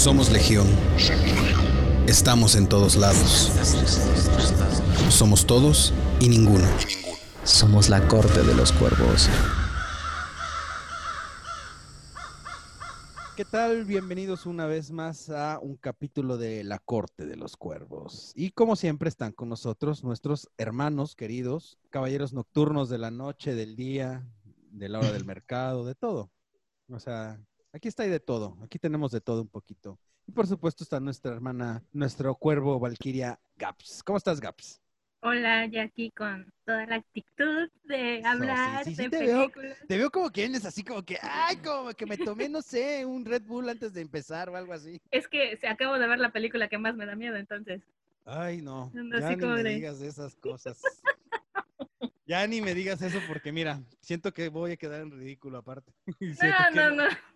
Somos Legión. Estamos en todos lados. Somos todos y ninguno. Somos la corte de los cuervos. ¿Qué tal? Bienvenidos una vez más a un capítulo de La Corte de los Cuervos. Y como siempre están con nosotros nuestros hermanos queridos, caballeros nocturnos de la noche, del día, de la hora del mercado, de todo. O sea, aquí está y de todo. Aquí tenemos de todo un poquito. Y por supuesto está nuestra hermana, nuestro cuervo Valkyria Gaps. ¿Cómo estás, Gaps? Hola, ya aquí con toda la actitud de hablar sí, sí, de te veo. películas. Te veo como que vienes así como que, ay, como que me tomé, no sé, un Red Bull antes de empezar o algo así. Es que se acabo de ver la película que más me da miedo, entonces. Ay, no. Ya ni me de- digas esas cosas. Ya ni me digas eso porque mira, siento que voy a quedar en ridículo aparte. No, no, no.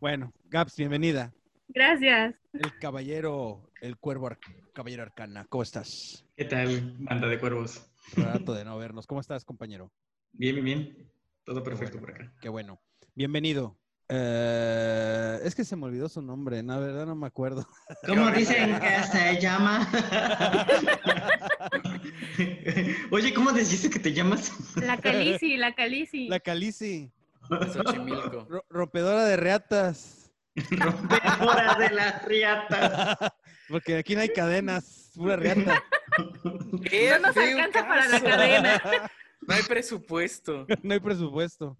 Bueno, Gaps, bienvenida. Gracias. El caballero, el cuervo ar- caballero arcana. ¿Cómo estás? ¿Qué tal, banda de cuervos? Rato de no vernos. ¿Cómo estás, compañero? Bien, bien, bien. Todo perfecto por acá. Qué bueno. Bienvenido. Eh, es que se me olvidó su nombre, la verdad no me acuerdo. ¿Cómo dicen que se llama? Oye, ¿cómo dijiste que te llamas? La Calici, la Calici. La Calici, Xochimilco. rompedora de reatas. Rompedora de las riatas. Porque aquí no hay cadenas, pura reata. No nos alcanza para la cadena. No hay presupuesto. No hay presupuesto.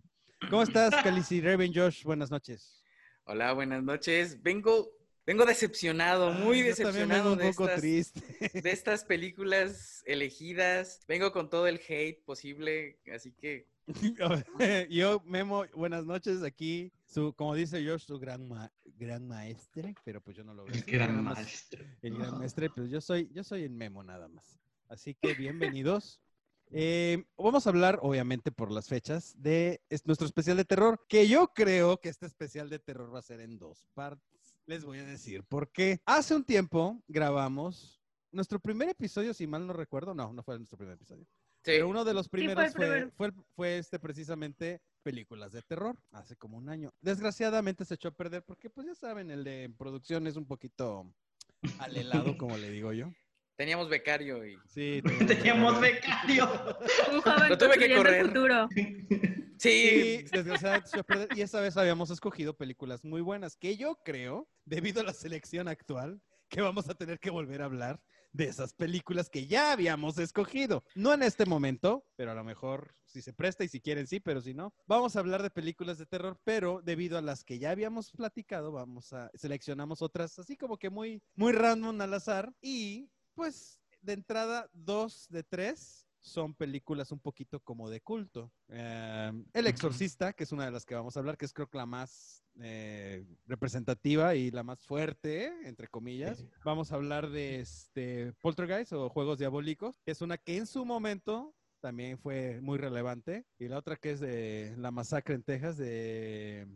¿Cómo estás, Calici? Raven Josh, buenas noches. Hola, buenas noches. Vengo, vengo decepcionado, muy Ay, también vengo decepcionado un de poco estas, triste. de estas películas elegidas. Vengo con todo el hate posible, así que Yo, Memo, buenas noches. Aquí, su, como dice Josh, su gran, ma- gran maestre, pero pues yo no lo veo. El gran maestro. El gran maestre, pues yo soy, yo soy el Memo nada más. Así que bienvenidos. Eh, vamos a hablar, obviamente, por las fechas, de es- nuestro especial de terror, que yo creo que este especial de terror va a ser en dos partes. Les voy a decir por qué. Hace un tiempo grabamos nuestro primer episodio, si mal no recuerdo, no, no fue nuestro primer episodio. Sí, Pero uno de los fue primeros fue, primero. fue, fue este precisamente películas de terror, hace como un año. Desgraciadamente se echó a perder porque, pues ya saben, el de producción es un poquito al helado, como le digo yo. teníamos becario y Sí, Teníamos becario. Un joven Lo tuve que correr. el futuro. Sí, sí, desgraciadamente se echó a perder. Y esa vez habíamos escogido películas muy buenas, que yo creo, debido a la selección actual, que vamos a tener que volver a hablar de esas películas que ya habíamos escogido. No en este momento, pero a lo mejor si se presta y si quieren sí, pero si no, vamos a hablar de películas de terror, pero debido a las que ya habíamos platicado, vamos a seleccionamos otras así como que muy muy random al azar y pues de entrada dos de tres son películas un poquito como de culto. Eh, El Exorcista, que es una de las que vamos a hablar, que es creo que la más eh, representativa y la más fuerte, entre comillas. Vamos a hablar de este Poltergeist o Juegos Diabólicos, que es una que en su momento también fue muy relevante. Y la otra que es de La Masacre en Texas, de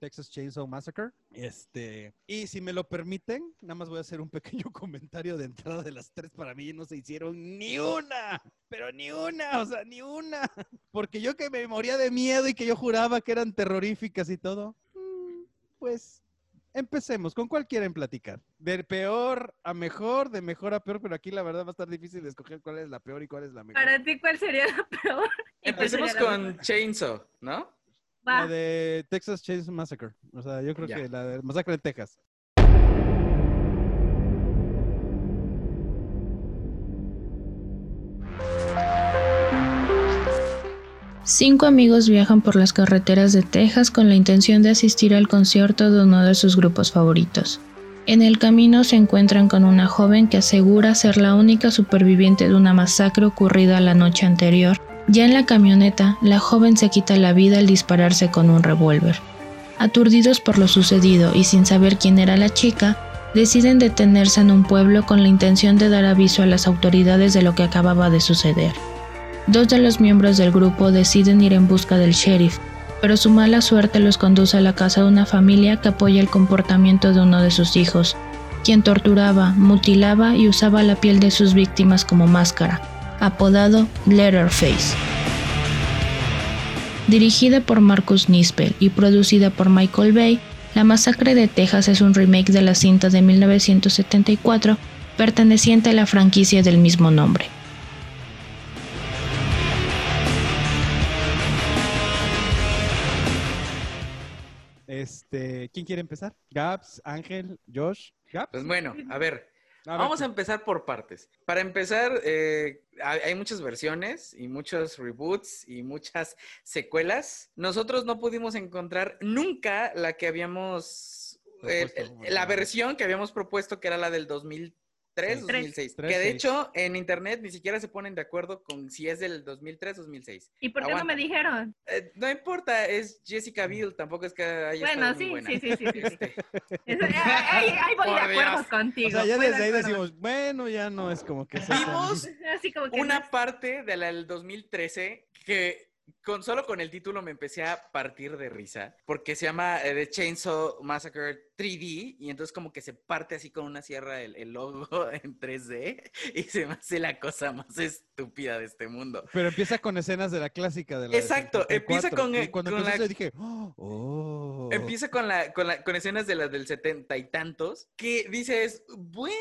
Texas Chainsaw Massacre. Este, y si me lo permiten, nada más voy a hacer un pequeño comentario de entrada de las tres. Para mí no se hicieron ni una, pero ni una, o sea, ni una. Porque yo que me moría de miedo y que yo juraba que eran terroríficas y todo, mm, pues empecemos. ¿Con cuál quieren platicar? De peor a mejor, de mejor a peor, pero aquí la verdad va a estar difícil de escoger cuál es la peor y cuál es la mejor. Para ti, ¿cuál sería la peor? ¿Y cuál empecemos sería la con mejor? Chainsaw, ¿no? Va. La de Texas Chainsaw Massacre. O sea, yo creo Ya. que la de Masacre en Texas. Cinco amigos viajan por las carreteras de Texas con la intención de asistir al concierto de uno de sus grupos favoritos. En el camino se encuentran con una joven que asegura ser la única superviviente de una masacre ocurrida la noche anterior. Ya en la camioneta, la joven se quita la vida al dispararse con un revólver. Aturdidos por lo sucedido y sin saber quién era la chica, deciden detenerse en un pueblo con la intención de dar aviso a las autoridades de lo que acababa de suceder. Dos de los miembros del grupo deciden ir en busca del sheriff, pero su mala suerte los conduce a la casa de una familia que apoya el comportamiento de uno de sus hijos, quien torturaba, mutilaba y usaba la piel de sus víctimas como máscara, apodado Letterface. Dirigida por Marcus Nispel y producida por Michael Bay, La Masacre de Texas es un remake de la cinta de 1974 perteneciente a la franquicia del mismo nombre. Este, ¿quién quiere empezar? Gaps, Ángel, Josh. Pues bueno, a ver, A ver, vamos a empezar por partes. Para empezar, eh, hay muchas versiones y muchos reboots y muchas secuelas. Nosotros no pudimos encontrar nunca la que habíamos eh, la versión que habíamos propuesto, que era la del 2000, 3, 2006. que de hecho en internet ni siquiera se ponen de acuerdo con si es del 2003 2006. ¿Y por qué Aguanta. no me dijeron? Eh, no importa, es Jessica mm. Biel, tampoco es que haya Bueno, sí, muy buena. sí, sí, sí, sí, este... Eh, eh, ahí, ahí, voy por de acuerdo Dios. contigo. O sea, ya desde ahí decimos, bueno, ya no es como que... Vimos Así como que una no es... parte de la del 2013 que con solo con el título me empecé a partir de risa porque se llama eh, The Chainsaw Massacre 3D y entonces como que se parte así con una sierra el, el logo en 3D y se me hace la cosa más estúpida de este mundo. Pero empieza con escenas de la clásica de la de Exacto, empieza 74, con, y cuando con la- dije, oh, oh. Empieza con, la, con, la- con escenas de las del setenta y tantos, que dices, bueno,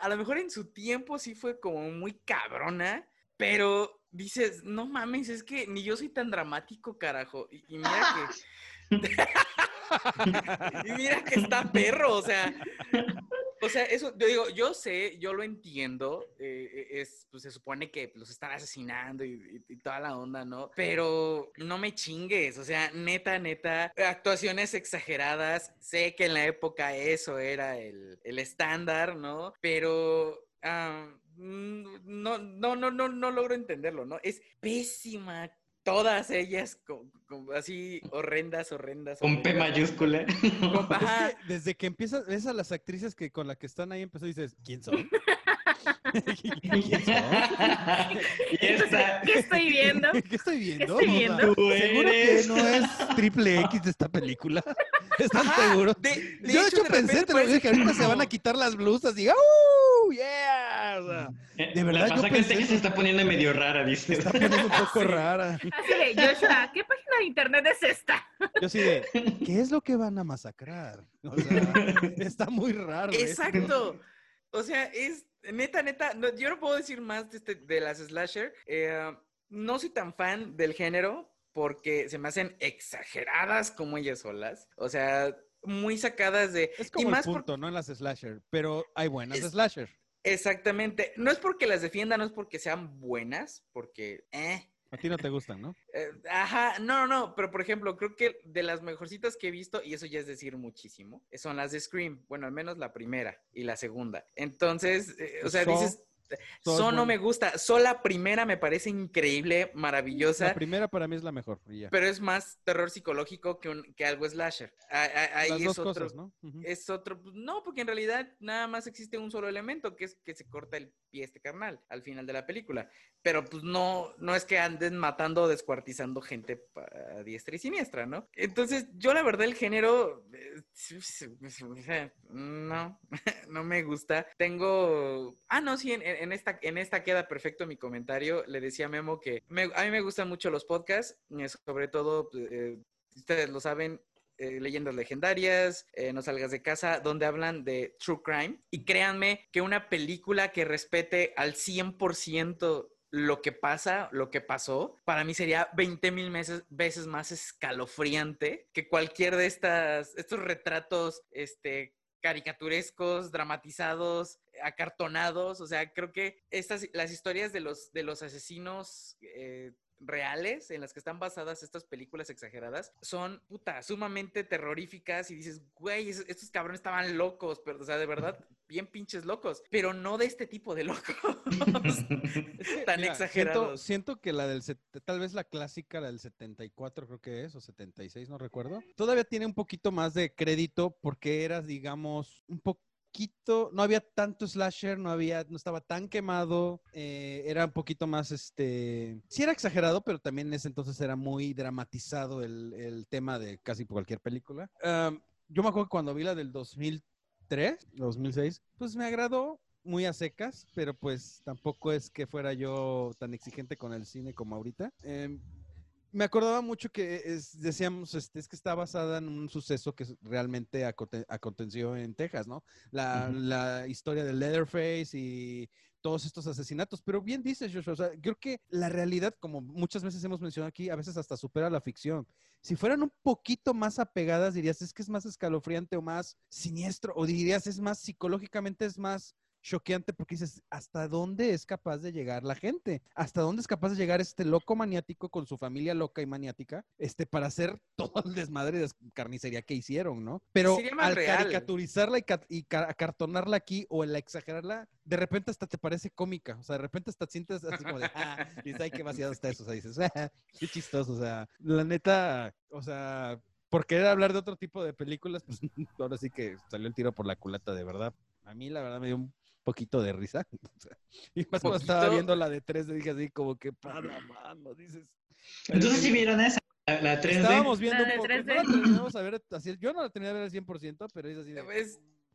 a lo mejor en su tiempo sí fue como muy cabrona, pero dices, no mames, es que ni yo soy tan dramático, carajo. Y, y mira que... y mira que está perro, o sea... O sea, eso, yo digo, yo sé, yo lo entiendo, eh, es, pues se supone que los están asesinando y, y- y toda la onda, ¿no? Pero no me chingues, o sea, neta, neta, actuaciones exageradas, sé que en la época eso era el, el estándar, ¿no? Pero... mm, no, no, no, no, no logro entenderlo, ¿no? Es pésima. Todas ellas co- co- así horrendas, horrendas. Con P mayúscula. Con- ajá. desde que empiezas, ves a las actrices que con las que están ahí empezó y dices, ¿quién son? ¿Qué estoy viendo? ¿Qué estoy viendo? estoy? Tú ¿Seguro que eres. no es triple X de esta película? ¿Están Ajá, seguros? de- de Yo de hecho, pensé, te lo dije, ahorita se van a quitar las blusas y ¡uh! ¡Yeah! O sea, De verdad, yo masacre pensé- que se está poniendo medio rara, dice. está poniendo un poco rara. Así de, Joshua, ¿qué página de internet es esta? Yo sí de, ¿qué es lo que van a masacrar? O sea, está muy raro. ¿eh? Exacto. O sea, es neta, neta. no, yo no puedo decir más de, este- de las slasher. eh, no soy tan fan del género porque se me hacen exageradas como ellas solas. O sea, muy sacadas de. Es y como el más por- punto, ¿no? En las slasher, pero hay buenas Es- slasher. Exactamente. No es porque las defienda, no es porque sean buenas, porque. Eh, A ti no te gustan, ¿no? Eh, ajá, no, no, pero por ejemplo, creo que de las mejorcitas que he visto, y eso ya es decir muchísimo, son las de Scream. Bueno, al menos la primera y la segunda. Entonces, eh, o sea, Saw- dices, Es So no me gusta. So la primera me parece increíble, La maravillosa. primera para mí es la mejor. y ya. Pero es más terror psicológico que, un- que algo slasher. Ah, ah, Ahí Las es dos otro. cosas, ¿no? Ujú. Es otro, pues, no, porque en realidad nada más existe un solo elemento, que es que se corta el pie este carnal al final de la película. Pero pues no, no es que anden matando o descuartizando gente a diestra y siniestra, ¿no? Entonces, yo la verdad el género, eh, no, no me gusta. Tengo, ah, no, sí, en, en esta, en esta queda perfecto mi comentario. Le decía a Memo que me- a mí me gustan mucho los podcasts, eh, sobre todo, eh, ustedes lo saben, eh, leyendas legendarias, No salgas de casa, donde hablan de true crime. Y créanme que una película que respete al 100% lo que pasa, lo que pasó, para mí sería 20 mil veces más escalofriante que cualquier de estas, estos retratos, este caricaturescos, dramatizados, acartonados, o sea, creo que estas, las historias de los, de los asesinos eh, reales en las que están basadas estas películas exageradas son, puta, sumamente terroríficas y dices, güey, es- estos cabrones estaban locos, pero, o sea, de verdad, bien pinches locos, pero no de este tipo de locos tan Mira, exagerados. Siento, siento que la del, tal vez la clásica, la del 74 creo que es, o 76, no recuerdo, todavía tiene un poquito más de crédito porque era, digamos, un no había tanto slasher, no había, no estaba tan quemado, eh, era un poquito más, este, sí era exagerado, pero también en ese entonces era muy dramatizado el, el tema de casi cualquier película. Yo me acuerdo que cuando vi la del 2003, 2006, pues me agradó, muy a secas, pero pues tampoco es que fuera yo tan exigente con el cine como ahorita. Em, me acordaba mucho que es- decíamos, este, es que está basada en un suceso que realmente aconte- aconteció en Texas, ¿no? La, la historia de Leatherface y todos estos asesinatos. Pero bien dices, Joshua, o sea, creo que la realidad, como muchas veces hemos mencionado aquí, a veces hasta supera la ficción. Si fueran un poquito más apegadas, dirías, es que es más escalofriante o más siniestro, o dirías, es más psicológicamente, es más choqueante porque dices, ¿hasta dónde es capaz de llegar la gente? ¿Hasta dónde es capaz de llegar este loco maniático con su familia loca y maniática este, para hacer todo el desmadre de carnicería que hicieron, ¿no? Pero al real. caricaturizarla y, ca- y ca- acartonarla aquí o el exagerarla, de repente hasta te parece cómica. O sea, de repente hasta sientes así como de, ah, dices, ay, qué vaciado está eso. O sea, dices, "Ah, qué chistoso. O sea, la neta, o sea, por querer hablar de otro tipo de películas, pues ahora sí que salió el tiro por la culata, de verdad. A mí, la verdad, me dio un poquito de risa. O sea, y más cuando estaba viendo la de tres, dije así como que, para mano, dices. Entonces sí vieron esa, la, la 3D. Estábamos viendo La de un poco, 3D. no la terminamos a ver así, yo no la terminé de ver al 100%, pero es así de,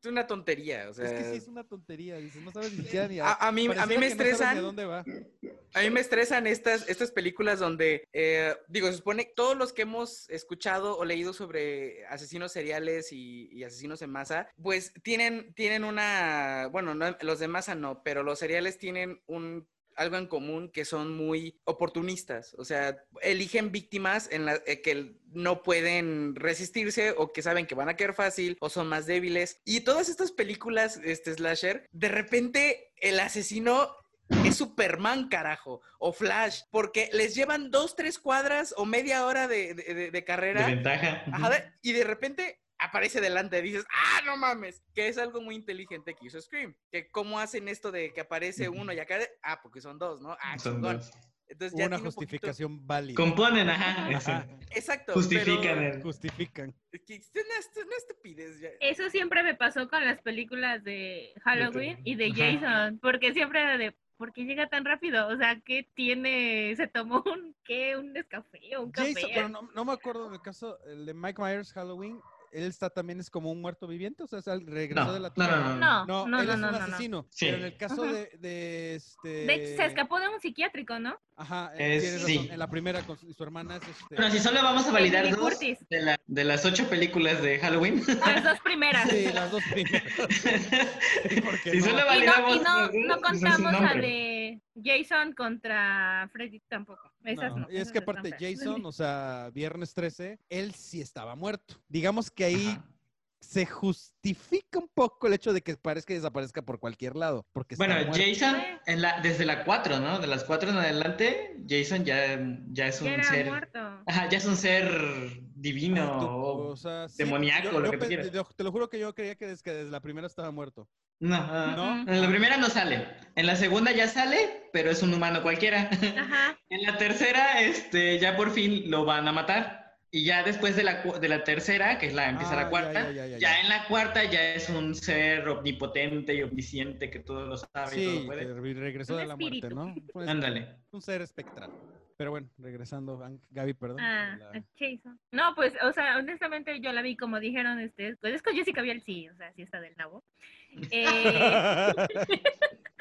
Es una tontería, o sea. es que sí es una tontería, dices, no sabes ni siquiera ni a, a mí, a mí me no estresan. a dónde va. A mí me estresan estas, estas películas donde, eh, digo, se supone todos los que hemos escuchado o leído sobre asesinos seriales y, y asesinos en masa, pues tienen, tienen una, bueno, no, los de masa no, pero los seriales tienen un algo en común que son muy oportunistas, o sea, eligen víctimas en la, eh, que no pueden resistirse o que saben que van a caer fácil o son más débiles. Y todas estas películas, este slasher, de repente el asesino es Superman, carajo, o Flash, porque les llevan dos, tres cuadras o media hora de, de- de- de De carrera ventaja. ajá, y de repente aparece delante y dices, ah, no mames, que es algo muy inteligente que hizo Scream, que cómo hacen esto de que aparece uno y acá, ah, porque son dos, ¿no? Ah, Son dos. Entonces ya Una tiene un poquito- justificación válida. Componen, ajá. Ajá, Exacto. Justifican pero- justifican. es una, una estupidez. ya. Eso siempre me pasó con las películas de Halloween y de Ajá. Jason, porque siempre era de, ¿por qué llega tan rápido? O sea, ¿qué tiene? ¿Se tomó un qué? ¿Un descafé un café? Jason, pero no, no me acuerdo en el caso el de Mike Myers Halloween, él está también es como un muerto viviente, o sea, sal- regresó No, de la no, tumba. no, No, No, no, él no, es no, un no, no. asesino. Sí. Pero en el caso de, de este. De hecho, se escapó de un psiquiátrico, ¿no? Ajá, Es- tienes sí. razón. En la primera con su, su hermana es este. Bueno, si solo vamos a validar Emily dos de la... De las ocho películas de Halloween. Las dos primeras. Sí, las dos primeras. Sí, porque Si no. solo Y no, validamos. y no, las dos, no pues es contamos a nombre. Jason contra Freddy tampoco. Esas No, no. y es esas que aparte. Jason, o sea, viernes 13, él sí estaba muerto. Digamos que ahí Ajá. se justifica un poco el hecho de que parezca que desaparezca por cualquier lado. Porque Bueno, muerto. Jason, en la, desde la 4, ¿no? De las 4 en adelante, Jason ya, ya es Ya un era ser. muerto. Ajá, ya es un ser divino. Tú, o- o sea, sí, demoníaco, yo- lo yo que tú quieras. yo- Te lo juro que yo creía que desde, que desde la primera estaba muerto. No, ah, ¿No? En la primera no sale. En la segunda ya sale, pero es un humano cualquiera. Ajá. En la tercera, este, ya por fin lo van a matar. Y ya después de la, de la tercera, que es la empieza Ah, la cuarta, ya, ya, ya, ya, ya. en la cuarta ya es un ser omnipotente y omnisciente que todo lo sabe y todo Sí, lo puede. regresó de la muerte. ¿no? Fue Ándale. un ser espectral. Pero bueno, regresando, An- Gaby, perdón. Ah, la- Jason. No, pues, o sea, honestamente yo la vi como dijeron ustedes. Pues es con Jessica Biel, sí, o sea, sí está del nabo. Eh,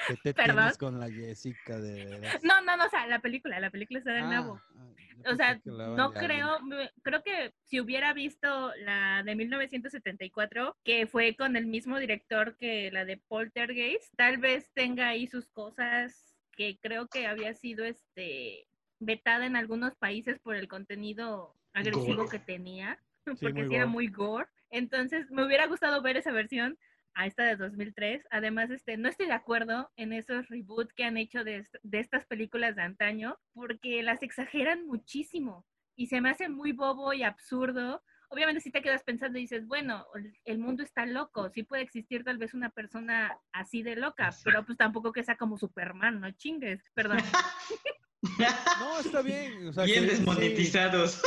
¿Qué te Perdón. tienes con la Jessica de veras? no, no, no, o sea, la película, la película está del Ah, nabo. ah, O sea, no creo, creo que si hubiera visto la de 1974, que fue con el mismo director que la de Poltergeist, tal vez tenga ahí sus cosas que creo que había sido este vetada en algunos países por el contenido agresivo Gore. que tenía, Sí, porque muy sí era muy gore. Entonces, me hubiera gustado ver esa versión a esta de 2003. Además, este, no estoy de acuerdo en esos reboots que han hecho de, de estas películas de antaño, porque las exageran muchísimo y se me hace muy bobo y absurdo. Obviamente si te quedas pensando y dices, bueno, el mundo está loco, sí puede existir tal vez una persona así de loca, pero pues tampoco que sea como Superman, no chingues, perdón. No, está bien. o sea, Bien que- sí. desmonetizados.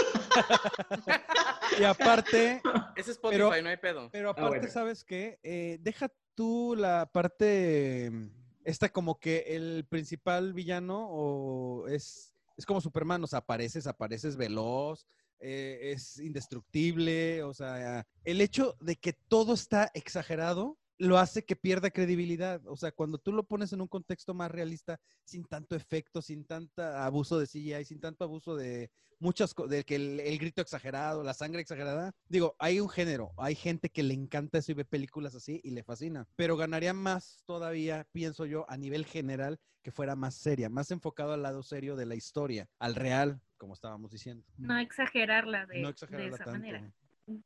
Y aparte, Es Spotify, Pero- no hay pedo. pero aparte, bueno. ¿sabes qué? Eh, deja tú la parte, mm, esta como que el principal villano o es, es como Superman, o sea, apareces, apareces veloz, eh, es indestructible, o sea, el hecho de que todo está exagerado lo hace que pierda credibilidad. O sea, cuando tú lo pones en un contexto más realista, sin tanto efecto, sin tanto abuso de CGI, sin tanto abuso de muchas cosas, de que el, el grito exagerado, la sangre exagerada. Digo, hay un género, hay gente que le encanta eso y ve películas así y le fascina. Pero ganaría más todavía, pienso yo, a nivel general, que fuera más seria, más enfocado al lado serio de la historia, al real, como estábamos diciendo. No exagerarla de, No de esa tanto. manera.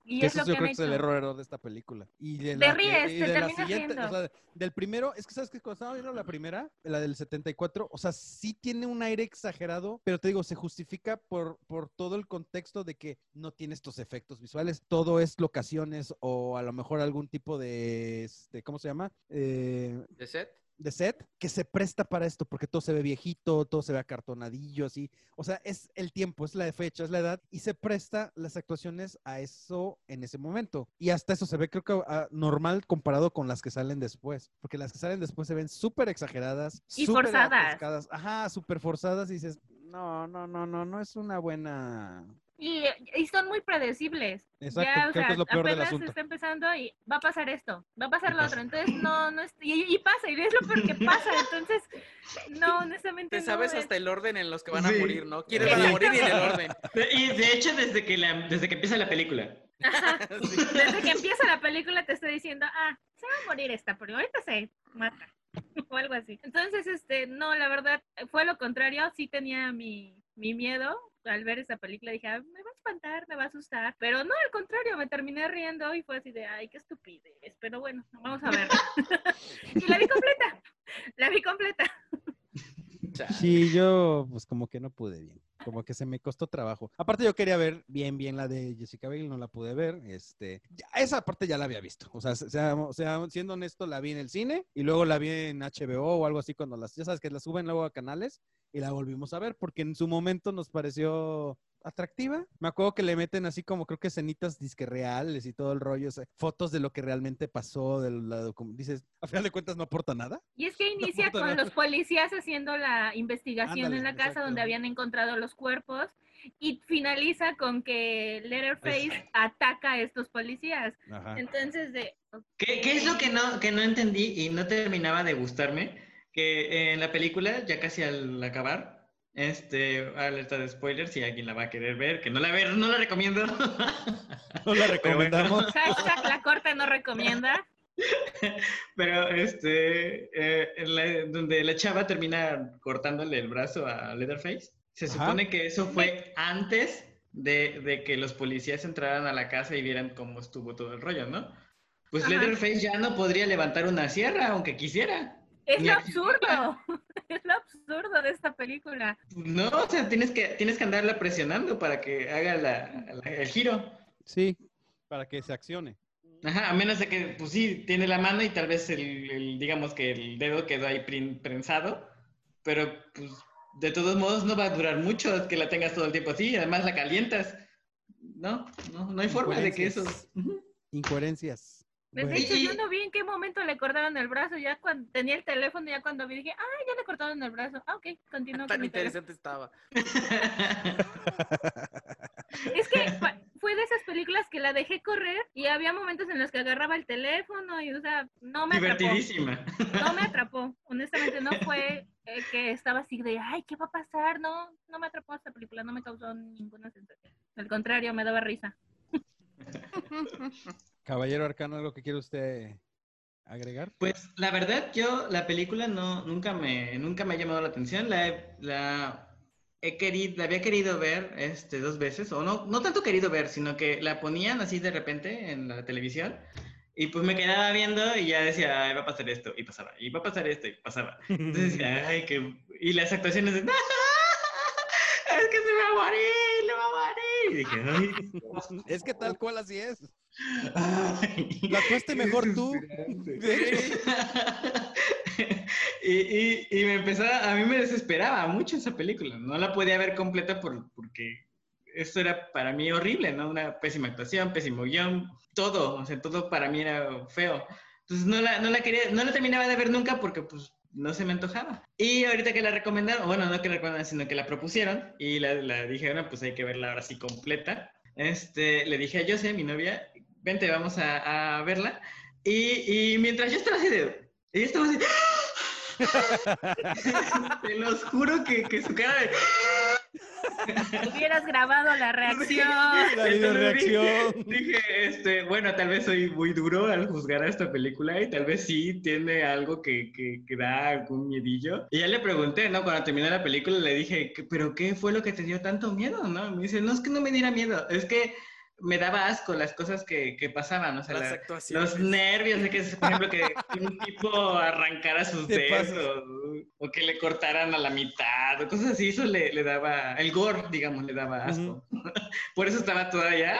Y Que es eso lo yo que creo que es el error, error de esta película. Y de Te la, ríes, y te de la terminas siguiente, o riendo. sea, del primero, es que sabes que cuando estaba viendo la primera, la del 74, o sea, sí tiene un aire exagerado, pero te digo, se justifica por, por todo el contexto de que no tiene estos efectos visuales, todo es locaciones o a lo mejor algún tipo de, este, ¿cómo se llama? Eh, ¿De set? De set que se presta para esto, porque todo se ve viejito, todo se ve acartonadillo, así. O sea, es el tiempo, es la fecha, es la edad, y se presta las actuaciones a eso en ese momento. Y hasta eso se ve, creo que ah, normal comparado con las que salen después, porque las que salen después se ven súper exageradas, Y súper forzadas. Ajá, súper forzadas, y dices, no, no, no, no, no es una buena. Y, y son muy predecibles. Exacto, ya, creo o que sea, es lo peor del apenas asunto. está empezando y va a pasar esto, va a pasar Y lo pasa. otro. Entonces, no, no es, y, y pasa, y es lo peor que pasa. Entonces, no, honestamente. Te no, sabes es- hasta el orden en los que van a Sí. morir, ¿no? ¿Quiénes Sí. van a morir y en el orden? Y de hecho, desde que, la- desde que empieza la película. Sí. Desde que empieza la película te estoy diciendo, ah, se va a morir esta, pero ahorita se mata. o algo así. Entonces, este, no, la verdad, fue lo contrario. Sí tenía mi, mi miedo al ver esa película. Dije, "Ah, me va a espantar, me va a asustar. Pero no, al contrario, me terminé riendo y fue así de, ay, qué estupidez. Pero bueno, vamos a ver. y la vi completa. La vi completa. Sí, yo pues como que no pude bien, como que se me costó trabajo. Aparte yo quería ver bien, bien la de Jessica Biel, no la pude ver, este, esa parte ya la había visto, o sea, se- sea- o sea, siendo honesto, la vi en el cine y luego la vi en HBO o algo así cuando las, ya sabes que las suben luego a canales y la volvimos a ver porque en su momento nos pareció atractiva. Me acuerdo que le meten así como creo que escenitas disque reales y todo el rollo, o sea, fotos de lo que realmente pasó, de la dices, a final de cuentas no aporta nada. Y es que inicia puta con madre. los policías haciendo la investigación Ándale, en la casa donde habían encontrado los cuerpos y finaliza con que Letterface ataca a estos policías. Ajá. Entonces, de, ¿Qué, qué es lo que no, que no entendí y no terminaba de gustarme? Que en la película, ya casi al acabar, este, alerta de spoilers, si alguien la va a querer ver, que no la ver, no la recomiendo. No la recomendamos. hashtag la corte no recomienda. Pero este, eh, en la- donde la chava termina cortándole el brazo a Leatherface, se Ajá. supone que eso fue antes de, de que los policías entraran a la casa y vieran cómo estuvo todo el rollo, ¿no? Pues Ajá. Leatherface ya no podría levantar una sierra, aunque quisiera. Es lo absurdo. Es lo absurdo de esta película. No, o sea, tienes que, tienes que andarla presionando para que haga la- la- el giro. Sí, para que se accione. Ajá, a menos de que, pues sí, tiene la mano y tal vez el, el- digamos que el dedo quedó ahí prin- prensado, pero pues de todos modos no va a durar mucho que la tengas todo el tiempo así, además la calientas. No, no, no hay forma de que eso... Incoherencias. De Bueno, hecho, yo no vi en qué momento le cortaron el brazo. Ya cuando tenía el teléfono, ya cuando vi, dije, ah, ya le cortaron el brazo. Ah, ok, continúo Tan con mi interesante estaba. Es que fue- de esas películas que la dejé correr y había momentos en los que agarraba el teléfono y, o sea, no me atrapó. Divertidísima. No me atrapó. Honestamente, no fue eh, que estaba así de, ay, ¿qué va a pasar? No, no me atrapó esta película, no me causó ninguna sensación. Al contrario, me daba risa. Caballero Arcano, ¿algo que quiere usted agregar? Pues la verdad, yo la película no, nunca me, nunca me ha llamado la atención. La, he- la, he querido, la había querido ver este, dos veces, o no, no tanto querido ver, sino que la ponían así de repente en la televisión. Y pues me quedaba viendo y ya decía, ay, va a pasar esto, y pasaba, y va a pasar esto, y pasaba. Entonces decía, ay, que... Y las actuaciones de, es que se le va a morir. Y dije, ay, es que tal cual así es. ay. La actuaste mejor tú. y, y, y me empezaba, a mí me desesperaba mucho esa película. No la podía ver completa por, porque eso era para mí horrible, ¿no? Una pésima actuación, pésimo guion, todo, o sea, todo para mí era feo. Entonces no la, no la quería, no la terminaba de ver nunca porque pues no se me antojaba. Y ahorita que la recomendaron, bueno, no que la recomendaron, sino que la propusieron y la, la dije, bueno, pues hay que verla ahora sí completa. Este, le dije a Jose, mi novia, vente, vamos a, a verla. Y, y mientras yo estaba así de... Ella estaba así... Te los juro que, que su cara de... Hubieras grabado la reacción. La reacción. Dije, este, bueno, tal vez soy muy duro al juzgar a esta película y tal vez sí tiene algo que, que, que da algún miedillo. Y ya le pregunté, ¿no? Cuando terminó la película le dije, "¿Qué- ¿pero qué fue lo que te dio tanto miedo, no? Me dice, no, es que no me diera miedo, es que me daba asco las cosas que, que pasaban, o sea, Las la- actuaciones. los nervios de que, por ejemplo, que un tipo arrancara sus dedos o que le cortaran a la mitad o cosas así, eso le, le daba, el gore, digamos, le daba asco. Por eso estaba todavía...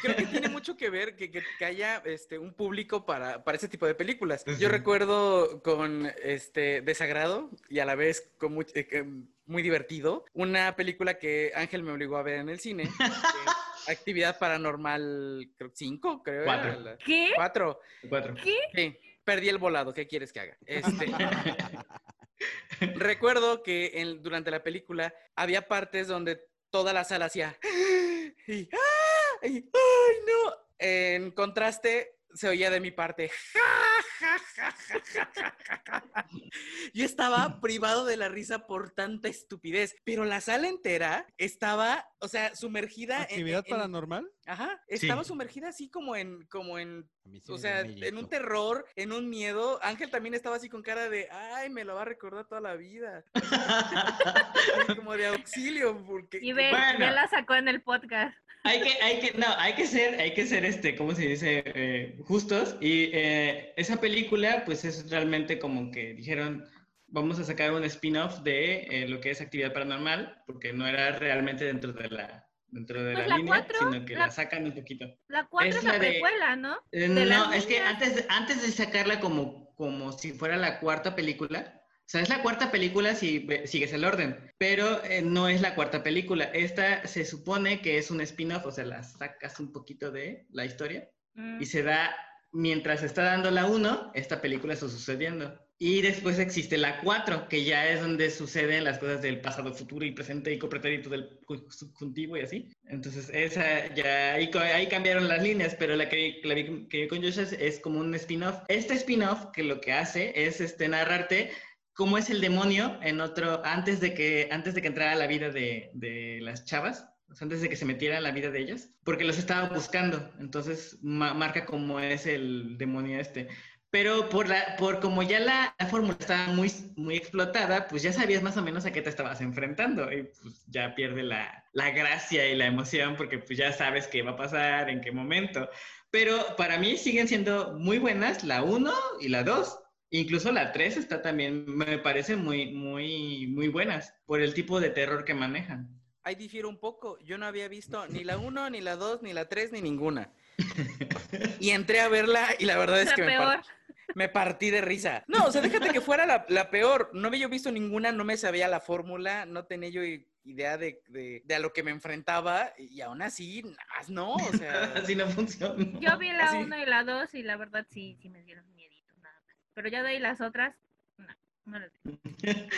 Creo que tiene mucho que ver que, que- haya este, un público para, para ese tipo de películas. Yo recuerdo con este desagrado y a la vez con muy, eh, muy divertido una película que Ángel me obligó a ver en el cine. Actividad Paranormal 5, creo. era Cuatro. la- ¿Qué? Cuatro. Cuatro. Sí, perdí el volado. ¿Qué quieres que haga? Este, recuerdo que en- durante la película había partes donde toda la sala hacía y, ¡ah! y, ¡ay, no! En contraste, se oía de mi parte. Yo estaba privado de la risa por tanta estupidez, pero la sala entera estaba, o sea, sumergida en- ¿Actividad paranormal? Ajá, Sí. estaba sumergida así como en, como en sí o sea, en un terror, en un miedo. Ángel también estaba así con cara de, ay, me lo va a recordar toda la vida. Como de auxilio, porque... Y ve, Bueno. ya la sacó en el podcast. Hay que, hay que, no, hay que ser, hay que ser, este, ¿cómo se dice? Eh, justos. Y eh, esa película, pues es realmente como que dijeron, vamos a sacar un spin-off de eh, lo que es actividad paranormal, porque no era realmente dentro de la, dentro de Pues la, la línea, cuatro, sino que la- la sacan un poquito. La 4 Es es, la, de- precuela, ¿no? Eh, De las no, es que antes, antes de sacarla como, como si fuera la cuarta película, o sea, es la cuarta película si sigues el orden, pero eh, no es la cuarta película. Esta se supone que es un spin-off, o sea, la sacas un poquito de la historia Mm. y se da, mientras está dando la 1, esta película está sucediendo. Y después existe la 4, que ya es donde suceden las cosas del pasado, futuro y presente y copretérito del subjuntivo y así. Entonces, esa ya, ahí, ahí cambiaron las líneas, pero la que, la que vi con Josh es, como un spin-off. Este spin-off que lo que hace es este, narrarte cómo es el demonio en otro, antes de que, antes de que entrara la vida de, de las chavas, antes de que se metiera en la vida de ellas, porque los estaba buscando. Entonces ma- marca cómo es el demonio este. Pero por, la, por como ya la, la fórmula estaba muy, muy explotada, pues ya sabías más o menos a qué te estabas enfrentando y pues ya pierde la, la gracia y la emoción porque pues ya sabes qué va a pasar, en qué momento. Pero para mí siguen siendo muy buenas la 1 y la 2. Incluso la 3 está también, me parece muy, muy, muy buenas por el tipo de terror que manejan. Ahí difiero un poco. Yo no había visto ni la 1, ni la 2, ni la 3, ni ninguna. Y entré a verla y la verdad es La que me, peor. par- me partí de risa. No, o sea, déjate que fuera la, la peor. No había yo visto ninguna, no me sabía la fórmula, no tenía yo idea de, de- de a lo que me enfrentaba y aún así, más no, o sea... Así no funciona. Yo vi la Así. 1 y la 2 y la verdad sí, sí me dieron miedito, nada más. Pero ya de ahí las otras, no, no las vi.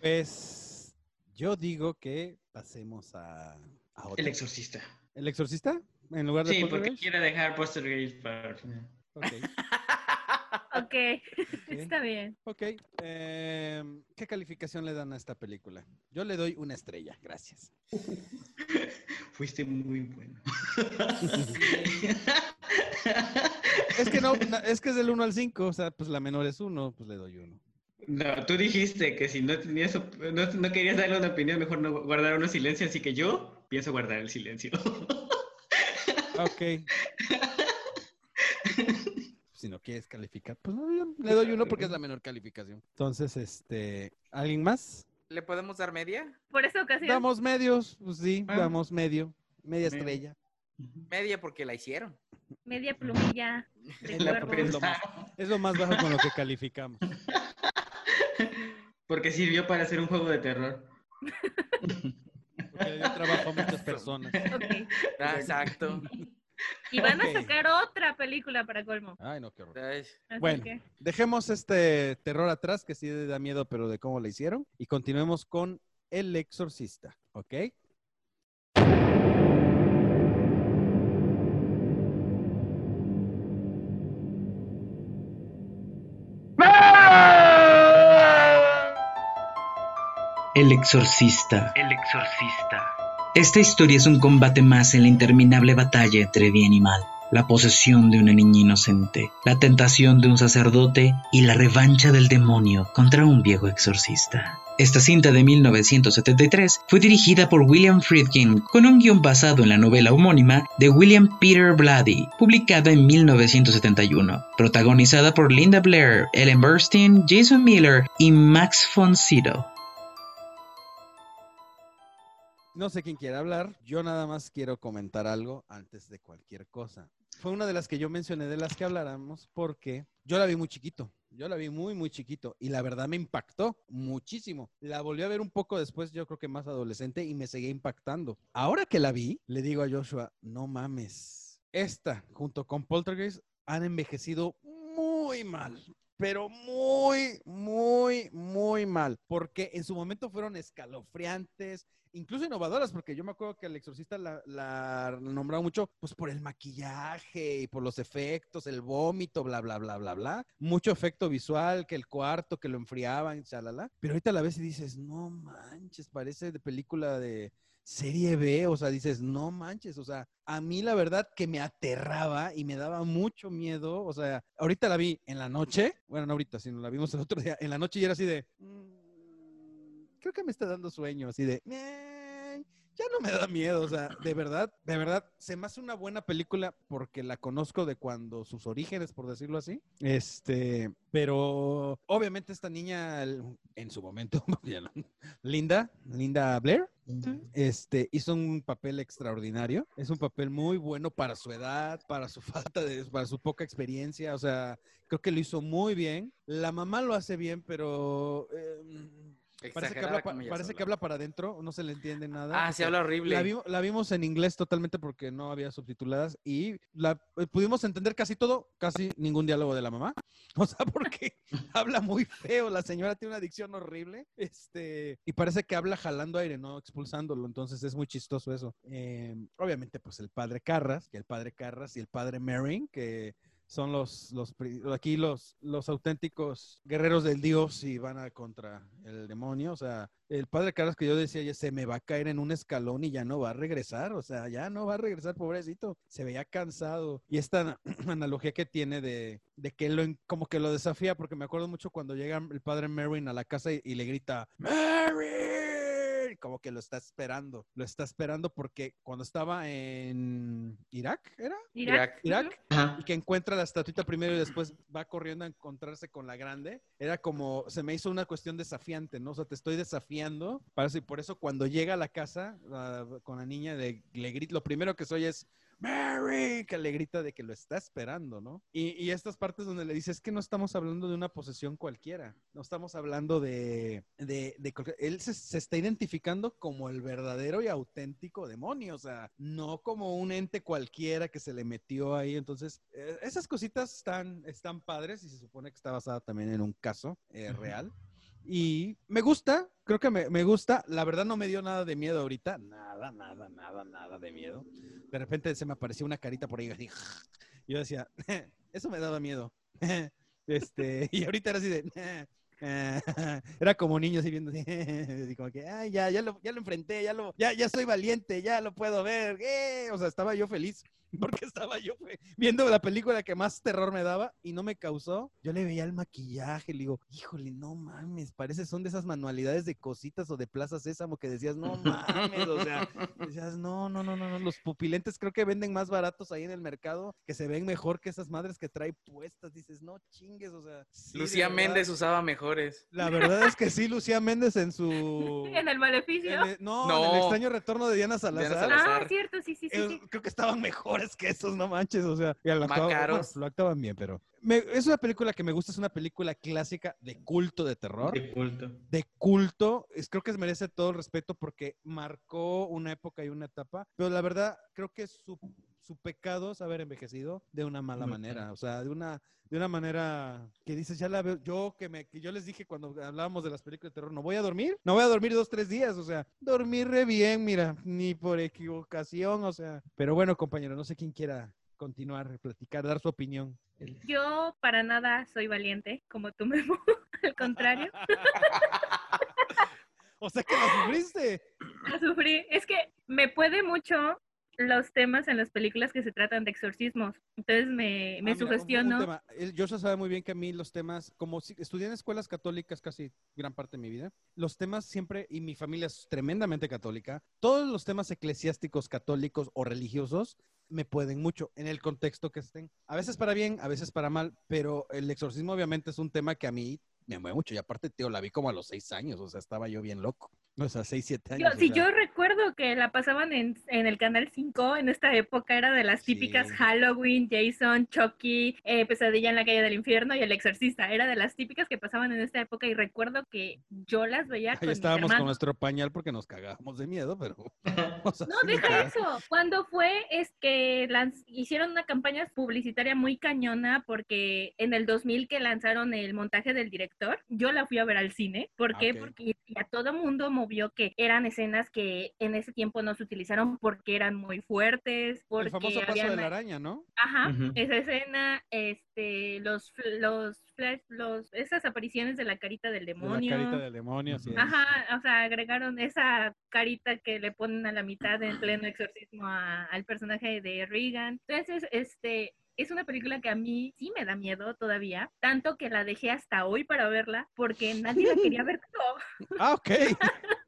Pues yo digo que pasemos a, a otra. El exorcista. ¿El exorcista? En lugar de Sí, porque quiero dejar Poltergeist para el final. Ok, Ok, está bien. ok. Em, ¿Qué calificación le dan a esta película? Yo le doy una estrella, gracias. Fuiste muy bueno. Es que no, es que es del 1 al 5, o sea, pues la menor es 1, pues le doy 1. No, tú dijiste que si no tenías, no, no querías darle una opinión, mejor no guardar uno silencio, así que yo pienso guardar el silencio. Ok. Quieres calificar, pues no, yo le doy 1 porque es la menor calificación. Entonces, este, ¿alguien más? ¿Le podemos dar media? Por esta ocasión, Damos medios, pues sí, Ah. damos medio, media estrella. Media porque la hicieron. media plumilla La pensaron, Es lo más bajo con lo que calificamos. porque sirvió para hacer un juego de terror. Porque le dio trabajo a muchas personas. Ah, exacto. Y van a sacar otra película para colmo. Ay, no, qué horror. Bueno, dejemos este terror atrás, que sí da miedo, pero de cómo la hicieron. Y continuemos con El Exorcista, ¿ok? El exorcista. El exorcista. Esta historia es un combate más en la interminable batalla entre bien y mal. La posesión de una niña inocente, la tentación de un sacerdote y la revancha del demonio contra un viejo exorcista. Esta cinta de 1973 fue dirigida por William Friedkin con un guion basado en la novela homónima de William Peter Blatty, publicada en 1971, protagonizada por Linda Blair, Ellen Burstyn, Jason Miller y Max von Sydow. No sé quién quiere hablar. Yo nada más quiero comentar algo antes de cualquier cosa. Fue una de las que yo mencioné de las que habláramos porque yo la vi muy chiquito. Yo la vi muy, muy chiquito y la verdad me impactó muchísimo. La volví a ver un poco después, yo creo que más adolescente y me seguía impactando. Ahora que la vi, le digo a Joshua, no mames. Esta, junto con Poltergeist, han envejecido muy mal pero muy, muy, muy mal, porque en su momento fueron escalofriantes, incluso innovadoras, porque yo me acuerdo que el exorcista la, la nombraba mucho, pues por el maquillaje y por los efectos, el vómito, bla, bla, bla, bla, bla. Mucho efecto visual, que el cuarto, que lo enfriaban, chalala. Pero ahorita a la vez dices, no manches, parece de película de serie B, o sea, dices, no manches, o sea, a mí la verdad que me aterraba y me daba mucho miedo, o sea, ahorita la vi en la noche, bueno, no ahorita, sino la vimos el otro día, en la noche y era así de, mm, creo que me está dando sueño, así de, ya no me da miedo, o sea, de verdad, de verdad, se me hace una buena película porque la conozco de cuando sus orígenes, por decirlo así. Este, pero obviamente esta niña en su momento, Linda, Linda Blair, este, hizo un papel extraordinario. Es un papel muy bueno para su edad, para su falta de, para su poca experiencia. O sea, creo que lo hizo muy bien. La mamá lo hace bien, pero eh, Parece, que habla, parece que habla, para adentro, no se le entiende nada. Ah, sí, habla horrible. La, vimos en inglés totalmente porque no había subtituladas y la eh, pudimos entender casi todo, casi ningún diálogo de la mamá. O sea, porque habla muy feo, la señora tiene una adicción horrible, este, y parece que habla jalando aire, no expulsándolo, entonces es muy chistoso eso. Em, obviamente, pues el padre Carras, que el padre Carras y el padre Merrin, que son los, los aquí los, los auténticos guerreros del Dios y van a contra el demonio. O sea, el padre Carlos que yo decía, ya se me va a caer en un escalón y ya no va a regresar. O sea, ya no va a regresar, pobrecito. Se veía cansado. Y esta analogía que tiene de, de que lo, como que lo desafía, porque me acuerdo mucho cuando llega el padre Merwin a la casa y, y le grita, Como que lo está esperando. Lo está esperando porque cuando estaba en Irak, ¿era? Irak. Irak. Y que encuentra la estatuita primero y después va corriendo a encontrarse con la grande. Era como, se me hizo una cuestión desafiante, ¿no? O sea, te estoy desafiando. Para y por eso cuando llega a la casa con la niña, de, le grita, lo primero que soy es, Mary, que le grita de que lo está esperando, ¿no? Y, estas partes donde le dice, es que no estamos hablando de una posesión cualquiera, no estamos hablando de, de, él se, está identificando como el verdadero y auténtico demonio, o sea, no como un ente cualquiera que se le metió ahí, entonces, eh, esas cositas están, están padres y se supone que está basada también en un caso eh, real. Y me gusta, creo que me, me, gusta. La verdad no me dio nada de miedo ahorita. Nada, nada, nada, nada de miedo. De repente se me apareció una carita por ahí así. Y yo decía, eso me daba miedo. Este, y ahorita era así de, era como niño así viendo así, como que, ay, ya, ya lo, ya lo enfrenté, ya lo, ya, ya soy valiente, ya lo puedo ver. ¡Eh! O sea, estaba yo feliz. porque estaba yo viendo la película que más terror me daba y no me causó. Yo le veía el maquillaje, le digo, híjole, no mames, parece son de esas manualidades de cositas o de Plaza Sésamo que decías, no mames, o sea, decías, no, no, no, no, no, los pupilentes creo que venden más baratos ahí en el mercado, que se ven mejor que esas madres que trae puestas. Dices, no chingues, o sea. Lucía Méndez usaba mejores. La verdad es que sí, Lucía Méndez en su. ¿En el maleficio? no, en el extraño retorno de Diana Salazar. Ah, cierto, sí, sí, sí, Creo que estaban mejores que esos, no manches, o sea, lo, actuaban, bien, pero es una película que me gusta, es una película clásica de culto de terror. De culto. De culto, es, creo que merece todo el respeto porque marcó una época y una etapa, pero la verdad creo que su, su pecado es haber envejecido de una mala manera, o sea, de una de una manera que dices, ya la veo, yo que me, que yo les dije cuando hablábamos de las películas de terror, no voy a dormir, no voy a dormir dos, tres días, o sea, dormir re bien, mira, ni por equivocación, o sea, pero bueno, compañero, no sé quién quiera continuar, platicar, dar su opinión. Yo para nada soy valiente, como tú, mismo, al contrario. O sea que la sufriste. La sufrí. Es que me puede mucho los temas en las películas que se tratan de exorcismos. Entonces me, me Ah, mira, un- un sugestiono. El Joshua sabe muy bien que a mí los temas, como si, estudié en escuelas católicas casi gran parte de mi vida, los temas siempre, y mi familia es tremendamente católica, todos los temas eclesiásticos, católicos o religiosos me pueden mucho en el contexto que estén. A veces para bien, a veces para mal, pero el exorcismo obviamente es un tema que a mí me mueve mucho. Y aparte, tío, la vi como a los seis años, o sea, estaba yo bien loco. O sea, seis, siete años. sea. yo recuerdo que la pasaban en, en el Canal 5, en esta época era de las típicas Sí. Halloween, Jason, Chucky, eh, Pesadilla en la calle del infierno y El Exorcista. Era de las típicas que pasaban en esta época y recuerdo que yo las veía Ahí con mis estábamos con nuestro pañal porque nos cagábamos de miedo, pero... o sea, No, sí, deja eso. Cuando fue es que lanz- hicieron una campaña publicitaria muy cañona porque en el 2000 que lanzaron el montaje del director, yo la fui a ver al cine. ¿Por qué? ok. Porque a todo mundo movió que eran escenas que en ese tiempo no se utilizaron porque eran muy fuertes, porque El famoso paso habían- de la araña, ¿no? Ajá, esa escena, este, los, los flash, los, esas apariciones de la carita del De demonio. la carita del demonio, es. Ajá, o sea, agregaron esa carita que le ponen a la mitad en pleno exorcismo a- al personaje de Regan. Entonces, este, es una película que a mí sí me da miedo todavía, tanto que la dejé hasta hoy para verla porque nadie la quería ver. No, Ah, ok.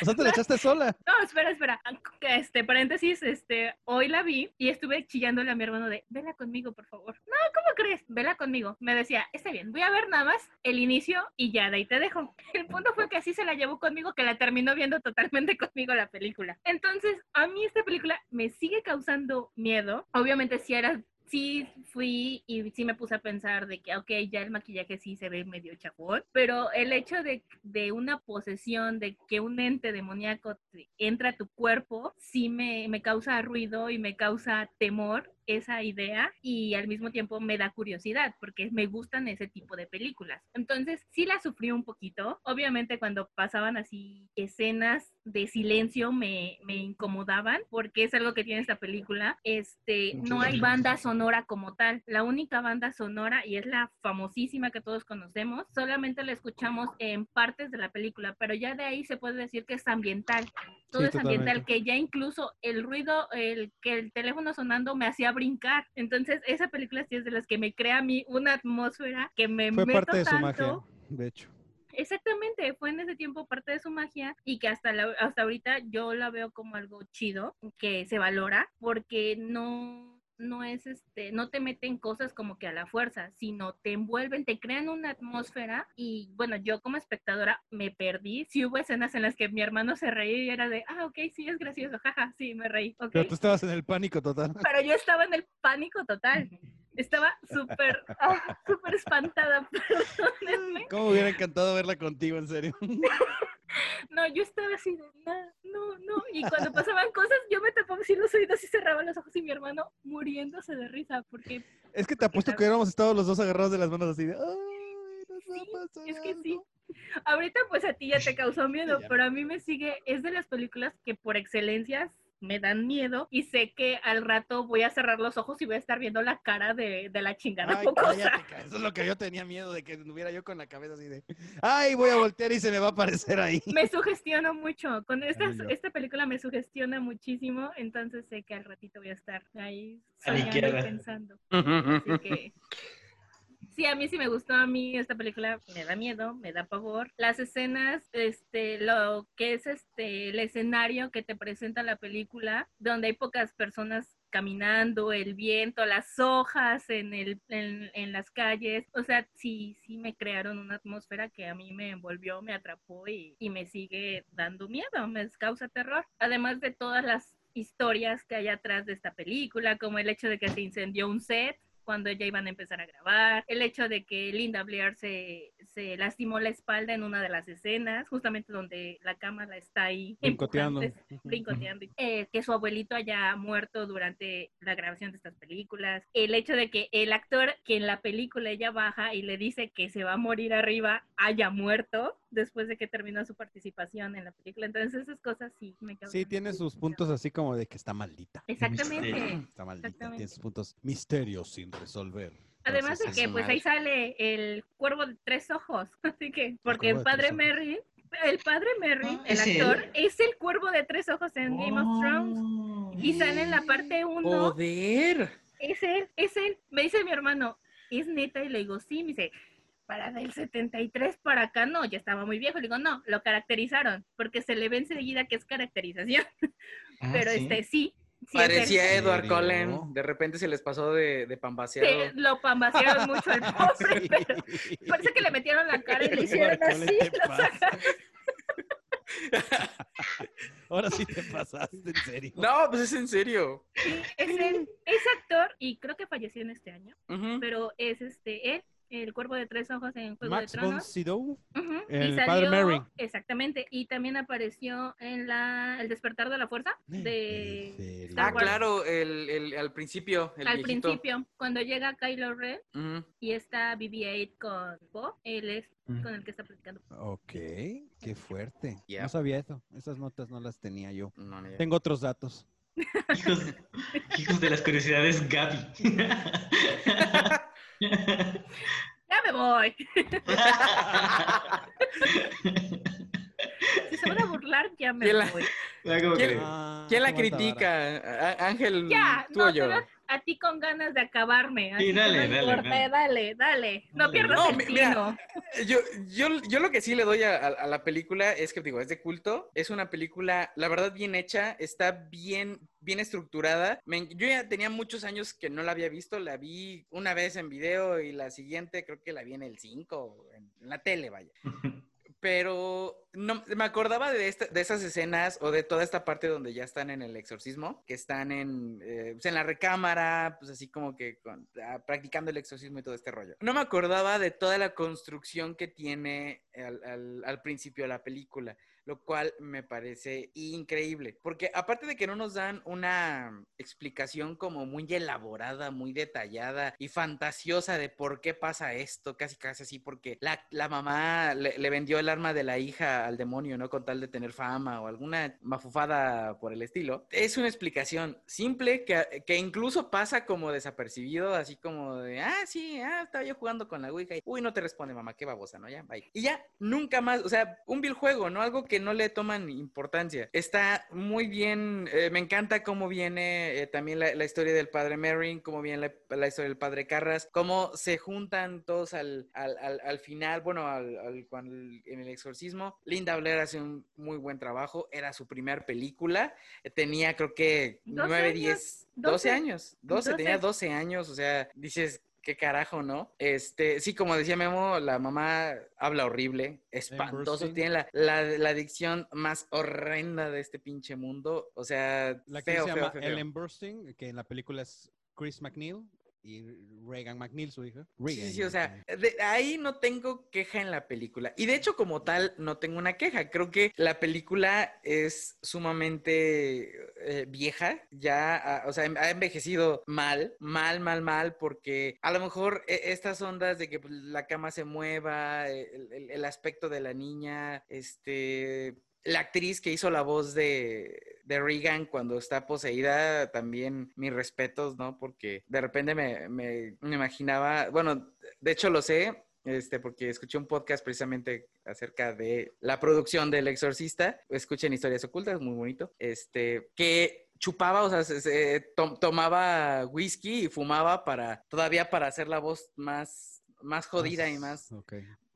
O sea, te la echaste sola. no, espera, espera. Este, paréntesis, este, hoy la vi y estuve chillándole a mi hermano de, vela conmigo, por favor. No, ¿cómo crees? Vela conmigo. Me decía, está bien, voy a ver nada más el inicio y ya, de ahí te dejo. El punto fue que así se la llevó conmigo, que la terminó viendo totalmente conmigo la película. Entonces, a mí esta película me sigue causando miedo. Obviamente, si era sí fui y sí me puse a pensar de que, ok, ya el maquillaje sí se ve medio chafón, pero el hecho de, de una posesión, de que un ente demoníaco te- entra a tu cuerpo, sí me, me causa ruido y me causa temor esa idea y al mismo tiempo me da curiosidad porque me gustan ese tipo de películas. Entonces sí la sufrí un poquito. Obviamente cuando pasaban así escenas de silencio me, me incomodaban porque es algo que tiene esta película. Este, no hay banda sonora como tal. La única banda sonora y es la famosísima que todos conocemos, solamente la escuchamos en partes de la película, pero ya de ahí se puede decir que es ambiental. Todo Sí, es ambiental, totalmente. que ya incluso el ruido, el que el teléfono sonando me hacía brincar. Entonces, esa película sí es de las que me crea a mí una atmósfera que me Fue meto parte de su tanto. magia, de hecho. Exactamente, fue en ese tiempo parte de su magia y que hasta, la- hasta ahorita yo la veo como algo chido, que se valora, porque no, no es este, no te meten cosas como que a la fuerza, sino te envuelven, te crean una atmósfera y bueno, yo como espectadora me perdí. Si hubo escenas en las que mi hermano se reía y era de, ah, ok, sí, es gracioso, jaja, sí, me reí. Pero tú estabas en el pánico total. Pero yo estaba en el pánico total. Estaba súper, ah, súper espantada, perdónenme. ¿Cómo hubiera encantado verla contigo, en serio? No, yo estaba así de, no, no, no. Y cuando pasaban cosas, yo me tapaba así los oídos y cerraba los ojos y mi hermano muriéndose de risa porque Es que te apuesto que hubiéramos estado los dos agarrados de las manos así de... Ay, nos va a Sí, pasar es que sí. algo". ahorita pues a ti ya te causó miedo, pero a mí me sigue, es de las películas que por excelencia me dan miedo y sé que al rato voy a cerrar los ojos y voy a estar viendo la cara de, de la chingada Ay, cállate, eso es lo que yo tenía miedo de que estuviera yo con la cabeza así de... Ay, voy a voltear y se me va a aparecer ahí. Me sugestiono mucho. Con esta, esta película me sugestiona muchísimo, entonces sé que al ratito voy a estar ahí soñando y pensando. Así que sí, a mí sí me gustó a mí esta película, me da miedo, me da pavor. Las escenas, este, lo que es este, el escenario que te presenta la película, donde hay pocas personas caminando, el viento, las hojas en, el, en, las calles, o sea, sí, sí me crearon una atmósfera que a mí me envolvió, me atrapó y, y me sigue dando miedo, me causa terror. Además de todas las historias que hay atrás de esta película, como el hecho de que se incendió un set cuando ya iban a empezar a grabar, el hecho de que Linda Blair se, se lastimó la espalda en una de las escenas, justamente donde la cámara está ahí Brincoteando. brincoteando, eh, que su abuelito haya muerto durante la grabación de estas películas, el hecho de que el actor que en la película ella baja y le dice que se va a morir arriba haya muerto después de que terminó su participación en la película, entonces esas cosas sí me causan Sí, tiene sus puntos así como de que está maldita. Exactamente. Está maldita, Exactamente. tiene sus puntos misterios sin resolver. Además de Entonces, que eso pues mal. ahí sale el cuervo de tres ojos, así que porque el de padre. Merry El padre Merry, Ah, el ¿es él? actor, es el cuervo de tres ojos en Game of Thrones. Oh. Y sale en la parte 1. ¡Joder! Es él, es él. Me dice mi hermano, ¿es neta? Y le digo, sí. Me dice, para del 73 para acá, no, ya estaba muy viejo. Le digo, no, lo caracterizaron, porque se le ve enseguida que es caracterización. Ah, Pero ¿sí? este, sí. Parecía ¿En Edward? Cullen. De repente se les pasó de, de pambaseado. Sí, lo pambasearon mucho al pobre, Sí. pero parece que le metieron la cara y le hicieron así. Ahora sí te pasaste, en serio. No, pues es en serio. Sí, es él, es actor y creo que falleció en este año, pero es este él, el cuervo de tres ojos en Juego Max de von Tronos. Sydow. Ujú, y el padre Merry. Exactamente, y también apareció en la El despertar de la fuerza de ¿En serio? Star Ah, claro, el, el- al principio, el al viejito. principio, cuando llega Kylo Ren y está BB-8 con Bo, él es Mm. con el que está platicando. Ok, qué fuerte. No sabía eso. Esas notas no las tenía yo. No. Tengo otros datos. Hijos, hijos de las curiosidades, Gaby. Ya me voy. Si se van a burlar, ya me ¿Quién la- voy. ¿Quién- Ah, ¿Quién la critica? Ángel, Ya, tú no, o te yo. a ti con ganas de acabarme. que dale, no dale, dale. dale, dale. No pierdas No, el mi- mira. Yo, yo, yo lo que sí le doy a, a- a la película es que, digo, es de culto. Es una película, la verdad, bien hecha. Está bien, bien estructurada. Me yo ya tenía muchos años que no la había visto. La vi una vez en video y la siguiente creo que la vi en el 5, en, en la tele, vaya. Pero no, me acordaba de, esta- de esas escenas o de toda esta parte donde ya están en el exorcismo, que están en, eh, pues, en la recámara, pues así como que con- ah, practicando el exorcismo y todo este rollo. No me acordaba de toda la construcción que tiene al, al- al principio de la película, lo cual me parece increíble, porque aparte de que no nos dan una explicación como muy elaborada, muy detallada y fantasiosa de por qué pasa esto, casi casi así, porque la, la mamá le, vendió el arma de la hija al demonio, ¿no? Con tal de tener fama o alguna mafufada por el estilo. Es una explicación simple que, que incluso pasa como desapercibido, así como de, ah, sí, ah, estaba yo jugando con la Ouija y, uy, no te responde mamá, qué babosa, ¿no? Ya, bye. Y ya, nunca más, o sea, un vil juego, ¿no? Algo que no le toman importancia. Está muy bien, eh, me encanta cómo viene eh, también la, la historia del padre Merrin, cómo viene la, la historia del padre Carras, cómo se juntan todos al, al, al, al final, bueno, al, cuando en el exorcismo. Linda Blair hace un muy buen trabajo, era su primer película, eh, tenía creo que 12 9, años, 10, 12 12, años, 12, tenía 12. 12 años, o sea, dices, qué carajo, ¿no? Este, sí, como decía Memo, la mamá habla horrible, espantoso, tiene la, la, la dicción más horrenda de este pinche mundo, o sea, La que feo, se llama feo, feo. Ellen Burstyn, que en la película es Chris McNeil y Reagan McNeil, su hija. Sí, Reagan sí, o sea, de ahí no tengo queja en la película. Y de hecho, como tal, no tengo una queja. Creo que la película es sumamente eh, vieja, ya, ah, o sea, ha envejecido mal, mal, mal, mal, porque a lo mejor eh, estas ondas de que pues, la cama se mueva, el, el- el aspecto de la niña, este... La actriz que hizo la voz de, de Regan cuando está poseída, también mis respetos, ¿no? Porque de repente me, me- me imaginaba, bueno, de hecho lo sé, este, porque escuché un podcast precisamente acerca de la producción del Exorcista. Escuchen historias ocultas, muy bonito. Este, que chupaba, o sea, se- se to- tomaba whisky y fumaba para, todavía para hacer la voz más, más jodida y más,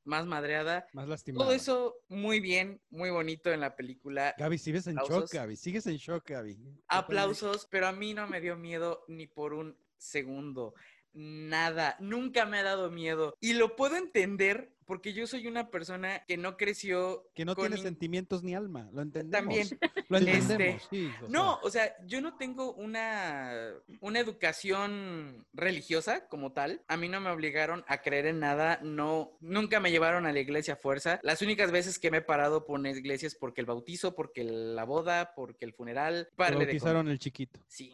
más madreada. Más lastimada. Todo eso muy bien, muy bonito en la película. Gaby, sigues en Aplausos. shock, Gaby. Sigues en shock, Gaby. Aplausos, pero a mí no me dio miedo ni por un segundo. Nada, nunca me ha dado miedo. Y lo puedo entender porque yo soy una persona que no creció. Que no con tiene sentimientos ni alma. Lo entendemos. También. Lo Este, entendemos, sí. o No, sea, o sea, yo no tengo una, una educación religiosa como tal. A mí no me obligaron a creer en nada. No, nunca me llevaron a la iglesia a fuerza. Las únicas veces que me he parado por una iglesia es porque el bautizo, porque la boda, porque el funeral. te de bautizaron el chiquito. Sí.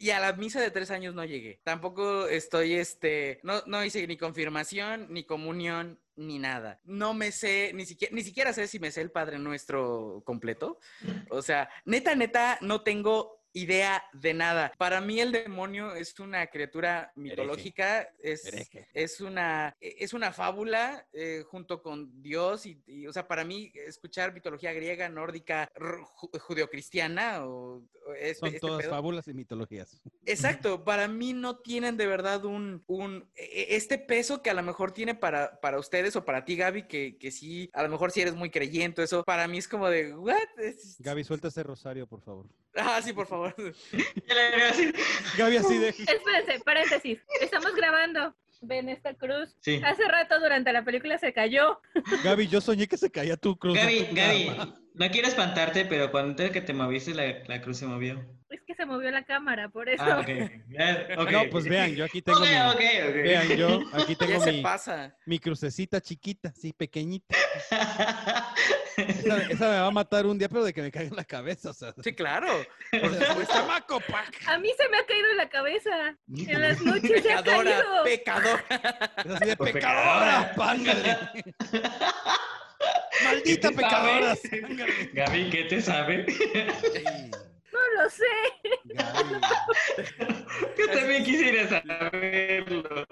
Y, a la misa de tres años no llegué. Tampoco estoy, este, no, no hice ni confirmación, ni comunión, ni nada. No me sé, ni siquiera, ni siquiera sé si me sé el Padre Nuestro completo. O sea, neta, neta, no tengo idea de nada. Para mí el demonio es una criatura mitológica, es, es, una, es una fábula eh, junto con Dios y, y, o sea, para mí escuchar mitología griega, nórdica, ju- judeocristiana o, o este, Son este todas pedo. fábulas y mitologías. Exacto, para mí no tienen de verdad un, un e- este peso que a lo mejor tiene para, para ustedes o para ti, Gaby, que, que sí, a lo mejor si eres muy creyente, eso para mí es como de, ¿what? Gaby, suelta ese rosario, por favor. Ah, sí, por favor. Así. Gaby, así de. Espérense, paréntesis. Estamos grabando. Ven esta cruz. Sí. Hace rato durante la película se cayó. Gaby, yo soñé que se caía tu cruz. Gaby, tu Gaby, cama. no quiero espantarte, pero cuando que te moviste, la, la cruz se movió. Se movió la cámara, por eso. Ah, ok. Ya, ok. No, pues vean, yo aquí tengo mi. Vean, yo aquí Ya tengo se mi, pasa. mi crucecita chiquita, sí, pequeñita. Esa, esa me va a matar un día, pero de que me caiga en la cabeza, o sea. Sí, claro. Por supuesto. ¡Chamaco, pac! A mí se me ha caído en la cabeza. En las noches se ha Pecadora, caído. pecadora. Es así de Por pecadora, pecadora. pángale. Maldita ¿Qué te pecadora. Gaby, ¿qué te sabe? Sí, No lo sé. Yo también quisiera saberlo.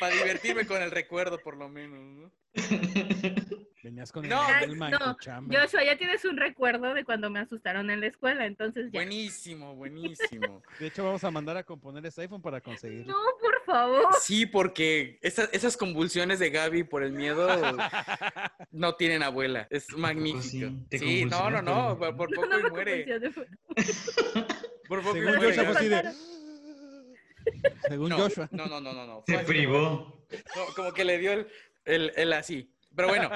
Para divertirme con el recuerdo, por lo menos, ¿no? Venías con el No, alma en no. Joshua, ya tienes un recuerdo de cuando me asustaron en la escuela, entonces ya. Buenísimo, buenísimo. De hecho, vamos a mandar a componer ese iPhone para conseguirlo. No, por favor. Sí, porque esas, esas convulsiones de Gaby por el miedo no tienen abuela. Es magnífico. sí, no, no, no, por, por poco No y me muere. Por poco y muere. Según No, Joshua. no, no, no, no, no. Se privó. como- como que le dio el, el, el así. Pero bueno,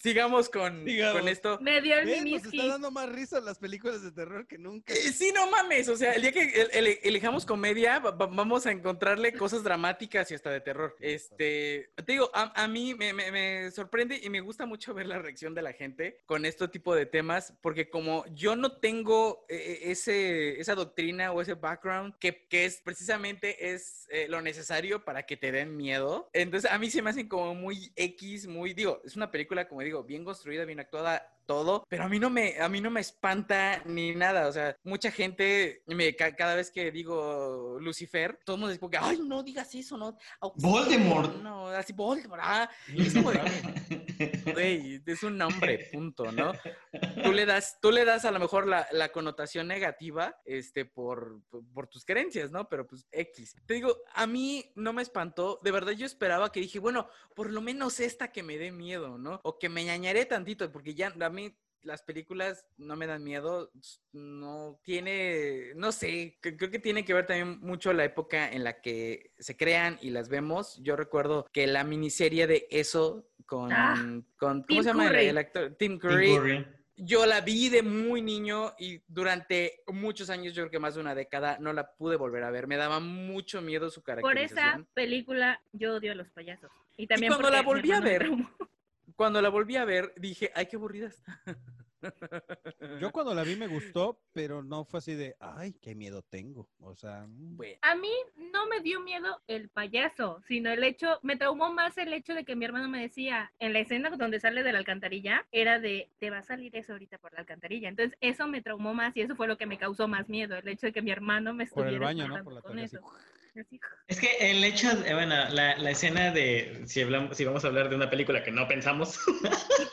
sigamos con, Sigamos. con esto. Me dio el. Nos está dando más risa las películas de terror que nunca. Eh, Sí, no mames. O sea, el día que el- el- elijamos comedia, va- va- vamos a encontrarle cosas dramáticas y hasta de terror. Este, te digo, a, a mí me, me- me sorprende y me gusta mucho ver la reacción de la gente con este tipo de temas, porque como yo no tengo eh, ese, esa doctrina o ese background que, que es precisamente es eh, lo necesario para que te den miedo, entonces a mí se me hacen como muy X, muy, digo, es una película, como digo, bien construida, bien actuada, todo, pero a mí no me, a mí no me espanta ni nada, o sea, mucha gente, me, ca- cada vez que digo Lucifer, todo el mundo dice, como que, ay, no digas eso, no. Voldemort. No, así, Voldemort, ah, es como de, es un nombre, punto, ¿no? Tú le das, tú le das a lo mejor la, la connotación negativa, este, por, por, por tus creencias, ¿no? Pero pues X. Te digo, a mí no me espantó, de verdad yo esperaba que dije, bueno, por lo menos esta que me dé miedo, ¿no? O que me ñañaré tantito, porque ya a mí las películas no me dan miedo, no tiene, no sé, creo que tiene que ver también mucho la época en la que se crean y las vemos. Yo recuerdo que la miniserie de eso con, Ah, con ¿cómo Tim se llama el- Curry. el actor? Tim Tim Curry. Curry. Yo la vi de muy niño y durante muchos años, yo creo que más de una década, no la pude volver a ver. Me daba mucho miedo su Por caracterización. esa película yo odio a los payasos. Y también cuando porque la volví a ver, traumó. Cuando la volví a ver, dije, ay, qué aburrida está. Yo cuando la vi me gustó, pero no fue así de, ay, qué miedo tengo. O sea, mm, Bueno, A mí no me dio miedo el payaso, sino el hecho, me traumó más el hecho de que mi hermano me decía, en la escena donde sale de la alcantarilla, era de, te va a salir eso ahorita por la alcantarilla. Entonces eso me traumó más y eso fue lo que me causó más miedo, el hecho de que mi hermano me por estuviera el baño, ¿no? Por la con así. Así. Es que el hecho, eh, bueno, la, la escena de, si, hablamos, si vamos a hablar de una película que no pensamos,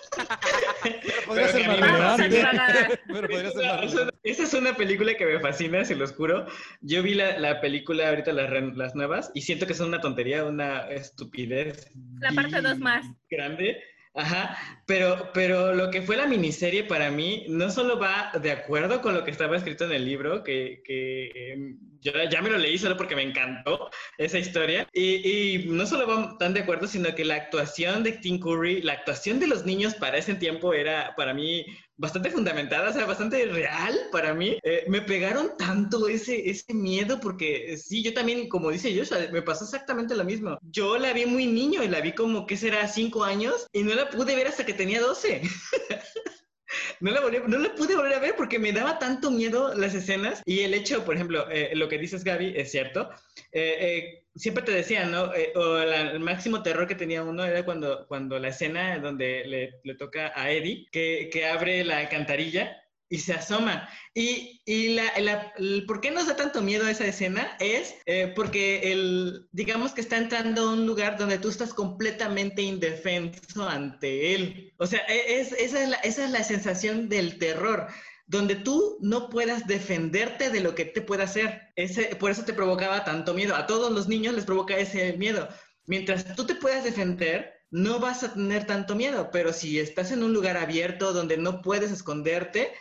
Podría Pero podría ser más Esa- es una película que me fascina, se los juro. Yo vi la, la película ahorita, las, nuevas, y siento que son una tontería, una estupidez. La parte dos más. Grande. Ajá, pero, pero lo que fue la miniserie para mí no solo va de acuerdo con lo que estaba escrito en el libro, que, que em, yo ya me lo leí solo porque me encantó esa historia, y, y no solo va tan de acuerdo, sino que la actuación de Tim Curry, la actuación de los niños para ese tiempo era para mí bastante fundamentada, o sea, bastante real para mí. Eh, me pegaron tanto ese, ese miedo porque eh, sí, yo también, como dice Joshua, me pasó exactamente lo mismo. Yo la vi muy niño y la vi como, ¿qué será? Cinco años y no la pude ver hasta que tenía 12. No la, volví- no la pude volver a ver porque me daba tanto miedo las escenas y el hecho, por ejemplo, eh, lo que dices Gaby es cierto. Eh, eh, siempre te decían, ¿no? O el máximo terror que tenía uno era cuando, cuando la escena donde le, le toca a Eddie, que, que abre la alcantarilla y se asoma. Y, y la, la- el por qué nos da tanto miedo esa escena es eh, porque el, digamos que está entrando a un lugar donde tú estás completamente indefenso ante él. O sea, e- es, esa, es la, esa es la sensación del terror. Donde tú no puedas defenderte de lo que te pueda hacer. Ese, por eso te provocaba tanto miedo. A todos los niños les provoca ese miedo. Mientras tú te puedas defender, no vas a tener tanto miedo, pero si estás en un lugar abierto donde no puedes esconderte,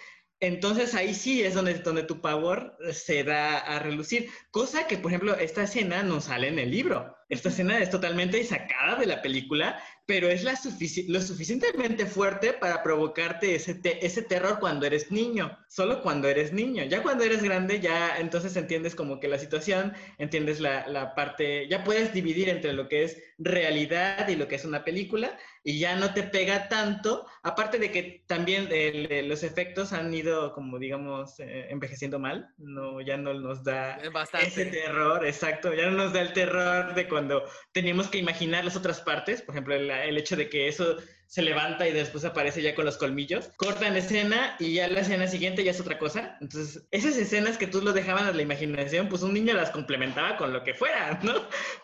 entonces ahí sí es donde, donde tu pavor se da a relucir. Cosa que, por ejemplo, esta escena no sale en el libro. Esta escena es totalmente sacada de la película, pero es la sufici- lo suficientemente fuerte para provocarte ese, te- ese terror cuando eres niño. Solo cuando eres niño. Ya cuando eres grande, ya entonces entiendes como que la situación, entiendes la, la parte, ya puedes dividir entre lo que es realidad y lo que es una película y ya no te pega tanto, aparte de que también el- los efectos han ido como digamos eh, envejeciendo mal, no ya no nos da bastante. ese terror, exacto, ya no nos da el terror de cuando teníamos que imaginar las otras partes, por ejemplo, el, el hecho de que eso se levanta y después aparece ya con los colmillos, cortan escena y ya la escena siguiente ya es otra cosa. Entonces, esas escenas que tú lo dejaban a la imaginación, pues un niño las complementaba con lo que fuera, ¿no?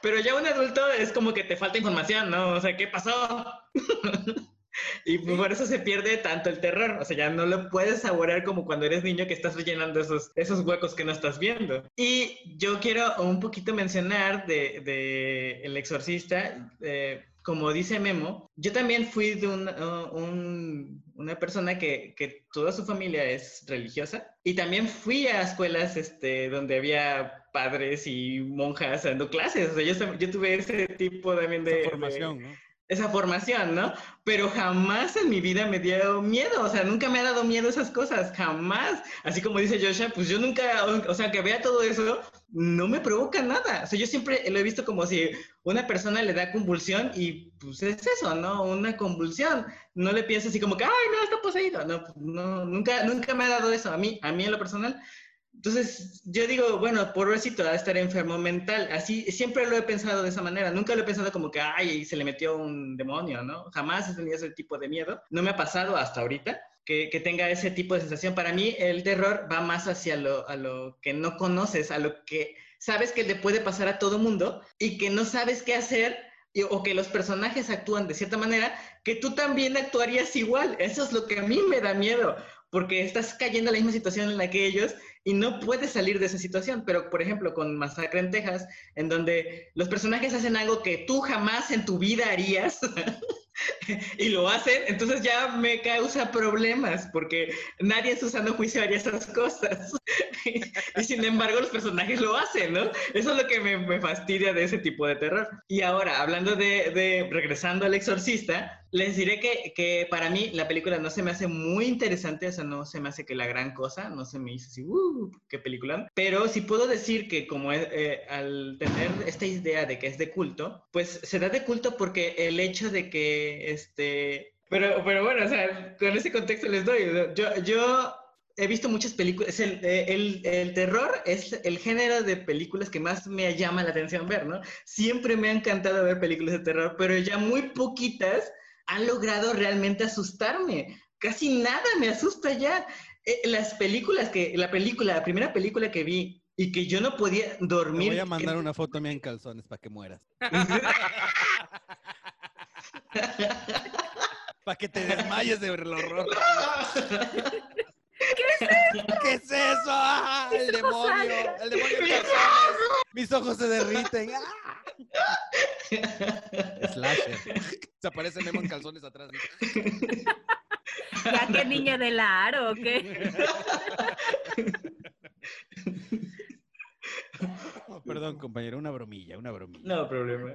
Pero ya un adulto es como que te falta información, ¿no? O sea, ¿qué pasó? Y por eso se pierde tanto el terror. O sea, ya no lo puedes saborear como cuando eres niño que estás rellenando esos, esos huecos que no estás viendo. Y yo quiero un poquito mencionar de, de El Exorcista. eh, como dice Memo, yo también fui de un- uh, un- una persona que, que toda su familia es religiosa y también fui a escuelas este, donde había padres y monjas dando clases. O sea, yo, yo tuve ese tipo también de... Esa formación, ¿no? esa formación, ¿no? Pero jamás en mi vida me dio miedo, o sea, nunca me ha dado miedo esas cosas, jamás. Así como dice Joshua, pues yo nunca, o sea, que vea todo eso, no me provoca nada. O sea, yo siempre lo he visto como si una persona le da convulsión y pues es eso, ¿no? Una convulsión. No le piensas así como que, ay, no, está poseído. No, pues, no, nunca, nunca me ha dado eso a mí, a mí en lo personal. Entonces, yo digo, bueno, pobrecito, a estar enfermo mental. Así, siempre lo he pensado de esa manera. Nunca lo he pensado como que, ay, se le metió un demonio, ¿no? Jamás he tenido ese tipo de miedo. No me ha pasado hasta ahorita que, tenga ese tipo de sensación. Para mí, el terror va más hacia lo, a lo que no conoces, a lo que sabes que le puede pasar a todo mundo y que no sabes qué hacer o que los personajes actúan de cierta manera que tú también actuarías igual. Eso es lo que a mí me da miedo, porque estás cayendo en la misma situación en la que ellos y no puedes salir de esa situación. Pero, por ejemplo, con Masacre en Texas, en donde los personajes hacen algo que tú jamás en tu vida harías. y lo hacen, entonces ya me causa problemas porque nadie en su sano juicio haría esas cosas. y sin embargo los personajes lo hacen, ¿no? Eso es lo que me, me fastidia de ese tipo de terror. Y ahora, hablando de, de regresando al exorcista, les diré que, que para mí la película no se me hace muy interesante, o sea, no se me hace que la gran cosa, no se me hizo así, ¡uh! ¡Qué película! Pero sí puedo decir que como es, eh, al tener esta idea de que es de culto, pues se da de culto porque el hecho de que, este... Pero, pero bueno, o sea, con ese contexto les doy. Yo, yo he visto muchas películas. El, el, el, terror es el género de películas que más me llama la atención ver, ¿no? Siempre me ha encantado ver películas de terror, pero ya muy poquitas han logrado realmente asustarme. Casi nada me asusta ya. Eh, las películas que, la película, la primera película que vi y que yo no podía dormir. Te voy a mandar que... una foto mía en calzones para que mueras. para que te desmayes de el horror. ¿Qué es eso? ¿Qué es eso? ¡Ah! El demonio. El demonio en calzones. Mis ojos se derriten. ¡Ah! Slasher. Se aparece Memo en calzones atrás. ¿Ya qué niña del aro o qué? Oh, perdón, compañero, una bromilla, una bromilla. No problema.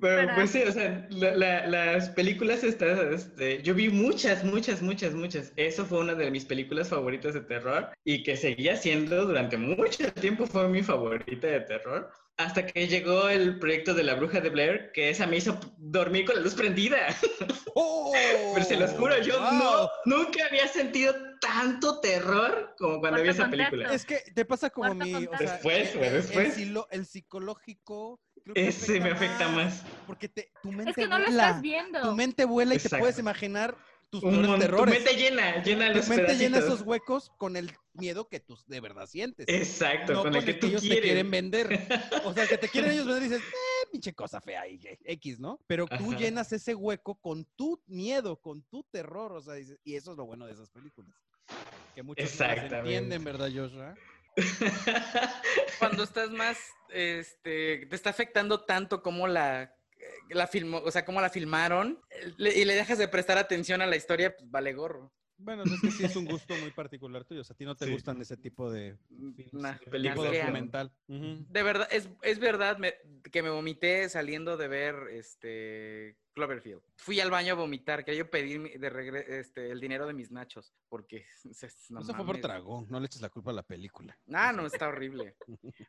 Pero Para... pues sí, o sea, la, la, las películas estas, este, yo vi muchas, muchas, muchas, muchas. Eso fue una de mis películas favoritas de terror y que seguía siendo durante mucho tiempo fue mi favorita de terror. Hasta que llegó el proyecto de la bruja de Blair, que esa me hizo dormir con la luz prendida. Oh, Pero se los juro, yo wow. no, nunca había sentido tanto terror como cuando vi esa película. Es que te pasa como. O sea, después, güey, después. El, el, el psicológico. Ese me afecta más. Porque te, tu mente es que no vuela, lo estás viendo. Tu mente vuela y Exacto. te puedes imaginar tus Un peores mon- tu terrores. mente llena, llena los tu mente llena esos huecos con el miedo que tú de verdad sientes. Exacto, no con con el que el que tú ellos te quieren vender. O sea, el que te quieren ellos vender y dices, eh, pinche cosa fea y X, ¿no? Pero tú Ajá. llenas ese hueco con tu miedo, con tu terror, o sea, dices- y eso es lo bueno de esas películas. Que muchos entienden, ¿verdad, Joshua? Cuando estás más, este, te está afectando tanto como la, la filmó, o sea, cómo la filmaron le- y le dejas de prestar atención a la historia, pues vale gorro. Bueno, es que sí es un gusto muy particular tuyo. O sea, a ti no te Sí. gustan ese tipo de films, Nah, tipo películas, asquean. documental. De verdad, es, es verdad me- que me vomité saliendo de ver este Cloverfield. Fui al baño a vomitar, quería yo pedir de regre- este, el dinero de mis nachos, porque se- no Eso fue por mames. tragón, no le eches la culpa a la película. Ah, no, está horrible.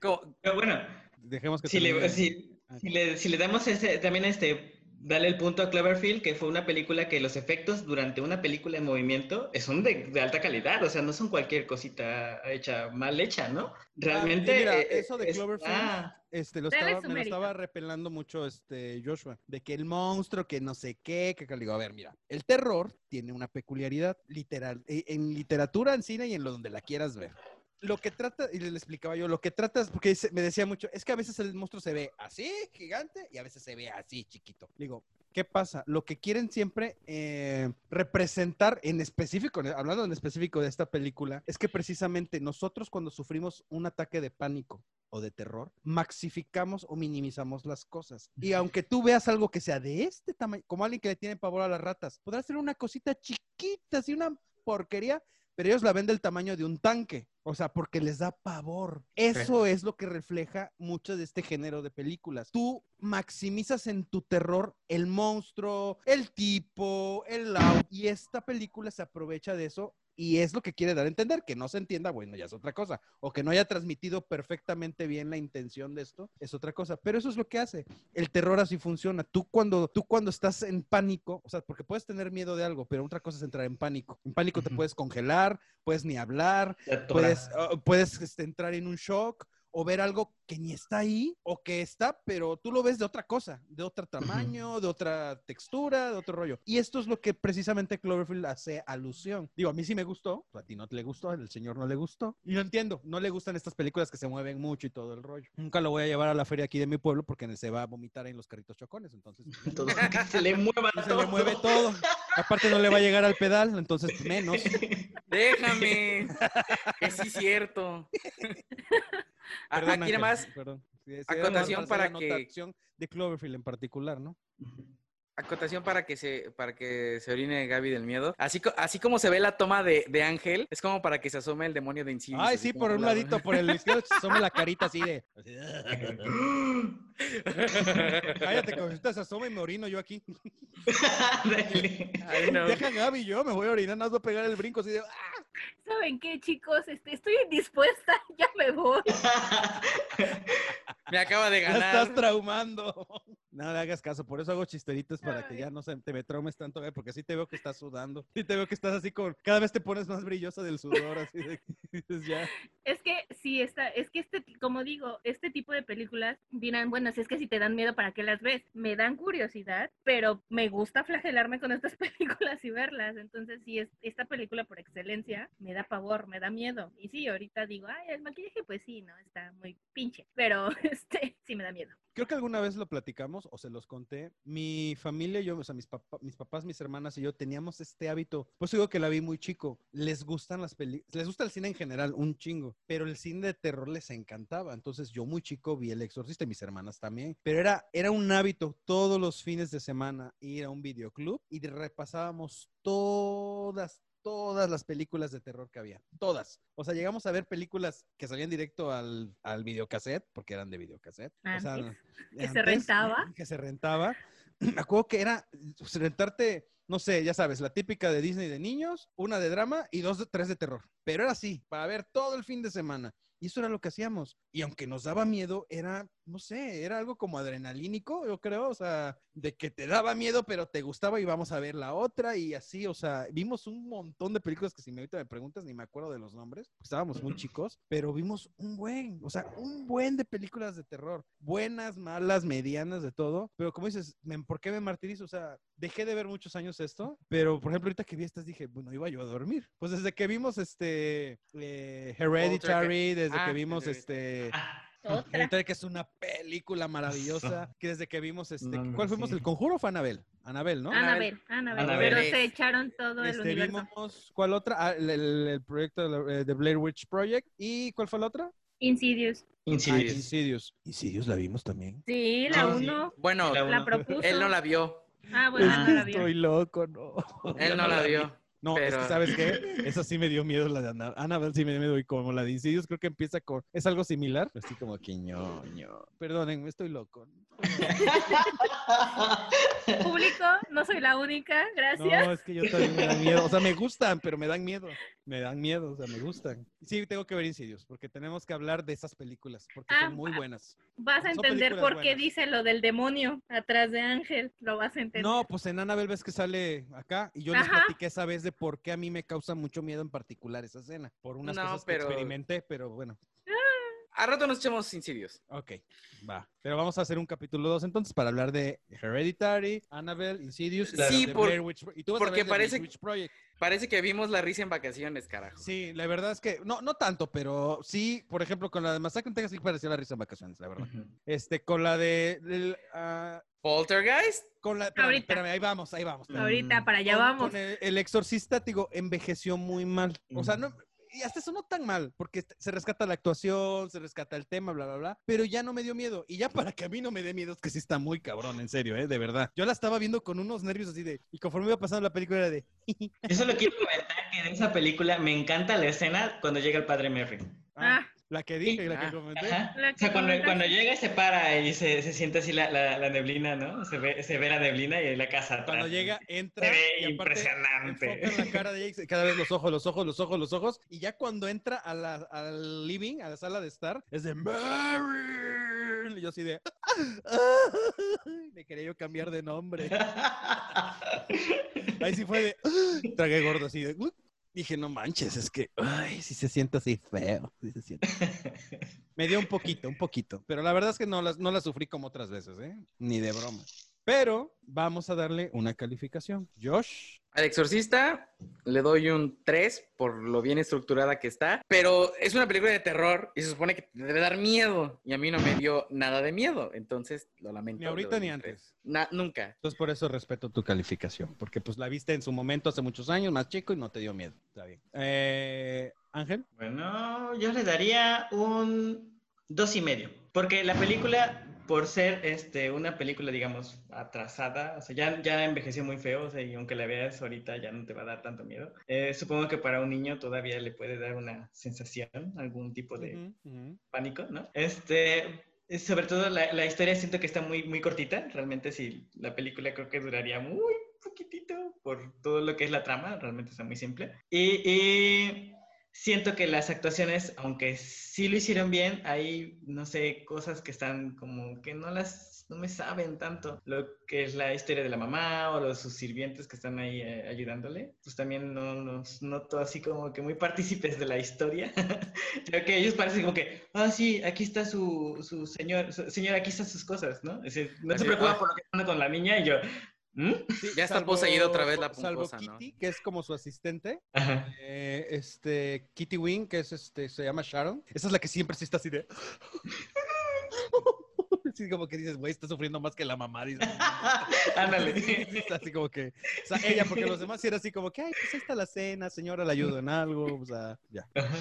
Pero bueno, Dejemos que si le, termine. si, Ah. si le, si le damos ese, también este, darle el punto a Cloverfield, que fue una película que los efectos durante una película en movimiento eh, son de, de alta calidad, o sea, no son cualquier cosita hecha, mal hecha, ¿no? Realmente... Ah, mira, eh, eso de es- Cloverfield, ah, este, lo Dale estaba, su me lo estaba repelando mucho este Joshua, de que el monstruo, que no sé qué, que le digo, a ver, mira, el terror tiene una peculiaridad literal, e- en literatura, en cine y en lo donde la quieras ver. Lo que trata, y le explicaba yo, lo que tratas, porque me decía mucho, es que a veces el monstruo se ve así, gigante, y a veces se ve así, chiquito. Digo, ¿qué pasa? Lo que quieren siempre eh, representar en específico, hablando en específico de esta película, es que precisamente nosotros cuando sufrimos un ataque de pánico o de terror, maxificamos o minimizamos las cosas. Y aunque tú veas algo que sea de este tamaño, como alguien que le tiene pavor a las ratas, podrá ser una cosita chiquita, así una porquería, pero ellos la ven del tamaño de un tanque. O sea, porque les da pavor. Eso es lo que refleja mucho de este género de películas. Tú maximizas en tu terror el monstruo, el tipo, el auto. Y esta película se aprovecha de eso y es lo que quiere dar a entender. Que no se entienda, bueno, ya es otra cosa. O que no haya transmitido perfectamente bien la intención de esto, es otra cosa. Pero eso es lo que hace. El terror así funciona. Tú cuando, tú cuando estás en pánico, o sea, porque puedes tener miedo de algo, pero otra cosa es entrar en pánico. En pánico te puedes congelar, puedes ni hablar, puedes, uh, puedes este, entrar en un shock o ver algo que ni está ahí o que está, pero tú lo ves de otra cosa, de otro tamaño, de otra textura, de otro rollo. Y esto es lo que precisamente Cloverfield hace alusión. Digo, a mí sí me gustó, a ti no te le gustó, al señor no le gustó. Y lo entiendo, no le gustan estas películas que se mueven mucho y todo el rollo. Nunca lo voy a llevar a la feria aquí de mi pueblo porque se va a vomitar en los carritos chocones, entonces... Todo, que se le mueva Se todo. le mueve todo. Aparte no le va a llegar al pedal, entonces menos. Déjame. que sí es cierto. Perdón, Aquí Ángel, más, perdón. Sí, sí, acotación para que- de Cloverfield en particular, ¿no? Acotación para que se para que se orine Gaby del miedo. Así, así como se ve la toma de, de Ángel, es como para que se asome el demonio de Insidious. Ay, sí, por un lado. ladito, por el izquierdo, se asoma la carita así de. Cállate, que se asoma y me orino yo aquí. Dale. Ay, no. Deja a Gaby, yo me voy a orinar, no voy a pegar el brinco así de. ¡ah! ¿Saben qué, chicos? Este, estoy indispuesta, ya me voy. Me acaba de Ya ganar. estás traumando. No le hagas caso, por eso hago chisteritos para que ya no se te me traumes tanto, eh, porque sí te veo que estás sudando. Sí te veo que estás así con. Cada vez te pones más brillosa del sudor, así de. dices, ya. Es que sí, está, es que este, como digo, este tipo de películas dirán, bueno, si es que si te dan miedo, ¿para qué las ves? Me dan curiosidad, pero me gusta flagelarme con estas películas y verlas. Entonces, sí, es, esta película por excelencia me da pavor, me da miedo. Y sí, ahorita digo, ay, el maquillaje, pues sí, no, está muy pinche, pero este, sí me da miedo. Creo que alguna vez lo platicamos o se los conté. Mi familia yo, o sea, mis, papá- mis papás, mis hermanas y yo teníamos este hábito. Pues digo que la vi muy chico. Les gustan las películas, les gusta el cine en general, un chingo. Pero el cine de terror les encantaba. Entonces yo muy chico vi El Exorcista y mis hermanas también. Pero era, era un hábito todos los fines de semana ir a un videoclub y repasábamos todas, todas las películas de terror que había. Todas. O sea, llegamos a ver películas que salían directo al, al videocassette, porque eran de videocassette. O sea, Antes, que se rentaba. Que se rentaba. Me acuerdo que era pues, rentarte, no sé, ya sabes, la típica de Disney de niños, una de drama y dos, tres de terror. Pero era así, para ver todo el fin de semana. Y eso era lo que hacíamos. Y aunque nos daba miedo, era no sé, era algo como adrenalínico, yo creo, o sea, de que te daba miedo, pero te gustaba y vamos a ver la otra y así, o sea, vimos un montón de películas que si me ahorita me preguntas ni me acuerdo de los nombres, porque estábamos muy chicos, pero vimos un buen, o sea, un buen de películas de terror, buenas, malas, medianas, de todo, pero como dices, ¿por qué me martirizo? O sea, dejé de ver muchos años esto, pero por ejemplo, ahorita que vi estas dije, bueno, iba yo a dormir. Pues desde que vimos este eh, Hereditary, desde Ah, que vimos Hereditary. este Ah, Otra. Que es una película maravillosa, que desde que vimos este, No, no, ¿cuál fuimos? sí. ¿El Conjuro o fue Anabel? Anabel, ¿no? Anabel, Anabel, pero se echaron todo el Este, universo. vimos, ¿cuál otra? Ah, el, el- el proyecto de, la- eh, de Blair Witch Project. ¿Y cuál fue la otra? Insidious. Ah, Insidious. Insidious. Insidious la vimos también. Sí, la Ah, sí. uno Bueno, La propuso. él no la vio. Ah, bueno, Ah, no la vio. Estoy loco, no. Él no la vio. No, es Pero- que ¿sabes qué? Esa sí me dio miedo, la de Ana- Annabelle sí me dio miedo y como la de Insidious creo que empieza con... Es algo similar, así como que ñoño. Perdónenme, estoy loco. Público, no soy la única, gracias. No, es que yo también me dan miedo. O sea, me gustan, pero me dan miedo. Me dan miedo, o sea, me gustan. Sí, tengo que ver Insidious, porque tenemos que hablar de esas películas, porque Ah, son muy buenas. Vas a entender por qué buenas. dice lo del demonio atrás de Ángel. Lo vas a entender. No, pues en Annabelle ves que sale acá y yo les platiqué esa vez de por qué a mí me causa mucho miedo en particular esa escena. Por unas No, cosas pero- que experimenté, pero bueno. A rato nos echamos Insidious. Ok, va. Pero vamos a hacer un capítulo 2 entonces para hablar de Hereditary, Annabelle, Insidious y Sí, por- Blair Witch Pro- y tú vas porque parece- Blair Witch Project. Parece que vimos la risa en vacaciones, carajo. Sí, la verdad es que, no, no tanto, pero sí, por ejemplo, con la de Masacre en Texas sí parecía la risa en vacaciones, la verdad. Este, con la de, del, ah, Poltergeist. con la, espérame, Ahorita. espérame, ahí vamos, ahí vamos. Ahorita, para allá Con- vamos. con el, el exorcista, digo, envejeció muy mal. O sea, no, y hasta eso no tan mal, porque se rescata la actuación, se rescata el tema, bla, bla, bla, pero ya no me dio miedo. Y ya para que a mí no me dé miedo, es que sí está muy cabrón, en serio, ¿eh? De verdad. Yo la estaba viendo con unos nervios así de, y conforme iba pasando la película era de, Yo solo quiero comentar que en esa película me encanta la escena cuando llega el padre Merry. ah, Ah, la que dije, la Ah. que comenté. La O sea, cuando, cuando llega y se para y se, se siente así la, la, la neblina, ¿no? Se ve, se ve la neblina y la casa atrás. Cuando llega, entra Se ve y impresionante. enfocan la cara de ella y se- cada vez los ojos, los ojos, los ojos, los ojos. Y ya cuando entra a la, al living, a la sala de estar, es de Mary. Y yo así de. Me quería yo cambiar de nombre. Ahí sí fue de. Tragué gordo así de. Dije, no manches, es que. Ay, sí se siente así feo. sí se siente. Me dio un poquito, un poquito. Pero la verdad es que no la, no la sufrí como otras veces, ¿eh? Ni de broma. Pero vamos a darle una calificación. Josh. Al Exorcista le doy un 3 por lo bien estructurada que está, pero es una película de terror y se supone que te debe dar miedo y a mí no me dio nada de miedo, entonces lo lamento. Ni ahorita ni antes. Na- nunca. Entonces por eso respeto tu calificación, porque pues la viste en su momento hace muchos años, más chico y no te dio miedo. Está bien. Eh, Ángel. Bueno, yo le daría un dos y medio. Porque la película, por ser este, una película, digamos, atrasada, o sea, ya, ya envejeció muy feo, o sea, y aunque la veas ahorita ya no te va a dar tanto miedo. Eh, supongo que para un niño todavía le puede dar una sensación, algún tipo de Ujú, ujú. pánico, ¿no? Este, sobre todo la, la historia siento que está muy, muy cortita. Realmente si la película creo que duraría muy poquitito por todo lo que es la trama. Realmente está muy simple. Y, y siento que las actuaciones, aunque sí lo hicieron bien, hay, no sé, cosas que están como que no las, no me saben tanto. Lo que es la historia de la mamá o los sus sirvientes que están ahí eh, ayudándole. Pues también no los noto así como que muy partícipes de la historia. Creo que ellos parecen como que, ah, sí, aquí está su, su señor, su- señor, aquí están sus cosas, ¿no? Es decir, no Así, se preocupa ah. por lo que está pasando con la niña y yo, ¿mm? Sí, Ya está poseída otra vez la Salvo puncosa, ¿no? Kitty, que es como su asistente. Eh, este, Kitty Wing, que es este, se llama Sharon. Esa es la que siempre sí está así de. Sí, como que dices, güey, está sufriendo más que la mamá. dices. Ándale. Sí, sí, está así como que. O sea, ella, porque los demás sí era así como que, ay, pues ahí está la cena, señora, le ayudo en algo. O sea, ya. Ajá.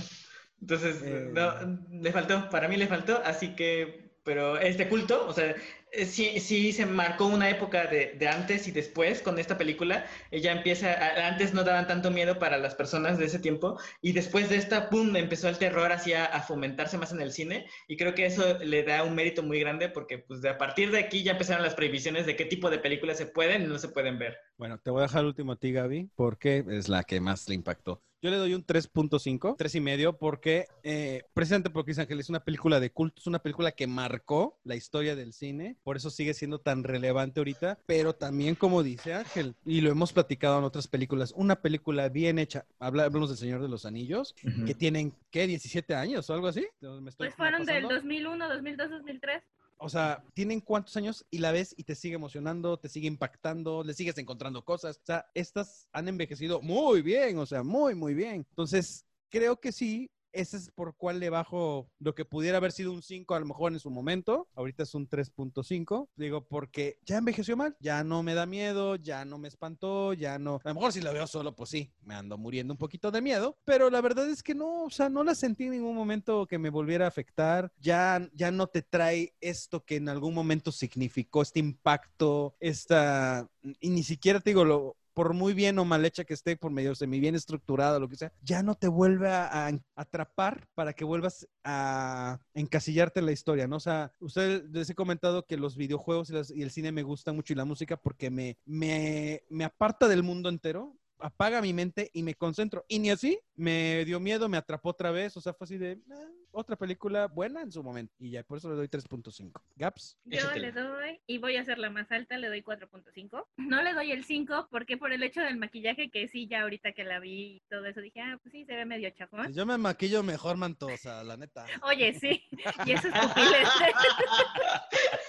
Entonces, Eh. no, le faltó, para mí le faltó, así que, pero este culto, o sea, eh, sí, sí se marcó una época de, de antes y después con esta película. Ella empieza, antes no daban tanto miedo para las personas de ese tiempo y después de esta, pum, empezó el terror así a, a fomentarse más en el cine y creo que eso le da un mérito muy grande porque pues de a partir de aquí ya empezaron las prohibiciones de qué tipo de películas se pueden y no se pueden ver. Bueno, te voy a dejar el último a ti, Gaby, porque es la que más le impactó. Yo le doy un 3.5, 3 y medio, porque eh, precisamente porque Cris Ángel es una película de culto, es una película que marcó la historia del cine, por eso sigue siendo tan relevante ahorita, pero también como dice Ángel, y lo hemos platicado en otras películas, una película bien hecha, habla- hablamos del Señor de los Anillos, que tienen, ¿qué? 17 años o algo así. Me estoy Pues fueron del pasando. 2001, 2002, 2003. O sea, tienen cuántos años y la ves y te sigue emocionando, te sigue impactando, le sigues encontrando cosas. O sea, estas han envejecido muy bien, o sea, muy, muy bien. Entonces, creo que sí. Ese es por cuál le bajo lo que pudiera haber sido un 5 a lo mejor en su momento. Ahorita es un 3.5. Digo, porque ya envejeció mal. Ya no me da miedo, ya no me espantó, ya no. A lo mejor si la veo solo, pues sí, me ando muriendo un poquito de miedo. Pero la verdad es que no, o sea, no la sentí en ningún momento que me volviera a afectar. Ya, ya no te trae esto que en algún momento significó este impacto, esta. Y ni siquiera te digo, lo, por muy bien o mal hecha que esté, por medio semi bien estructurada, lo que sea, ya no te vuelve a, atrapar para que vuelvas a encasillarte en la historia, ¿no? O sea, ustedes les he comentado que los videojuegos y, las- y el cine me gustan mucho y la música porque me, me, me aparta del mundo entero, apaga mi mente y me concentro. Y ni así, me dio miedo, me atrapó otra vez, o sea, fue así de "Ah, otra película buena en su momento. Y ya, por eso le doy 3.5. Gaps. Yo Échatela. le doy, y voy a hacer la más alta, le doy 4.5. No le doy el 5 porque por el hecho del maquillaje, que sí, ya ahorita que la vi y todo eso, dije, ah, pues sí, se ve medio chafón. Yo me maquillo mejor, mantosa, la neta. Oye, sí, y esos pupilentes,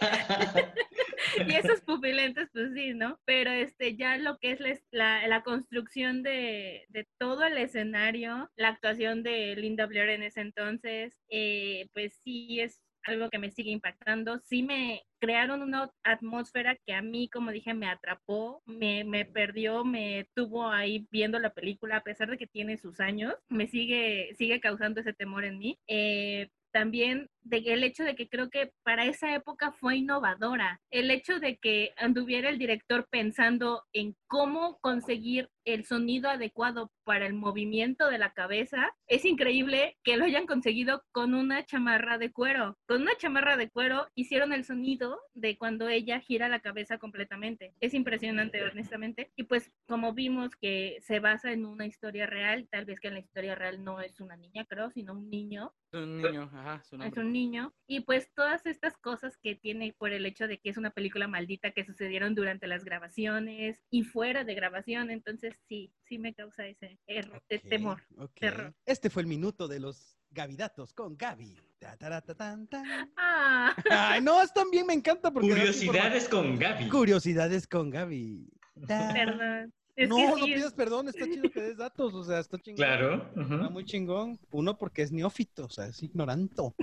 y esos pupilentes, pues sí, ¿no? Pero este, ya lo que es la, la, construcción de, de todo el escenario, la actuación de Linda Blair en ese entonces, eh, pues sí es algo que me sigue impactando. Sí me crearon una atmósfera que a mí, como dije, me atrapó, me, me perdió, me tuvo ahí viendo la película, a pesar de que tiene sus años, me sigue, sigue causando ese temor en mí. Eh, también de el hecho de que creo que para esa época fue innovadora. El hecho de que anduviera el director pensando en cómo conseguir el sonido adecuado para el movimiento de la cabeza, es increíble que lo hayan conseguido con una chamarra de cuero. Con una chamarra de cuero hicieron el sonido de cuando ella gira la cabeza completamente. Es impresionante, honestamente. Y pues como vimos que se basa en una historia real, tal vez que en la historia real no es una niña, creo, sino un niño, Es un niño, ajá, es un niño. Y pues todas estas cosas que tiene por el hecho de que es una película maldita que sucedieron durante las grabaciones y fuera de grabación. Entonces sí, sí me causa ese error, de Ok, temor. terror. Este fue el minuto de los Gavidatos con Gaby. Ta, ta, ta. Ah, Ay, no, es también me encanta porque. Curiosidades con. Gaby. Curiosidades con Gaby. Ta. perdón. Es no, que no sí, pidas perdón, está chido que des datos, o sea, está chingón. Claro. Está muy chingón. Uno porque es neófito, o sea, es ignoranto.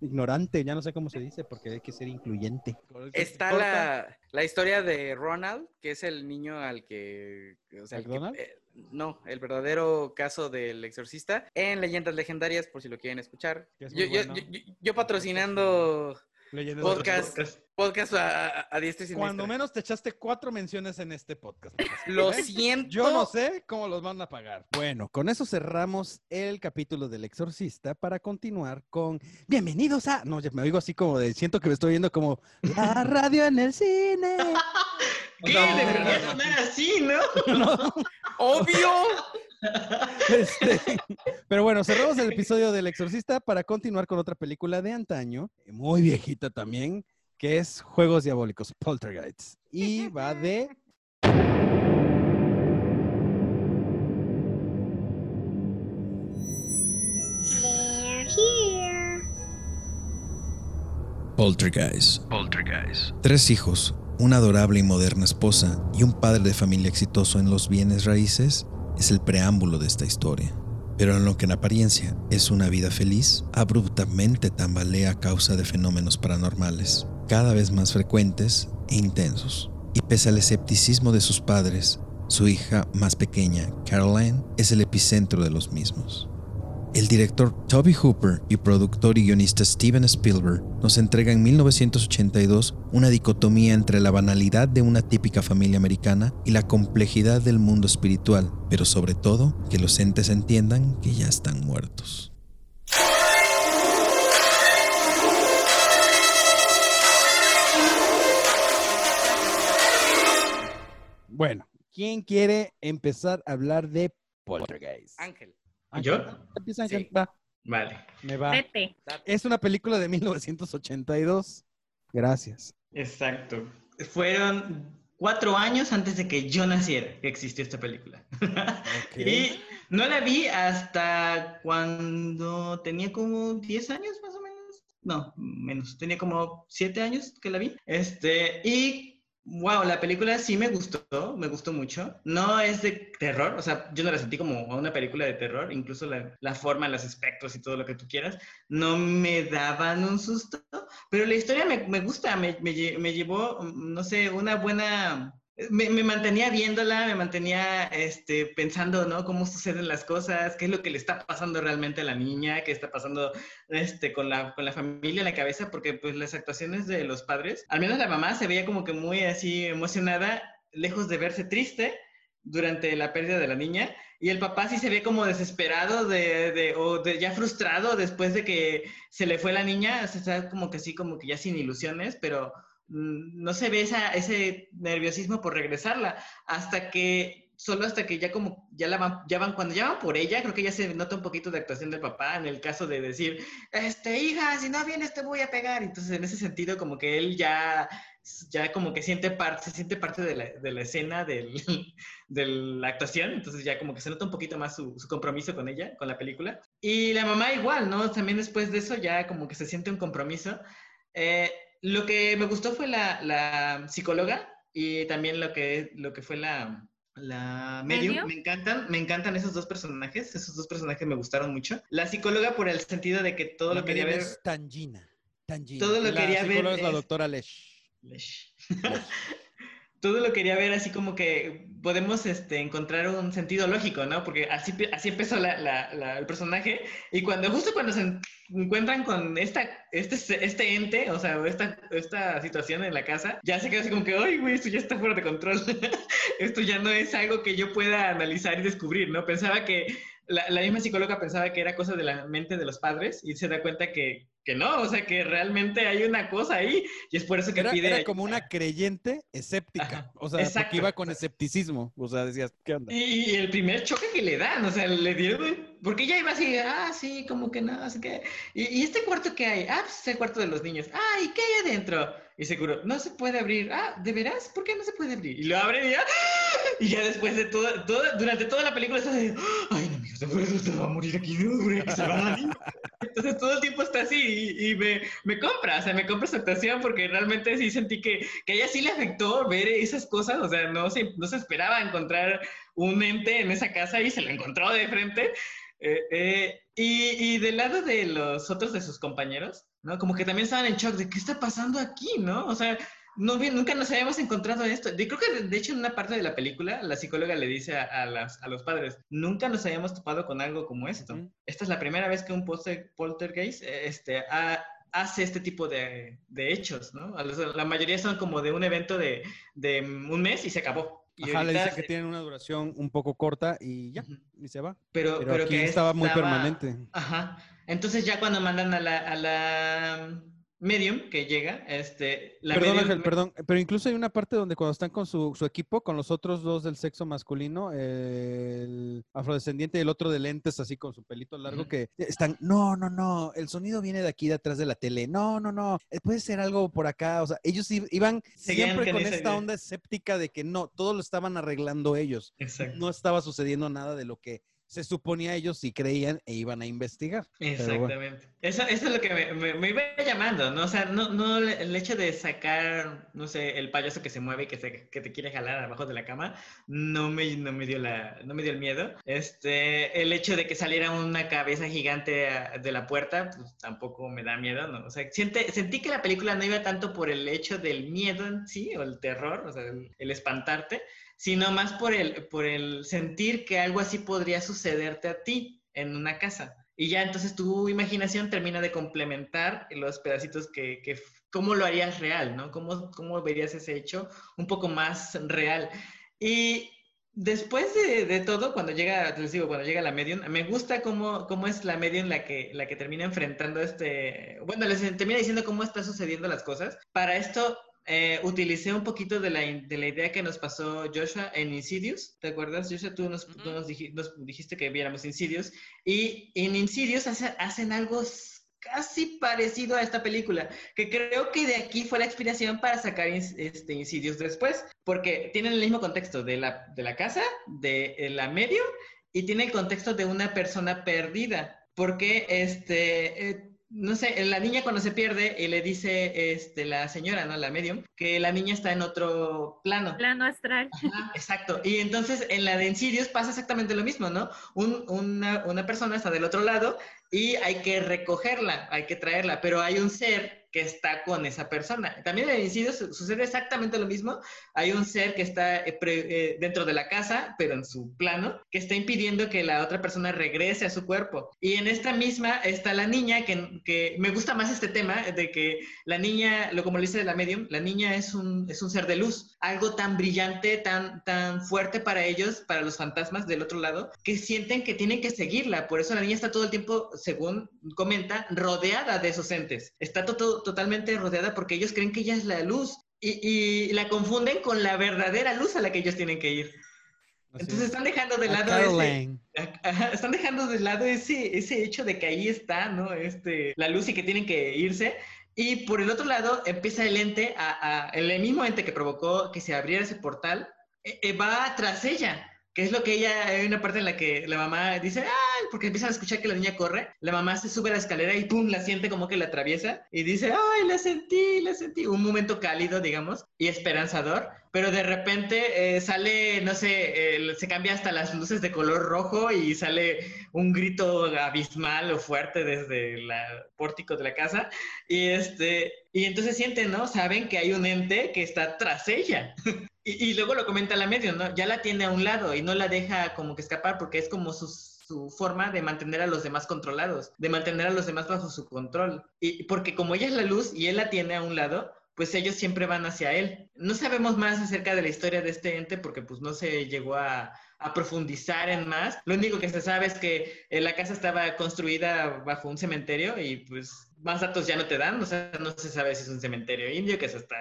Ignorante, ya no sé cómo se dice porque hay que ser incluyente. Está la, la historia de Ronald, que es el niño al que... O sea, el que- ¿McDonald? eh, no, el verdadero caso del exorcista en Leyendas Legendarias, por si lo quieren escuchar. Es Yo, muy yo- bueno. yo- yo- yo patrocinando Leyendas podcast, legendarias. podcast a, a- diestra y siniestra. Cuando menos te echaste cuatro menciones en este podcast. Lo ¿Eh? siento. Yo no sé cómo los van a pagar. Bueno, con eso cerramos el capítulo del Exorcista para continuar con Bienvenidos a. No, ya me oigo así como de. Siento que me estoy viendo como la radio en el cine. ¿Qué? No. Debería sonar así, ¿no? No, ¡Obvio! este, Pero bueno, cerramos el episodio del Exorcista para continuar con otra película de antaño, muy viejita también, que es Juegos Diabólicos, Poltergeist. Y va de Poltergeist. Poltergeist. Tres hijos, una adorable y moderna esposa y un padre de familia exitoso en los bienes raíces es el preámbulo de esta historia. Pero en lo que en apariencia es una vida feliz, abruptamente tambalea a causa de fenómenos paranormales, cada vez más frecuentes e intensos. Y pese al escepticismo de sus padres, su hija más pequeña, Caroline, es el epicentro de los mismos. El director Toby Hooper y productor y guionista Steven Spielberg nos entrega en 1982 una dicotomía entre la banalidad de una típica familia americana y la complejidad del mundo espiritual, pero sobre todo que los entes entiendan que ya están muertos. Bueno, ¿quién quiere empezar a hablar de Poltergeist. Ángel. ¿Yo? Empieza Sí. va. Vale, Me va. Vete. Es una película de 1982. Gracias. exacto. Fueron cuatro años antes de que yo naciera que existió esta película. Y no la vi hasta cuando tenía como 10 años más o menos. No, menos. Tenía como 7 años que la vi. Este, y wow, la película sí me gustó, me gustó mucho. No es de terror, o sea, yo no la sentí como una película de terror, incluso la, la forma, los aspectos y todo lo que tú quieras, no me daban un susto, pero la historia me, me gusta, me, me me llevó, mm, no sé, una buena me, me mantenía viéndola, me mantenía este, pensando, ¿no? Cómo suceden las cosas, qué es lo que le está pasando realmente a la niña, qué está pasando este, con, la, con la familia en la cabeza, porque pues las actuaciones de los padres, al menos la mamá se veía como que muy así emocionada, lejos de verse triste durante la pérdida de la niña, y el papá sí se ve como desesperado de, de, o ya frustrado después de que se le fue la niña, o sea, está como que así, como que ya sin ilusiones, pero no se ve ese nerviosismo por regresarla, hasta que, solo hasta que ya como, ya la van, ya van, cuando ya van por ella, creo que ya se nota un poquito de actuación del papá en el caso de decir, este, hija, si no vienes te voy a pegar, entonces en ese sentido como que él ya, ya como que siente parte, se siente parte de la, escena de la actuación, entonces ya como que se nota un poquito más su, su compromiso con ella, con la película, y la mamá igual, ¿no? También después de eso ya como que se siente un compromiso. Eh, lo que me gustó fue la, la psicóloga y también lo que, lo que fue la, la medium. ¿Medium? Me encantan, me encantan esos dos personajes. Esos dos personajes me gustaron mucho. La psicóloga por el sentido de que todo La lo quería ver. es Tangina. Tangina. Todo lo la quería ver psicóloga es la doctora Lesh. Lesh. todo lo quería ver así como que podemos este, encontrar un sentido lógico, ¿no? Porque así, así empezó la- la- el personaje y cuando justo cuando se en- encuentran con esta, este, este ente, o sea, esta, esta situación en la casa, ya se queda así como que, ay, güey, esto ya está fuera de control. esto ya no es algo que yo pueda analizar y descubrir, ¿no? Pensaba que, la, la misma psicóloga pensaba que era cosa de la mente de los padres y se da cuenta que, que no, o sea, que realmente hay una cosa ahí y es por eso que Era, pide... era como una creyente escéptica. Ajá, O sea, exacto. iba con escepticismo. O sea, decías, ¿qué onda? Y, el primer choque que le dan, o sea, le dieron, porque ella iba así, ah, sí, como que nada, así que, y, y este cuarto que hay, ah, pues es el cuarto de los niños, ah, ¿y qué hay adentro? Y seguro, no se puede abrir, ah, ¿de veras? ¿Por qué no se puede abrir? Y lo abren y ya, y ya después de todo, todo durante toda la película está de, ay, no, mijo, seguro se va a morir aquí, güey, que se va a. Entonces todo el tiempo está así y, y me, me compra, o sea, me compra su actuación porque realmente sí sentí que, que a ella sí le afectó ver esas cosas, o sea, no se, no se esperaba encontrar un ente en esa casa y se lo encontró de frente. Eh, eh, y, y del lado de los otros de sus compañeros, ¿no? Como que también estaban en shock de qué está pasando aquí, ¿no? O sea, no, nunca nos habíamos encontrado en esto. De- creo que de, hecho en una parte de la película la psicóloga le dice a, a las- a los padres, nunca nos habíamos topado con algo como esto. Ujú. Esta es la primera vez que un polter- poltergeist eh, este, ha- hace este tipo de, de hechos, ¿no? La mayoría son como de un evento de, de un mes y se acabó. Y Ajá, le ahorita dice que tienen una duración un poco corta y ya, y se va. Pero, Pero, pero aquí que estaba muy estaba- permanente. Ajá. Entonces ya cuando mandan a la, a la medium que llega, este, la perdón, medium- Ángel, perdón. Pero incluso hay una parte donde cuando están con su, su equipo, con los otros dos del sexo masculino, el afrodescendiente y el otro de lentes, así con su pelito largo, que están, no, no, no, el sonido viene de aquí, de atrás de la tele. No, no, no, eh, puede ser algo por acá. O sea, ellos iban Seguían siempre con esta onda escéptica de que no, todo lo estaban arreglando ellos. Exacto. No estaba sucediendo nada de lo que se suponía ellos sí creían e iban a investigar. Pero bueno. Exactamente. Eso, eso es lo que me, me- me iba llamando, ¿no? O sea, no, no el hecho de sacar, no sé, el payaso que se mueve y que, se, que te quiere jalar abajo de la cama, no me, no me dio la, no me dio el miedo. Este, el hecho de que saliera una cabeza gigante a- de la puerta, pues tampoco me da miedo, ¿no? O sea, siente- sentí que la película no iba tanto por el hecho del miedo en sí, o el terror, o sea, el, el espantarte, sino más por el, por el sentir que algo así podría sucederte a ti en una casa. Y ya entonces tu imaginación termina de complementar los pedacitos que, que cómo lo harías real, ¿no? ¿Cómo, cómo verías ese hecho un poco más real? Y después de, de todo, cuando llega, les digo, cuando llega la medium, me gusta cómo, cómo es la medium la que, la que termina enfrentando este, bueno, les termina diciendo cómo está sucediendo las cosas. Para esto, eh, utilicé un poquito de la, de la idea que nos pasó Joshua en Insidious. ¿Te acuerdas, Joshua? Tú nos, tú nos, nos dijiste que viéramos Insidious. Y en Insidious hacen algo casi parecido a esta película, que creo que de aquí fue la inspiración para sacar este, Insidious después, porque tienen el mismo contexto de la, de la casa, de la medio, y tiene el contexto de una persona perdida, porque este... Eh, no sé, la niña cuando se pierde y le dice este, la señora, ¿no? La medium, que la niña está en otro plano. Plano astral. exacto. Y entonces en la de Insidious pasa exactamente lo mismo, ¿no? una, una persona está del otro lado y hay que recogerla, hay que traerla, pero hay un ser que está con esa persona. También en el incidio sucede exactamente lo mismo. Hay un ser que está eh, eh, dentro de la casa, pero en su plano, que está impidiendo que la otra persona regrese a su cuerpo. Y en esta misma está la niña, que, que me gusta más este tema, de que la niña, lo como le dice la medium, la niña es un, es un ser de luz, algo tan brillante, tan, tan fuerte para ellos, para los fantasmas del otro lado, que sienten que tienen que seguirla. Por eso la niña está todo el tiempo, según comenta, rodeada de esos entes. Está todo totalmente rodeada porque ellos creen que ella es la luz y, la confunden con la verdadera luz a la que ellos tienen que ir. Entonces están dejando de lado ese, están dejando de lado ese, ese hecho de que ahí está, ¿no? Este, la luz y que tienen que irse. Y por el otro lado empieza el ente, a, el mismo ente que provocó que se abriera ese portal, e, e va tras ella que es lo que ella, hay una parte en la que la mamá dice, ay, porque empiezan a escuchar que la niña corre, la mamá se sube a la escalera y pum, la siente como que la atraviesa y dice, ay, la sentí, la sentí, un momento cálido, digamos, y esperanzador, pero de repente eh, sale, no sé, se cambia hasta las luces de color rojo y sale un grito abismal o fuerte desde el pórtico de la casa y este, y entonces sienten, ¿no? Saben que hay un ente que está tras ella. Y, luego lo comenta la medio, ¿no? Ya la tiene a un lado y no la deja como que escapar porque es como su, su forma de mantener a los demás controlados, de mantener a los demás bajo su control. Y porque como ella es la luz y él la tiene a un lado, pues ellos siempre van hacia él. No sabemos más acerca de la historia de este ente porque pues no se llegó a, profundizar en más. Lo único que se sabe es que eh, la casa estaba construida bajo un cementerio y pues más datos ya no te dan, o sea, no se sabe si es un cementerio indio, que es hasta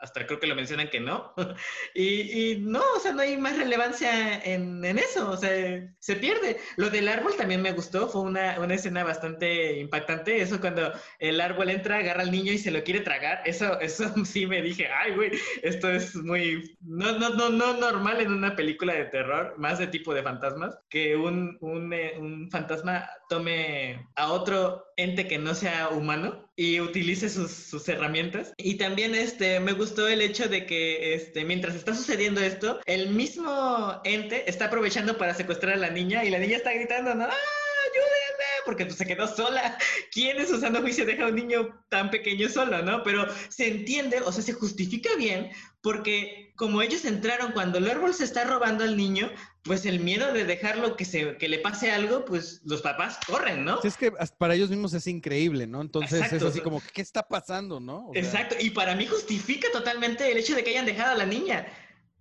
hasta creo que lo mencionan que no. y, no, o sea, no hay más relevancia en, eso, o sea, se pierde. Lo del árbol también me gustó, fue una, una, escena bastante impactante. Eso cuando el árbol entra, agarra al niño y se lo quiere tragar, eso, eso sí me dije, ay, güey, esto es muy, no, no, no, no normal en una película de terror, más de tipo de fantasmas, que un, un, eh, un fantasma tome a otro ente que no sea humano y utilice sus, sus herramientas. Y también este, me gustó el hecho de que este, mientras está sucediendo esto, el mismo ente está aprovechando para secuestrar a la niña y la niña está gritando. ¡Ah, ayúdenme! Porque pues, se quedó sola. ¿Quién en su sano juicio deja a un niño tan pequeño solo, no? Pero se entiende, o sea, se justifica bien porque como ellos entraron cuando el árbol se está robando al niño, pues el miedo de dejarlo que, se, que le pase algo, pues los papás corren, ¿no? es que para ellos mismos es increíble, ¿no? Entonces es así como, ¿qué está pasando, no? Exacto, y para mí justifica totalmente el hecho de que hayan dejado a la niña.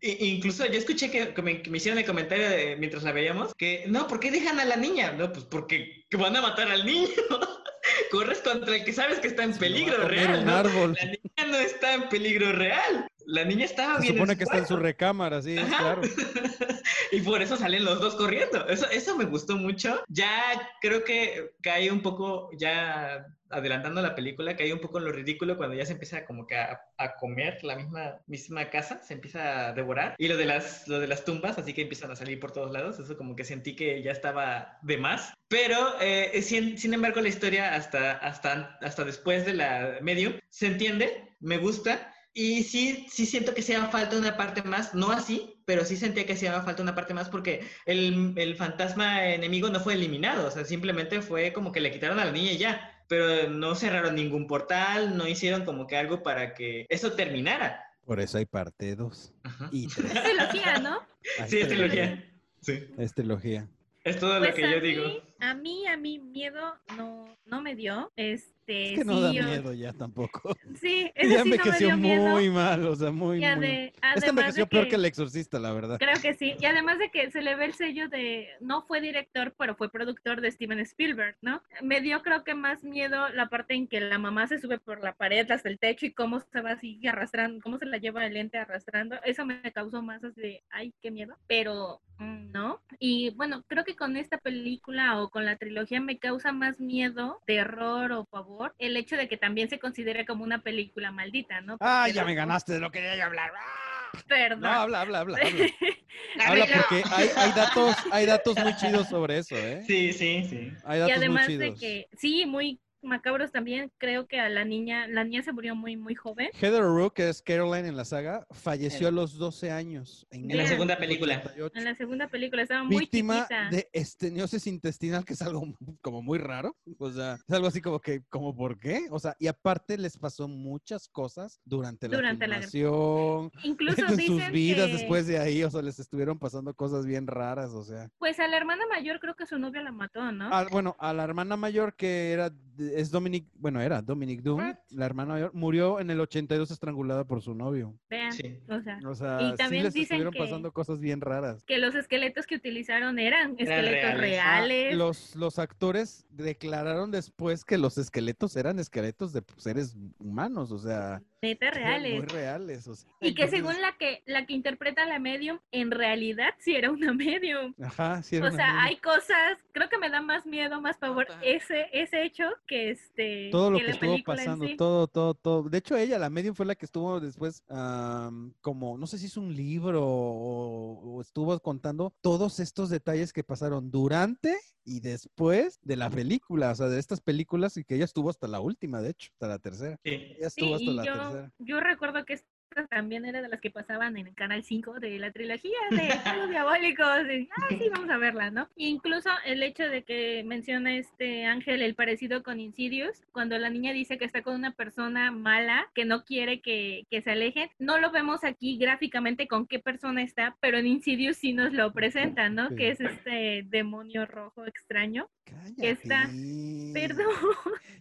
incluso yo escuché que, me, hicieron el comentario mientras la veíamos, que no, ¿por qué dejan a la niña? No, pues porque van a matar al niño. Corres contra el que sabes que está en peligro real. ¿no? La niña no está en peligro real la niña estaba bien. Se supone que está en su recámara, sí, claro. y por eso salen los dos corriendo. Eso, eso me gustó mucho. Ya creo que cae un poco, ya adelantando la película, cae un poco en lo ridículo cuando ya se empieza como que a, comer la misma, misma casa, se empieza a devorar. Y lo de, las, lo de las tumbas, así que empiezan a salir por todos lados. Eso como que sentí que ya estaba de más. Pero, eh, sin, sin, embargo, la historia hasta, hasta, hasta después de la medium se entiende, me gusta y sí, sí siento que hacía falta una parte más, no así, pero sí sentía que hacía falta una parte más porque el, el, fantasma enemigo no fue eliminado, o sea, simplemente fue como que le quitaron a la niña y ya, pero no cerraron ningún portal, no hicieron como que algo para que eso terminara. Por eso hay parte 2 y Es trilogía, ¿no? sí, es trilogía. Sí. Es trilogía. Es todo lo pues que yo digo. A mí, a mí miedo no, no me dio. Es este. Es que no da miedo ya tampoco. Sí, ese Ya sí no me dio miedo. muy mal, o sea, muy, Y muy... Este envejeció de peor que- que el exorcista, la verdad. Creo que sí. Y además de que se le ve el sello de, no fue director, pero fue productor de Steven Spielberg, ¿no? Me dio creo que más miedo la parte en que la mamá se sube por la pared hasta el techo y cómo se va así arrastrando, cómo se la lleva el lente arrastrando. Eso me causó más así de, ay, qué miedo. Pero mm, no. Y bueno, creo que con esta película o con la trilogía me causa más miedo, terror o pavor el hecho de que también se considere como una película maldita, ¿no? Ah, Porque ya los- me ganaste de lo que quería yo hablar. ¡Ah! Perdón. No, habla, habla, habla, habla. Habla porque hay, hay datos, hay datos muy chidos sobre eso, ¿eh? Sí, sí, sí. Hay Y datos además muy de chidos. que, sí, muy macabros también, creo que a la niña, la niña se murió muy, muy joven. Heather Rook, que es Caroline en la saga, falleció a los 12 años. En la segunda película. 1988. En la segunda película estaba muy Víctima chiquita. de esteniosis intestinal, que es algo como muy raro. O sea, es algo así como que, como por qué? O sea, y aparte les pasó muchas cosas durante la Durante la- Incluso en sus vidas que, después de ahí, o sea, les estuvieron pasando cosas bien raras, o sea. pues a la hermana mayor creo que su novio la mató, ¿no? Ah, bueno, a la hermana mayor que era, es Dominic, bueno, era Dominic Doom, What? la hermana mayor, murió en el 82 estrangulada por su novio. Vean, Sí. o sea, O sea, Y sí también les dicen estuvieron que- pasando cosas bien raras. que los esqueletos que utilizaron eran esqueletos reales. Ah, reales. los, los actores declararon después que los esqueletos eran esqueletos de seres humanos, o sea, neta reales. muy reales. O sea, Y que entonces- según la que la que interpreta la medium, en realidad sí era una medium. Ajá, sí era O una sea, hay cosas, creo que me da más miedo, más pavor Ajá. ese ese hecho que este todo lo que estuvo pasando, sí. todo, todo, todo. De hecho, ella, la medium, fue la que estuvo después, am, como, no sé si hizo un libro o, o estuvo contando todos estos detalles que pasaron durante y después de la película, o sea, de estas películas y que ella estuvo hasta la última, de hecho, hasta la tercera. Sí. Ella Sí, estuvo hasta la yo, tercera. Yo recuerdo que esta también era de las que pasaban en el canal 5 de la trilogía de Juegos Diabólicos. ah, sí, vamos a verla, ¿no? Incluso el hecho de que menciona este Ángel el parecido con Insidious, cuando la niña dice que está con una persona mala que no quiere que, que se alejen, no lo vemos aquí gráficamente con qué persona está, pero en Insidious sí nos lo presentan, ¿no? Sí. Que es este demonio rojo extraño. que está- Cállate. Perdón.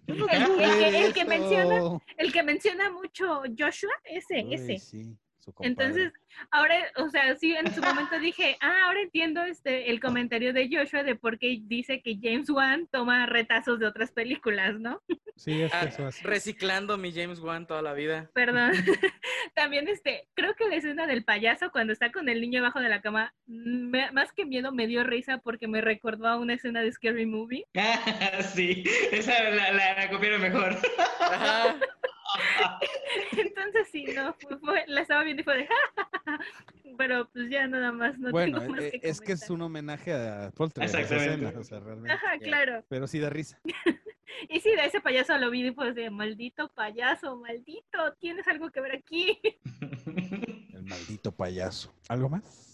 El- el el que menciona- El que menciona mucho Joshua, ese, Uy, ese. sí, su compadre. Entonces, ahora, o sea, sí, en su momento dije, ah, ahora entiendo este el comentario de Joshua de por qué dice que James Wan toma retazos de otras películas, ¿no? Sí, es que Ah, eso hace. reciclando mi James Wan toda la vida. Perdón. También, este, creo que la escena del payaso cuando está con el niño abajo de la cama, me- más que miedo, me dio risa porque me recordó a una escena de Scary Movie. Ah, sí, esa la, la, la copiaron mejor. Ajá. Entonces, sí, no, fue- fue- la estaba viendo y fue de, pero pues ya nada más, no bueno, tengo más eh, que es que es un homenaje a Poltergeist, esa Exactamente. escena, o sea, realmente. Ajá, Ya. claro. Pero sí da risa. Y sí, de ese payaso lo vi y pues de maldito payaso, maldito, tienes algo que ver aquí. El maldito payaso. ¿Algo más?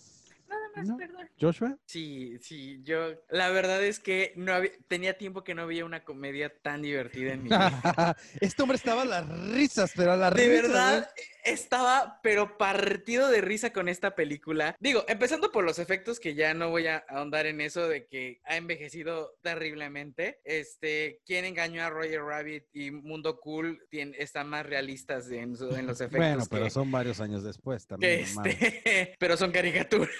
No. perdón. ¿Joshua? Sí, sí, yo la verdad es que no había- tenía tiempo que no veía una comedia tan divertida en mi vida. este hombre estaba a las risas, pero a las De risas. verdad, estaba pero partido de risa con esta película. Digo, empezando por los efectos, que ya no voy a ahondar en eso de que ha envejecido terriblemente. Este, quien engañó a Roger Rabbit y Mundo Cool tien- están más realistas en, su- en los efectos. Bueno, pero que- son varios años después también. este, pero son caricaturas.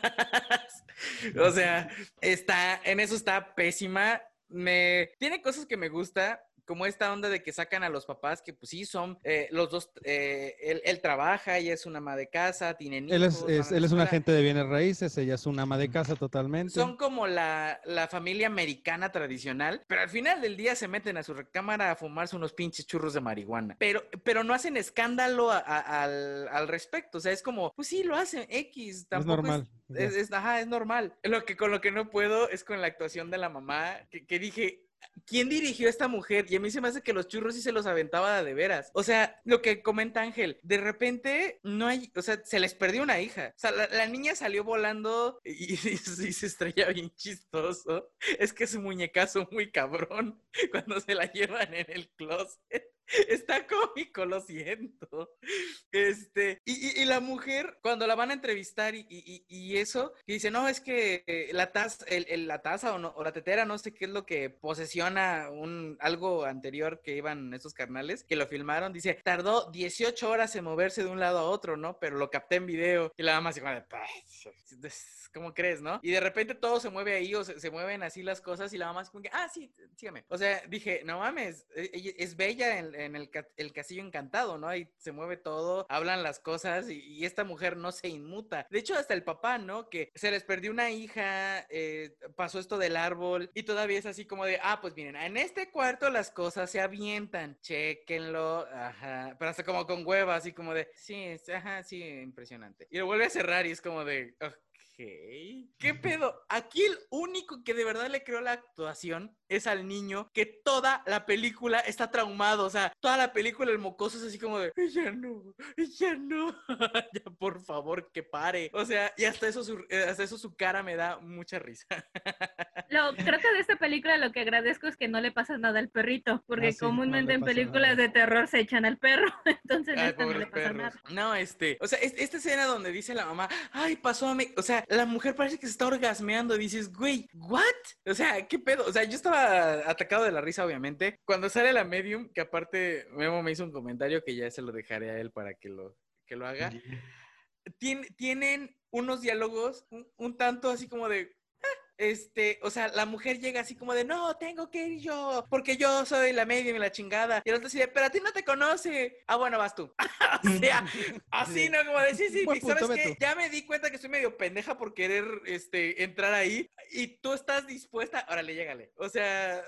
o sea, está, en eso está pésima. Me, tiene cosas que me gusta, como esta onda de que sacan a los papás, que pues sí son eh, los dos, eh, él, él trabaja, ella es una ama de casa, tienen hijos. Él es, es- él es un agente de bienes raíces, ella es una ama de casa totalmente. Son como la, la familia americana tradicional, pero al final del día se meten a su recámara a fumarse unos pinches churros de marihuana. Pero, pero no hacen escándalo a- a- al, al respecto. O sea, es como, pues sí, lo hacen X. es Tampoco normal. Es, es- ajá, es normal. Lo que, con lo que no puedo es con la actuación de la mamá, que, que dije, ¿quién dirigió a esta mujer? Y a mí se me hace que los churros sí se los aventaba de veras. O sea, lo que comenta Ángel, de repente no hay, o sea, se les perdió una hija. O sea, la, niña salió volando y, y- y se estrella bien chistoso. Es que es un muñecazo muy cabrón cuando se la llevan en el closet. Está cómico, lo siento. Este, y, y- y la mujer, cuando la van a entrevistar y, y- eso, dice, no, es que eh, la taza, el, el- la taza o, no- o la tetera, no sé qué es lo que posesiona un, algo anterior que iban esos carnales, que lo filmaron, dice, tardó 18 horas en moverse de un lado a otro, ¿no? Pero lo capté en video. Y la mamá de, "Pues, ¿cómo crees, no? Y de repente todo se mueve ahí o se, se mueven así las cosas y la mamá es como que, ah, sí, sígame. O sea, dije, no mames, e- ella es bella en, en el, el castillo encantado, ¿no? Ahí se mueve todo, hablan las cosas y, y esta mujer no se inmuta. De hecho, hasta el papá, ¿no? Que se les perdió una hija, eh, pasó esto del árbol y todavía es así como de, ah, pues miren, en este cuarto las cosas se avientan, chequenlo, ajá, pero hasta como con hueva, así como de, sí, es- ajá, sí, impresionante. Y lo vuelve a cerrar y es como de, ok. ¿Qué pedo? Aquí el único que de verdad le creó la actuación es al niño que toda la película está traumado. O sea, toda la película el mocoso es así como de, ya no, ya no, ya por favor que pare. O sea, y hasta eso su, eh, hasta eso su cara me da mucha risa. Lo, creo que de esta película lo que agradezco es que no le pasa nada al perrito, porque Ah, sí, comúnmente en películas nada. de terror se echan al perro, entonces en Ay, esta no le pasa perros. nada. No, este, o sea, es- esta escena donde dice la mamá, ay, pasó a mí, o sea, la mujer parece que se está orgasmeando y dices, güey, ¿what? O sea, ¿qué pedo? O sea, yo estaba atacado de la risa, obviamente. Cuando sale la medium, que aparte Memo me hizo un comentario que ya se lo dejaré a él para que lo, que lo haga. Tien- tienen unos diálogos un, un tanto así como de. Este, o sea, la mujer llega así como de, no, tengo que ir yo, porque yo soy la medium y la chingada. Y el otro dice, pero a ti no te conoce. Ah, bueno, vas tú. o sea, así, ¿no? Como de, sí, sí, y ¿sabes punto, qué? Ya me di cuenta que soy medio pendeja por querer, este, entrar ahí. Y tú estás dispuesta, órale, llégale. O sea,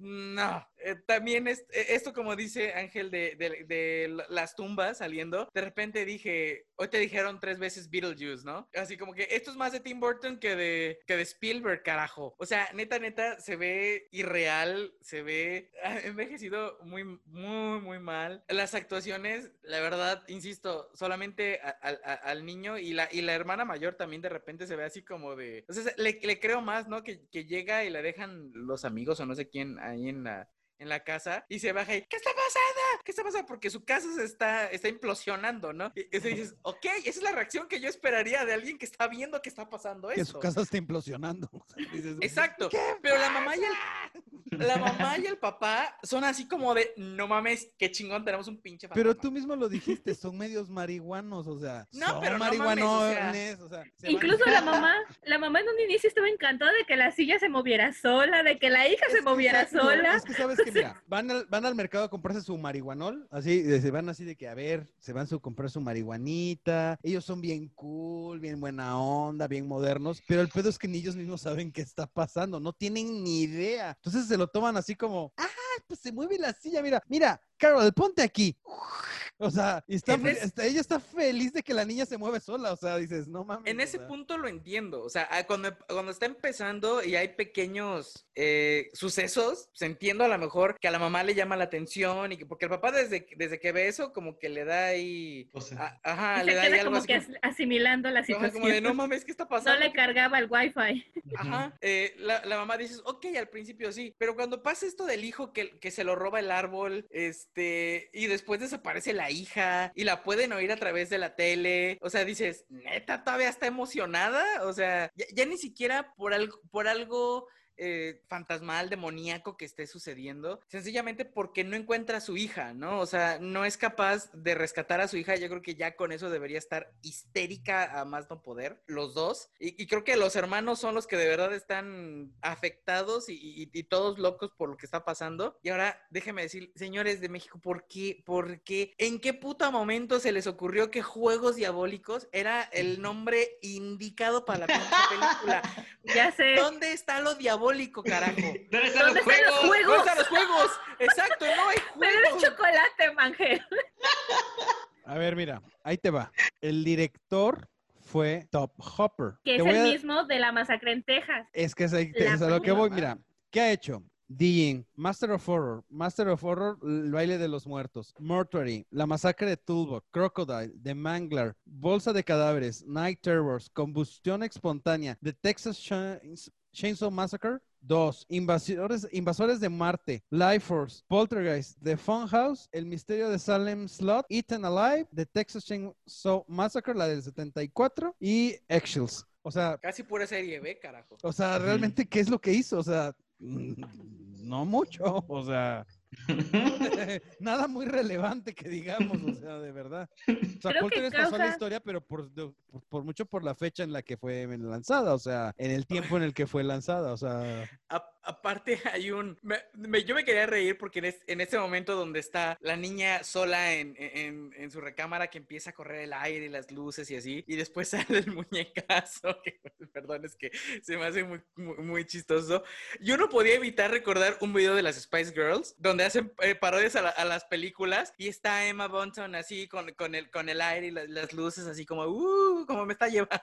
no, eh, también es, eh, esto como dice Ángel de, las tumbas saliendo, de repente dije, hoy te dijeron tres veces Beetlejuice, ¿no? Así como que esto es más de Tim Burton que de, que de Spielberg, carajo. O sea, neta, neta, se ve irreal, se ve envejecido muy, muy, muy mal. Las actuaciones, la verdad, insisto, solamente al niño y la, y la hermana mayor también de repente se ve así como de... O sea, le, le creo más, ¿no? Que, que llega y la dejan los amigos o no sé quién ahí en la, en la casa y se baja y ¿qué está pasando? ¿Qué está pasando? Porque su casa se está, está implosionando, ¿no? Y, y dices, ok, esa es la reacción que yo esperaría de alguien que está viendo que está pasando Que esto. su casa está implosionando. O sea, dices, Exacto. Pero la mamá y el la mamá y el papá son así como de no mames, qué chingón, tenemos un pinche Pero fantasma". tú mismo lo dijiste, son medios marihuanos, o sea, No, son pero no mames, o sea. marihuanones, o sea, van- Incluso la mamá, la mamá en un inicio estaba encantada de que la silla se moviera sola, de que la hija Es se que moviera exacto, sola. Es que sabes mira, van al, van al mercado a comprarse su marihuanol, así, se van así de que, a ver, se van a comprar su marihuanita, ellos son bien cool, bien buena onda, bien modernos, pero el pedo es que ni ellos mismos saben qué está pasando, no tienen ni idea. Entonces se lo toman así como, ah, pues se mueve la silla, mira, mira, Carol, ponte aquí. O sea, y está, ella está feliz de que la niña se mueve sola, o sea, dices, no mames. En o ese sea. punto lo entiendo. O sea, ah, cuando, cuando está empezando y hay pequeños eh, sucesos, pues entiendo a lo mejor que a la mamá le llama la atención y que porque el papá desde, desde que ve eso como que le da ahí... O sea, a- ajá, le da ahí algo como así que asimilando la situación. como de no mames, ¿qué está No pasando? le cargaba el wifi. Ajá, eh, la, la mamá dice, ok, al principio sí, pero cuando pasa esto del hijo que, que se lo roba el árbol, este, y después desaparece la hija, y la pueden oír a través de la tele, o sea, dices, neta, todavía está emocionada, o sea, ya, ya ni siquiera por algo, por algo eh, fantasmal, demoníaco que esté sucediendo, sencillamente porque no encuentra a su hija, ¿no? O sea, no es capaz de rescatar a su hija. Yo creo que ya con eso debería estar histérica a más no poder, los dos. Y, y creo que los hermanos son los que de verdad están afectados y, y- y todos locos por lo que está pasando. Y ahora, déjenme decir, señores de México, ¿por qué? ¿Por qué? ¿En qué puta momento se les ocurrió que Juegos Diabólicos era el nombre indicado para la película? Ya sé. ¿Dónde está lo diabólico, carajo? ¿Dónde están ¿Dónde los están los juegos? ¿Dónde juegos? están los juegos? Exacto, no hay Me debes juegos. chocolate, Mangel. A ver, mira, ahí te va. El director fue Top Hopper. Que es el a- mismo de La Masacre en Texas. Es que es, ahí- es a lo que voy. Mira, ¿qué ha hecho? The Master of Horror, Master of Horror, El baile de los muertos, Mortuary, La masacre de Tulbok, Crocodile, The Mangler, Bolsa de cadáveres, Night Terrors, Combustión espontánea, The Texas Chains- Chainsaw Massacre, Dos, invasores, invasores de Marte, Life Force, Poltergeist, The Funhouse, El misterio de Salem Slot, Eaten Alive, The Texas Chainsaw Massacre, la del 74 y Eggshells. O sea, Casi pura serie B, carajo. o sea, realmente, ¿qué es lo que hizo? O sea, mm, no mucho, o sea, nada muy relevante que digamos, o sea, de verdad. O sea, Creo que Poltergeist pasó a la causa- historia, pero por, por, por mucho por la fecha en la que fue lanzada, o sea, en el tiempo en el que fue lanzada, o sea, A- aparte hay un... me- me- yo me quería reír porque en, es- en ese momento donde está la niña sola en, en- en su recámara que empieza a correr el aire y las luces y así, y después sale el muñecazo, que perdón, es que se me hace muy, muy, muy chistoso. Yo no podía evitar recordar un video de las Spice Girls donde hacen eh, parodias a, la- a las películas y está Emma Bunton así con, con, el, con el aire y la- las luces así como, uh, como me está llevando.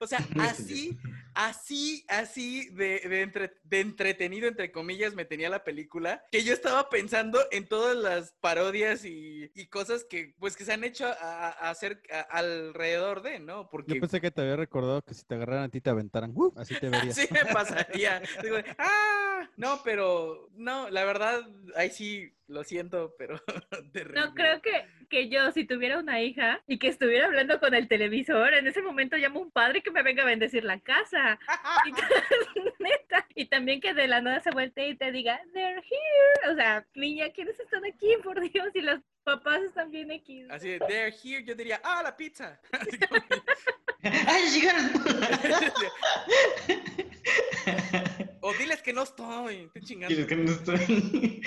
O sea, así así, así de, de, entre- de entretenido, entre comillas, me tenía la película, que yo estaba pensando en todas las parodias y, y cosas que, pues, que se han hecho a, a hacer a- alrededor de, ¿no? yo Porque pensé que te había recordado que si te agarraran a ti te aventaran, ¡uh! así te verías. así me pasaría. Digo, ah, no, pero, no, la verdad, ahí sí, lo siento, pero terrible. No, creo que, que yo, si tuviera una hija y que estuviera hablando con el televisor, en ese momento llamo a un padre que me venga a bendecir la casa. Y, neta. Y también que de la nada se voltee y te diga, they're here. O sea, niña, ¿quiénes están aquí? Por Dios, y los papás están bien X. Así de, they're here, yo diría, ah, la pizza. Así como- ¡Ay, llegaron! O diles que no estoy, estoy chingando. Quieres que no estoy.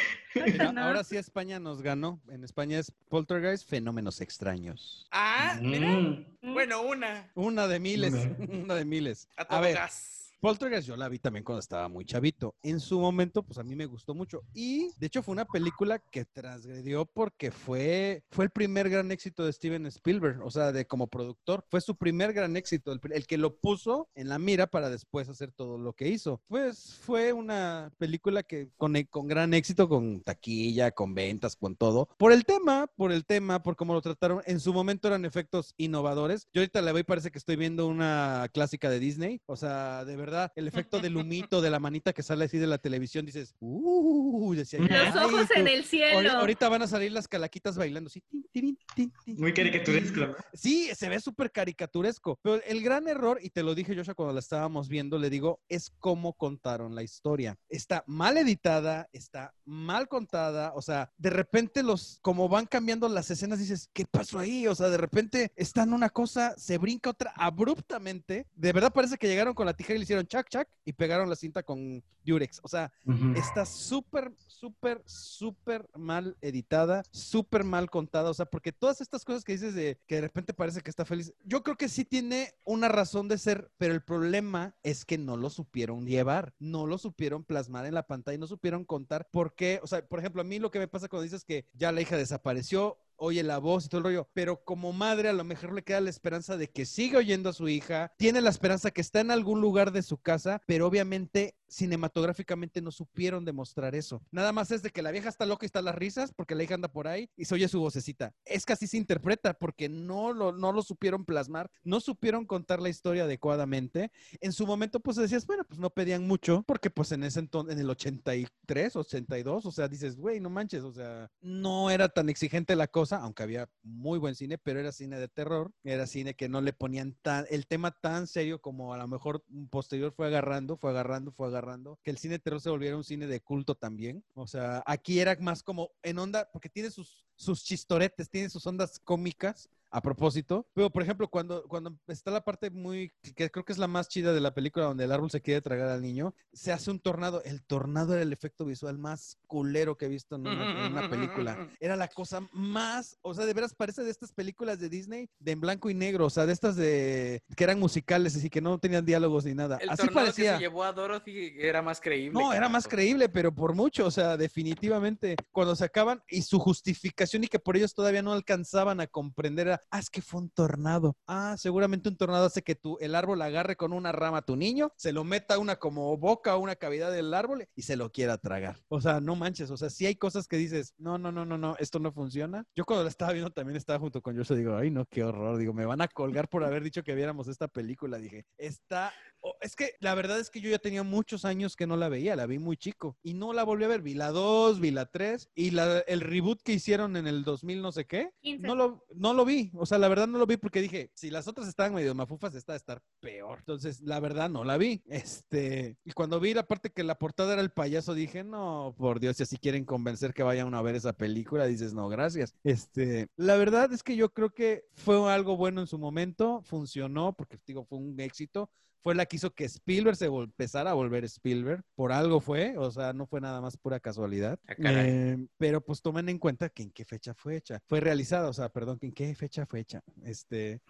No. Ahora sí España nos ganó. En España es Poltergeist, fenómenos extraños. Ah, mira. Mm. Bueno, una. Una de miles, Una. una de miles. A ver, gas. Poltergeist yo la vi también cuando estaba muy chavito. En su momento, pues a mí me gustó mucho. Y de hecho fue una película que transgredió porque fue, fue el primer gran éxito de Steven Spielberg, o sea, de como productor. Fue su primer gran éxito, el, el que lo puso en la mira para después hacer todo lo que hizo. Pues fue una película que con, con gran éxito, con taquilla, con ventas, con todo. Por el tema, por el tema, por cómo lo trataron. En su momento eran efectos innovadores. Yo ahorita la veo y parece que estoy viendo una clásica de Disney. O sea, de verdad, el efecto del humito, de la manita que sale así de la televisión, dices, uh, decía Los "Ay, ojos en tú". el cielo. Ahorita van a salir las calaquitas bailando así. tin, tirin, tin, tin, Muy caricaturesco, ¿no? Sí, se ve súper caricaturesco. Pero el gran error, y te lo dije Joshua cuando la estábamos viendo, le digo, es cómo contaron la historia. Está mal editada, está mal contada. O sea, de repente los, como van cambiando las escenas, dices, ¿qué pasó ahí? O sea, de repente están una cosa, se brinca otra abruptamente. De verdad parece que llegaron con la tijera y le hicieron chac chac y pegaron la cinta con Durex. O sea, está súper, súper, súper mal editada, súper mal contada. O sea, porque todas estas cosas que dices de que de repente parece que está feliz, yo creo que sí tiene una razón de ser, pero el problema es que no lo supieron llevar, no lo supieron plasmar en la pantalla, no supieron contar por qué. O sea, por ejemplo, a mí lo que me pasa cuando dices que ya la hija desapareció, oye la voz y todo el rollo, pero como madre a lo mejor le queda la esperanza de que siga oyendo a su hija, tiene la esperanza que está en algún lugar de su casa, pero obviamente cinematográficamente no supieron demostrar eso. Nada más es de que la vieja está loca y está a las risas porque la hija anda por ahí y se oye su vocecita. Es que así se interpreta porque no lo, no lo supieron plasmar, no supieron contar la historia adecuadamente. En su momento pues decías, bueno, pues no pedían mucho porque pues en ese entonces, en el 83, 82, o sea, dices, güey, no manches, o sea, no era tan exigente la cosa, aunque había muy buen cine, pero era cine de terror, era cine que no le ponían tan, el tema tan serio como a lo mejor posterior fue agarrando, fue agarrando, fue agarrando, que el cine de terror se volviera un cine de culto también. O sea, aquí era más como en onda, porque tiene sus, sus chistoretes, tiene sus ondas cómicas, a propósito. Pero, por ejemplo, cuando, cuando está la parte muy, que creo que es la más chida de la película, donde el árbol se quiere tragar al niño, se hace un tornado. El tornado era el efecto visual más culero que he visto en una, en una película. Era la cosa más, o sea, de veras parece de estas películas de Disney, de en blanco y negro, o sea, de estas de, que eran musicales, así que no tenían diálogos ni nada. El así tornado parecía. que se llevó a Dorothy era más creíble. No, era más creíble, pero por mucho, o sea, definitivamente. Cuando se acaban y su justificación y que por ellos todavía no alcanzaban a comprender ah, es que fue un tornado. Ah, seguramente un tornado hace que tu, el árbol agarre con una rama a tu niño, se lo meta una como boca a una cavidad del árbol y se lo quiera tragar. O sea, no manches, o sea, sí hay cosas que dices, no, no, no, no, no, esto no funciona. Yo cuando la estaba viendo también estaba junto con Joshua, digo, ay, no, qué horror, digo, me van a colgar por haber dicho que viéramos esta película, dije, está o- es que la verdad es que yo ya tenía muchos años que no la veía, la vi muy chico y no la volví a ver. Vi la 2, vi la 3 y la, el reboot que hicieron en el 2000 no sé qué. 15. No lo, no lo vi, o sea, la verdad no lo vi porque dije, si las otras estaban medio mafufas, esta a estar peor. Entonces, la verdad no la vi. Este, y cuando vi la parte que la portada era el payaso, dije, no, por Dios, si así quieren convencer que vayan a ver esa película, dices, no, gracias. Este, la verdad es que yo creo que fue algo bueno en su momento, funcionó, porque digo, fue un éxito. Fue la que hizo que Spielberg se empezara a volver Spielberg. Por algo fue, o sea, no fue nada más pura casualidad. Ah. Eh, pero pues tomen en cuenta que en qué fecha fue hecha. Fue realizada, o sea, perdón, que en qué fecha fue hecha. Este,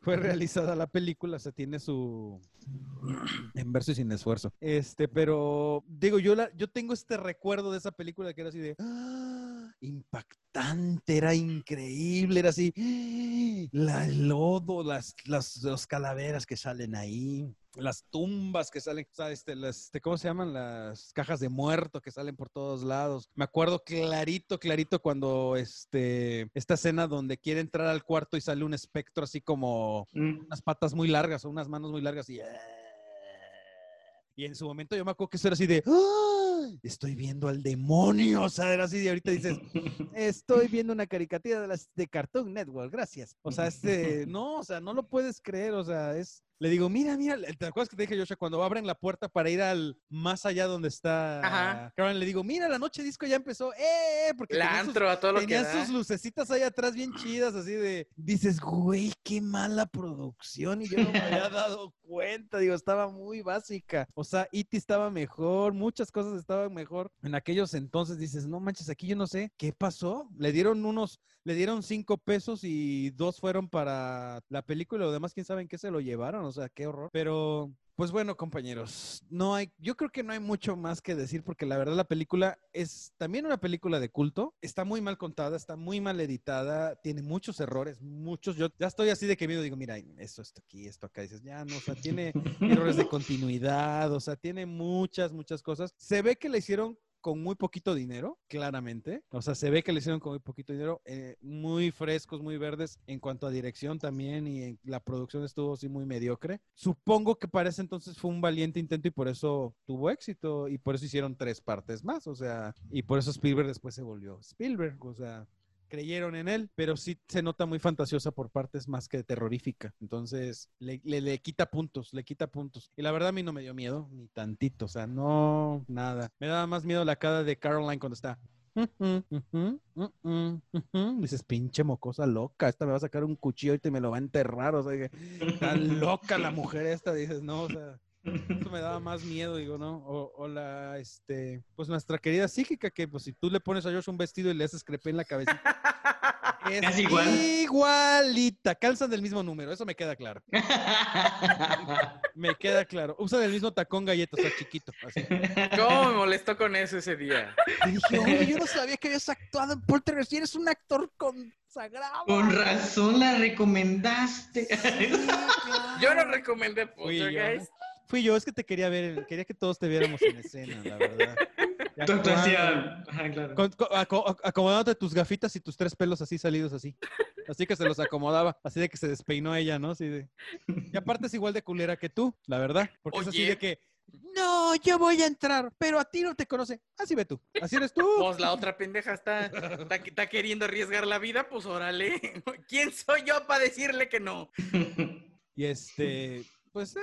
fue realizada la película, o sea, tiene su en verso y sin esfuerzo. Este, pero digo, yo la, yo tengo este recuerdo de esa película que era así de ¡ah! Impactante, era increíble, era así la, el lodo, las, las, los calaveras que salen ahí. Las tumbas que salen, este, las, este, ¿cómo se llaman? Las cajas de muerto que salen por todos lados. Me acuerdo clarito, clarito cuando este, esta escena donde quiere entrar al cuarto y sale un espectro así como Mm. unas patas muy largas o unas manos muy largas y... Y en su momento yo me acuerdo que eso era así de... ¡Ah! Estoy viendo al demonio, o sea, era así de ahorita dices, estoy viendo una caricatura de, las, de Cartoon Network, gracias. O sea, este, no, o sea, no lo puedes creer, o sea, es... Le digo, mira, mira, ¿te acuerdas que te dije, Joshua, cuando abren la puerta para ir al más allá donde está Ajá. Karen, le digo, mira, la noche disco ya empezó, ¡eh! Porque La tenía sus- antro a todo lo que Tenía da. sus lucecitas ahí atrás bien chidas, así de, dices, güey, qué mala producción y yo no me había dado cuenta, digo, estaba muy básica. O sea, E.T. estaba mejor, muchas cosas estaban mejor. En aquellos entonces dices, no manches, aquí yo no sé, ¿qué pasó? Le dieron unos, le dieron cinco pesos y dos fueron para la película lo demás, quién sabe en qué se lo llevaron, o sea, qué horror. Pero... Pues bueno, compañeros, no hay, yo creo que no hay mucho más que decir porque la verdad la película es también una película de culto, está muy mal contada, está muy mal editada, tiene muchos errores, muchos, yo ya estoy así de que miedo, digo, mira, esto, esto aquí, esto acá, dices, ya no, o sea, tiene errores de continuidad, o sea, tiene muchas, muchas cosas. Se ve que la hicieron con muy poquito dinero, claramente. O sea, se ve que le hicieron con muy poquito dinero, eh, muy frescos, muy verdes en cuanto a dirección también y en- la producción estuvo así muy mediocre. Supongo que para ese entonces fue un valiente intento y por eso tuvo éxito y por eso hicieron tres partes más, o sea, y por eso Spielberg después se volvió Spielberg, o sea, creyeron en él, pero sí se nota muy fantasiosa por partes más que terrorífica. Entonces, le, le- le quita puntos, le quita puntos. Y la verdad a mí no me dio miedo, ni tantito, o sea, no, nada. Me daba más miedo la cara de Caroline cuando está... "Ujú, ujú, ujú, ujú". Dices, pinche mocosa loca, esta me va a sacar un cuchillo y te me lo va a enterrar, o sea, tan loca la mujer esta, dices, no, o sea, eso me daba más miedo, digo, ¿no? O, o la, este, pues nuestra querida psíquica, que pues si tú le pones a Josh un vestido y le haces crepé en la cabecita, es Casi igual. igualita, calzan del mismo número, eso me queda claro, me queda claro. Usan el mismo tacón galleta, o sea, chiquito, así. ¿Cómo me molestó con eso ese día? Y dije, oye, yo no sabía que habías actuado en Poltergeist y eres un actor consagrado. Con razón la recomendaste. Sí, claro. Yo no recomendé. Poltergeist. Fui yo, es que te quería ver, quería que todos te viéramos en escena, la verdad. Y Tu actuando. actuación. Ajá, claro. Con- con- aco- acomodándote tus gafitas y tus tres pelos así salidos así. Así que se los acomodaba, así de que se despeinó ella, ¿no? Así de... Y aparte es igual de culera que tú, la verdad. Porque es así de que, no, yo voy a entrar, pero a ti no te conoce. Así ve tú, así eres tú. Pues la otra pendeja está, está, está queriendo arriesgar la vida, pues órale. ¿Quién soy yo para decirle que no? Y este, pues, eh,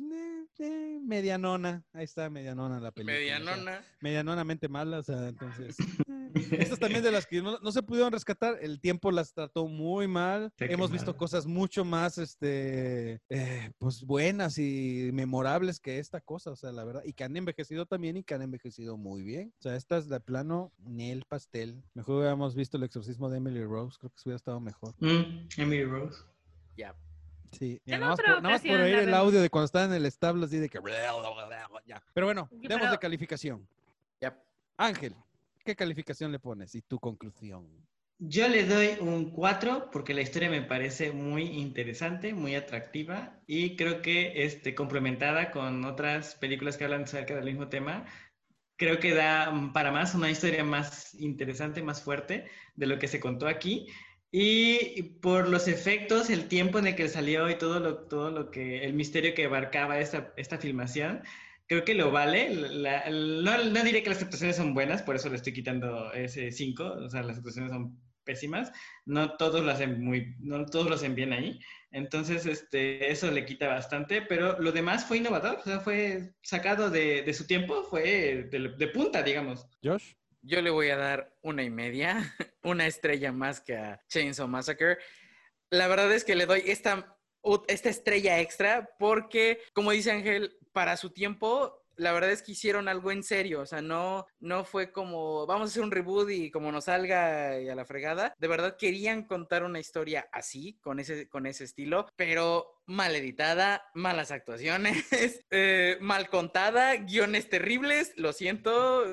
eh, eh, medianona. Ahí está, medianona la película. o sea, Medianona. medianonamente mala, o sea, entonces. eh, Estas también de las que no, no se pudieron rescatar, el tiempo las trató muy mal. Hemos visto cosas mucho más, este, eh, pues buenas y memorables que esta cosa, o sea, la verdad, y que han envejecido también y que han envejecido muy bien. O sea, esta es de plano Nel Pastel. Mejor hubiéramos visto el exorcismo de Emily Rose, creo que se hubiera estado mejor. Mm, Emily Rose. Ya. Sí, nada más, por, nada más por oír el audio de cuando estaba en el establo, así de que. Ya. Pero bueno, demos pero- de calificación. Ya. Ángel, ¿qué calificación le pones? Y tu conclusión. Yo le doy un 4 porque la historia me parece muy interesante, muy atractiva y creo que este, complementada con otras películas que hablan acerca del mismo tema, creo que da mm, para más una historia más interesante, más fuerte de lo que se contó aquí. Y por los efectos, el tiempo en el que salió y todo lo, todo lo que, el misterio que abarcaba esta, esta filmación, creo que lo vale. no, no diré que las actuaciones son buenas, por eso le estoy quitando ese 5, o sea, las actuaciones son pésimas, no todos lo hacen muy, no todos lo hacen bien ahí, entonces este, eso le quita bastante, pero lo demás fue innovador, o sea, fue sacado de, de su tiempo, fue de, de, punta, digamos. Josh. Yo le voy a dar una y media, una estrella más que a Chainsaw Massacre. La verdad es que le doy esta, esta estrella extra porque, como dice Ángel, para su tiempo la verdad es que hicieron algo en serio, o sea, no, no fue como, vamos a hacer un reboot y como nos salga a la fregada. De verdad querían contar una historia así, con ese, con ese estilo, pero mal editada, malas actuaciones, eh, mal contada, guiones terribles, lo siento.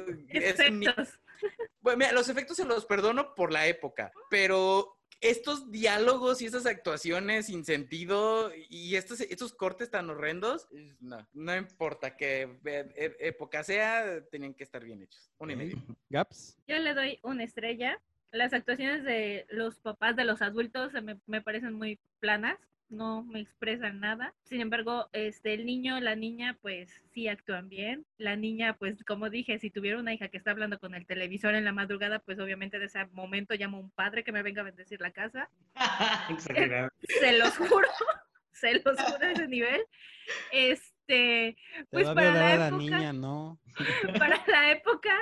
Bueno, mira, los efectos se los perdono por la época, pero estos diálogos y estas actuaciones sin sentido y estos, estos cortes tan horrendos, no, no importa qué e, época sea, tenían que estar bien hechos. Un y medio. Gaps. Yo le doy una estrella. Las actuaciones de los papás de los adultos me, me parecen muy planas no me expresan nada. Sin embargo, este, el niño, la niña, pues sí actúan bien. La niña, pues como dije, si tuviera una hija que está hablando con el televisor en la madrugada, pues obviamente de ese momento llamo a un padre que me venga a bendecir la casa. se los juro, se los juro a ese nivel. Este, pues para la, época, niña, no. para la época,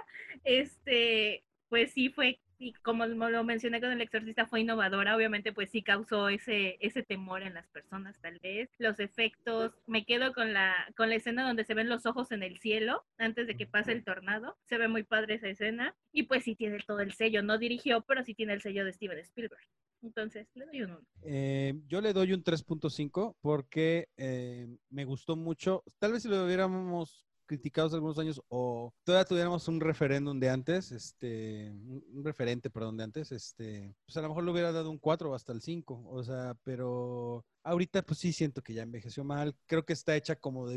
este, pues sí fue y como lo mencioné con el exorcista, fue innovadora. Obviamente, pues sí causó ese, ese temor en las personas, tal vez. Los efectos, me quedo con la, con la escena donde se ven los ojos en el cielo antes de que pase el tornado. Se ve muy padre esa escena. Y pues sí tiene todo el sello. No dirigió, pero sí tiene el sello de Steven Spielberg. Entonces, le doy un 1. Eh, yo le doy un 3.5 porque eh, me gustó mucho. Tal vez si lo hubiéramos criticados algunos años o todavía tuviéramos un referéndum de antes, este, un referente, perdón, de antes, este, pues a lo mejor le hubiera dado un 4 o hasta el 5, o sea, pero Ahorita pues sí siento que ya envejeció mal. Creo que está hecha como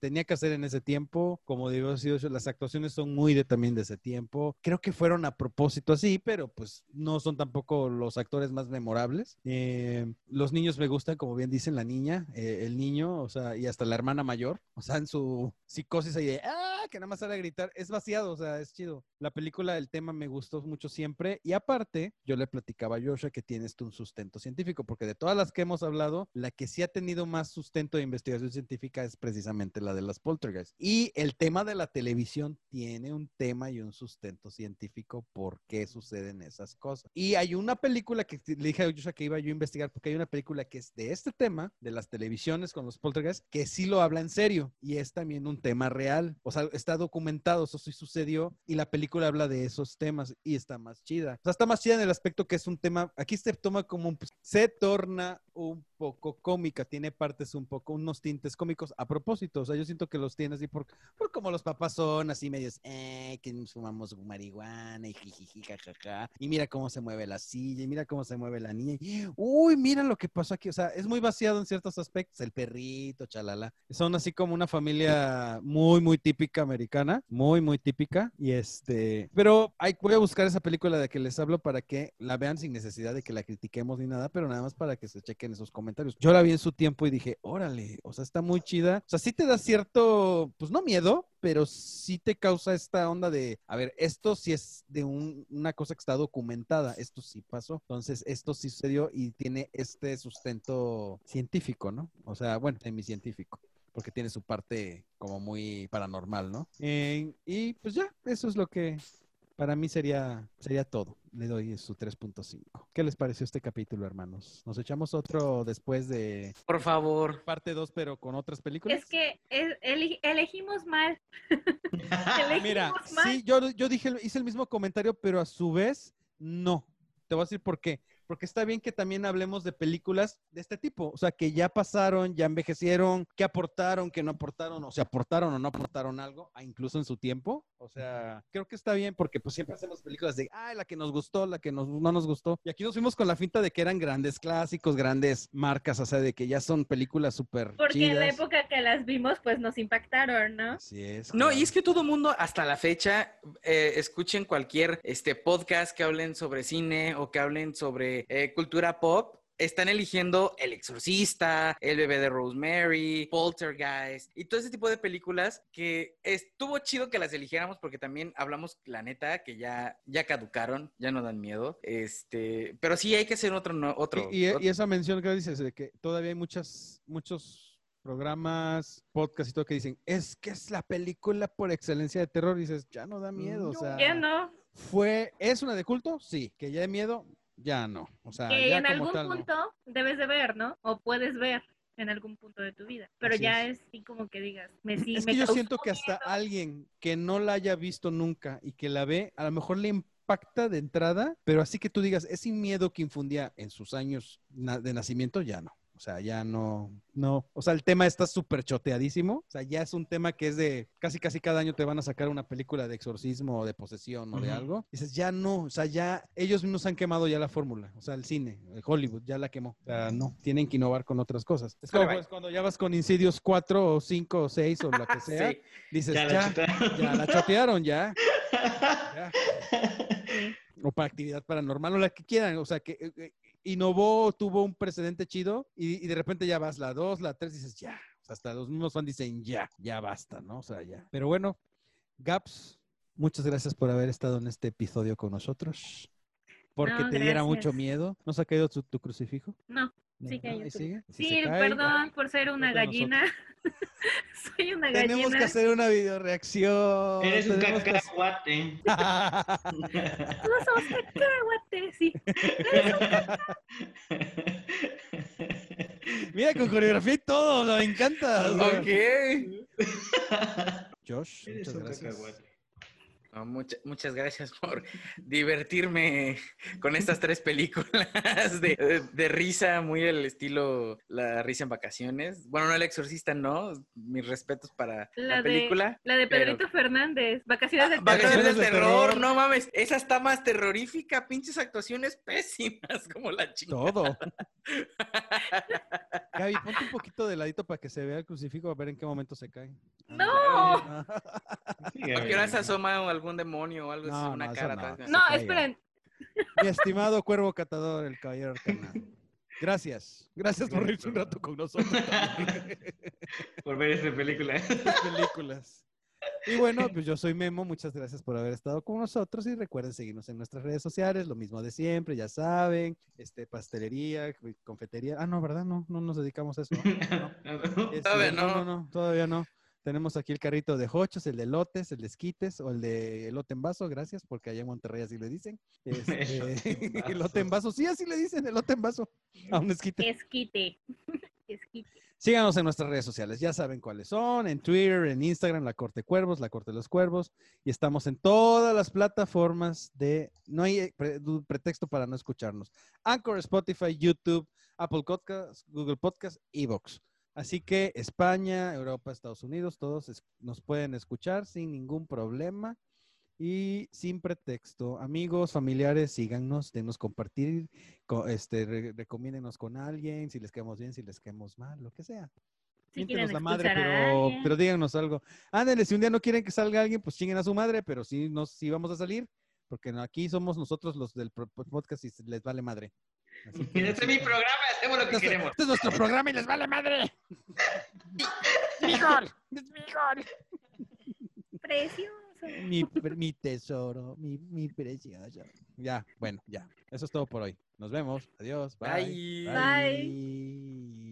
tenía que hacer en ese tiempo, como debió haber sido. Las actuaciones son muy de también de ese tiempo. Creo que fueron a propósito así, pero pues no son tampoco los actores más memorables. Eh, los niños me gustan, como bien dicen, la niña, eh, el niño, o sea, y hasta la hermana mayor, o sea, en su psicosis ahí de, ¡ah! Que nada más sale a gritar. Es vaciado, o sea, es chido. La película, el tema me gustó mucho siempre. Y aparte, yo le platicaba a Joshua que tiene un sustento científico, porque de todas las que hemos hablado, la que sí ha tenido más sustento de investigación científica es precisamente la de las poltergeist. Y el tema de la televisión tiene un tema y un sustento científico por qué suceden esas cosas. Y hay una película que le dije a Joshua que iba yo a investigar, porque hay una película que es de este tema, de las televisiones con los poltergeist, que sí lo habla en serio y es también un tema real. O sea, está documentado, eso sí sucedió y la película habla de esos temas y está más chida. O sea, está más chida en el aspecto que es un tema, aquí se toma como un, se torna un cómica, tiene partes un poco, unos tintes cómicos a propósito. O sea, yo siento que los tiene así por, por como los papás son, así medios, eh, que fumamos marihuana y jijiji, jajaja. Y mira cómo se mueve la silla, y mira cómo se mueve la niña. uy, mira lo que pasó aquí. O sea, es muy vaciado en ciertos aspectos. El perrito, chalala. Son así como una familia muy, muy típica americana, muy, muy típica. Y este, pero hay, voy a buscar esa película de que les hablo para que la vean sin necesidad de que la critiquemos ni nada, pero nada más para que se chequen esos comentarios Yo la vi en su tiempo y dije, órale, o sea, está muy chida. O sea, sí te da cierto, pues no miedo, pero sí te causa esta onda de, a ver, esto sí es de una cosa que está documentada, esto sí pasó. Entonces, esto sí sucedió y tiene este sustento científico, ¿no? O sea, bueno, en mi científico porque tiene su parte como muy paranormal, ¿no? Eh, y pues ya, eso es lo que para mí sería, sería todo. Le doy su 3.5. ¿Qué les pareció este capítulo, hermanos? ¿Nos echamos otro después de... Por favor. Parte 2, pero con otras películas? Es que elegimos mal. Mira, sí, yo, yo dije, hice el mismo comentario, pero a su vez, no. Te voy a decir por qué porque está bien que también hablemos de películas de este tipo, o sea, que ya pasaron, ya envejecieron, que aportaron, que no aportaron, o sea, aportaron o no aportaron algo, incluso en su tiempo, O sea, creo que está bien porque pues siempre hacemos películas de, ay, la que nos gustó, la que nos, no nos gustó. Y aquí nos fuimos con la finta de que eran grandes clásicos, grandes marcas, o sea, de que ya son películas súper Porque en la época que las vimos, pues nos impactaron, ¿no? Así es. No, y es que todo mundo hasta la fecha eh, escuchen cualquier este podcast que hablen sobre cine o que hablen sobre eh, cultura pop. Están eligiendo El Exorcista, El bebé de Rosemary, Poltergeist y todo ese tipo de películas que estuvo chido que las eligiéramos porque también hablamos, la neta, que ya, ya caducaron, ya no dan miedo. Este, pero sí hay que hacer otro, no- otro. Y, y- otro- y esa mención que dices de que todavía hay muchas, muchos programas, podcasts y todo que dicen, es que es la película por excelencia de terror. Y dices, ya no da miedo. o sea, Ya no. fue, ¿es una de culto? Sí. Que ya de miedo, ya no. O sea, que ya en como algún tal, no. punto debes de ver, ¿no? O puedes ver en algún punto de tu vida. Pero Así ya es. es así como que digas, me sí, Es me que yo siento que hasta miedo. alguien que no la haya visto nunca y que la ve, a lo mejor le impacta de entrada, pero así que tú digas, ese miedo que infundía en sus años de nacimiento, ya no. O sea, ya no, no. O sea, el tema está súper choteadísimo. O sea, ya es un tema que es de casi, casi cada año te van a sacar una película de exorcismo o de posesión o de algo. Dices, ya no. O sea, ya ellos mismos han quemado ya la fórmula. O sea, el cine, el Hollywood ya la quemó. O sea, no. Tienen que innovar con otras cosas. Es como pues, cuando ya vas con Insidious 4 o 5 o 6 o lo que sea. Sí. Dices, Ya ya, la chutaron. ya la chotearon, ya. ya. O para actividad paranormal o la que quieran. O sea, que eh, eh, innovó, tuvo un precedente chido y, y de repente ya vas la 2, la 3 dices, ya. Hasta los mismos fans dicen, ya, ya basta, ¿no? O sea, ya. Pero bueno, Gaps, muchas gracias por haber estado en este episodio con nosotros. Porque No, te diera mucho miedo. ¿No se ha caído tu, tu crucifijo? No, No, sí ¿no? hay ¿Y otro. sigue? Si sí, se cae, perdón por ser una gallina. Soy una Tenemos gallina. que hacer una videoreacción. Eres un Tenemos que hacer- cacahuate. Todos somos cacahuates, sí. Mira, con coreografía y todo, me encanta. Ok. Josh, Eres muchas un gracias. cacahuate. No, mucha- muchas gracias por divertirme con estas tres películas de, de risa, muy el estilo La risa en vacaciones. Bueno, no El Exorcista, no. Mis respetos para la, La de, película. la de pero- Pedrito Fernández, Vacaciones del Vacaciones Terror. del de terror, terror. no mames, esa está más terrorífica, pinches actuaciones pésimas, como la chingada. Todo. Gaby, ponte un poquito de ladito para que se vea el crucifijo, a ver en qué momento se cae. ¡No! Ah, ¿A qué hora se asoma algún demonio o algo así? Una no, cara no. atrás? No, caiga. esperen. Mi estimado cuervo catador, el caballero arcana. Gracias. Gracias por reírse un rato con nosotros. también. Por ver esta película. Estas películas. Y bueno, pues yo soy Memo, muchas gracias por haber estado con nosotros y recuerden seguirnos en nuestras redes sociales, lo mismo de siempre, ya saben, este pastelería, confetería. Ah, no, ¿verdad? No, no nos dedicamos a eso. ¿no? No. Este, no. no, no, todavía no. Tenemos aquí el carrito de hochos, el de lotes, el de esquites o el de elote en vaso, gracias, porque allá en Monterrey así le dicen. Este, Elote en vaso. en vaso, sí, así le dicen, elote en vaso a un esquite. Esquite. Esquite. Síganos en nuestras redes sociales, ya saben cuáles son, en Twitter, en Instagram, La Corte Cuervos, La Corte de los Cuervos, y estamos en todas las plataformas de, no hay eh, pre- pretexto para no escucharnos, Anchor, Spotify, YouTube, Apple Podcasts, Google Podcasts, Evox. Así que España, Europa, Estados Unidos, todos es- nos pueden escuchar sin ningún problema y sin pretexto. Amigos, familiares, síganos, denos compartir, co- este, re- recomiéndenos con alguien, si les quedamos bien, si les quedamos mal, lo que sea. Si la madre, pero, pero díganos algo. Ándale, si un día no quieren que salga alguien, pues chinguen a su madre, pero sí, nos, sí vamos a salir, porque aquí somos nosotros los del podcast y les vale madre. Este es mi programa, hacemos lo que este, queremos. este es nuestro programa y les vale madre. Precioso. Mi, mi tesoro, mi, mi precioso. Ya, bueno, ya. Eso es todo por hoy. Nos vemos. Adiós. Bye. Bye. Bye.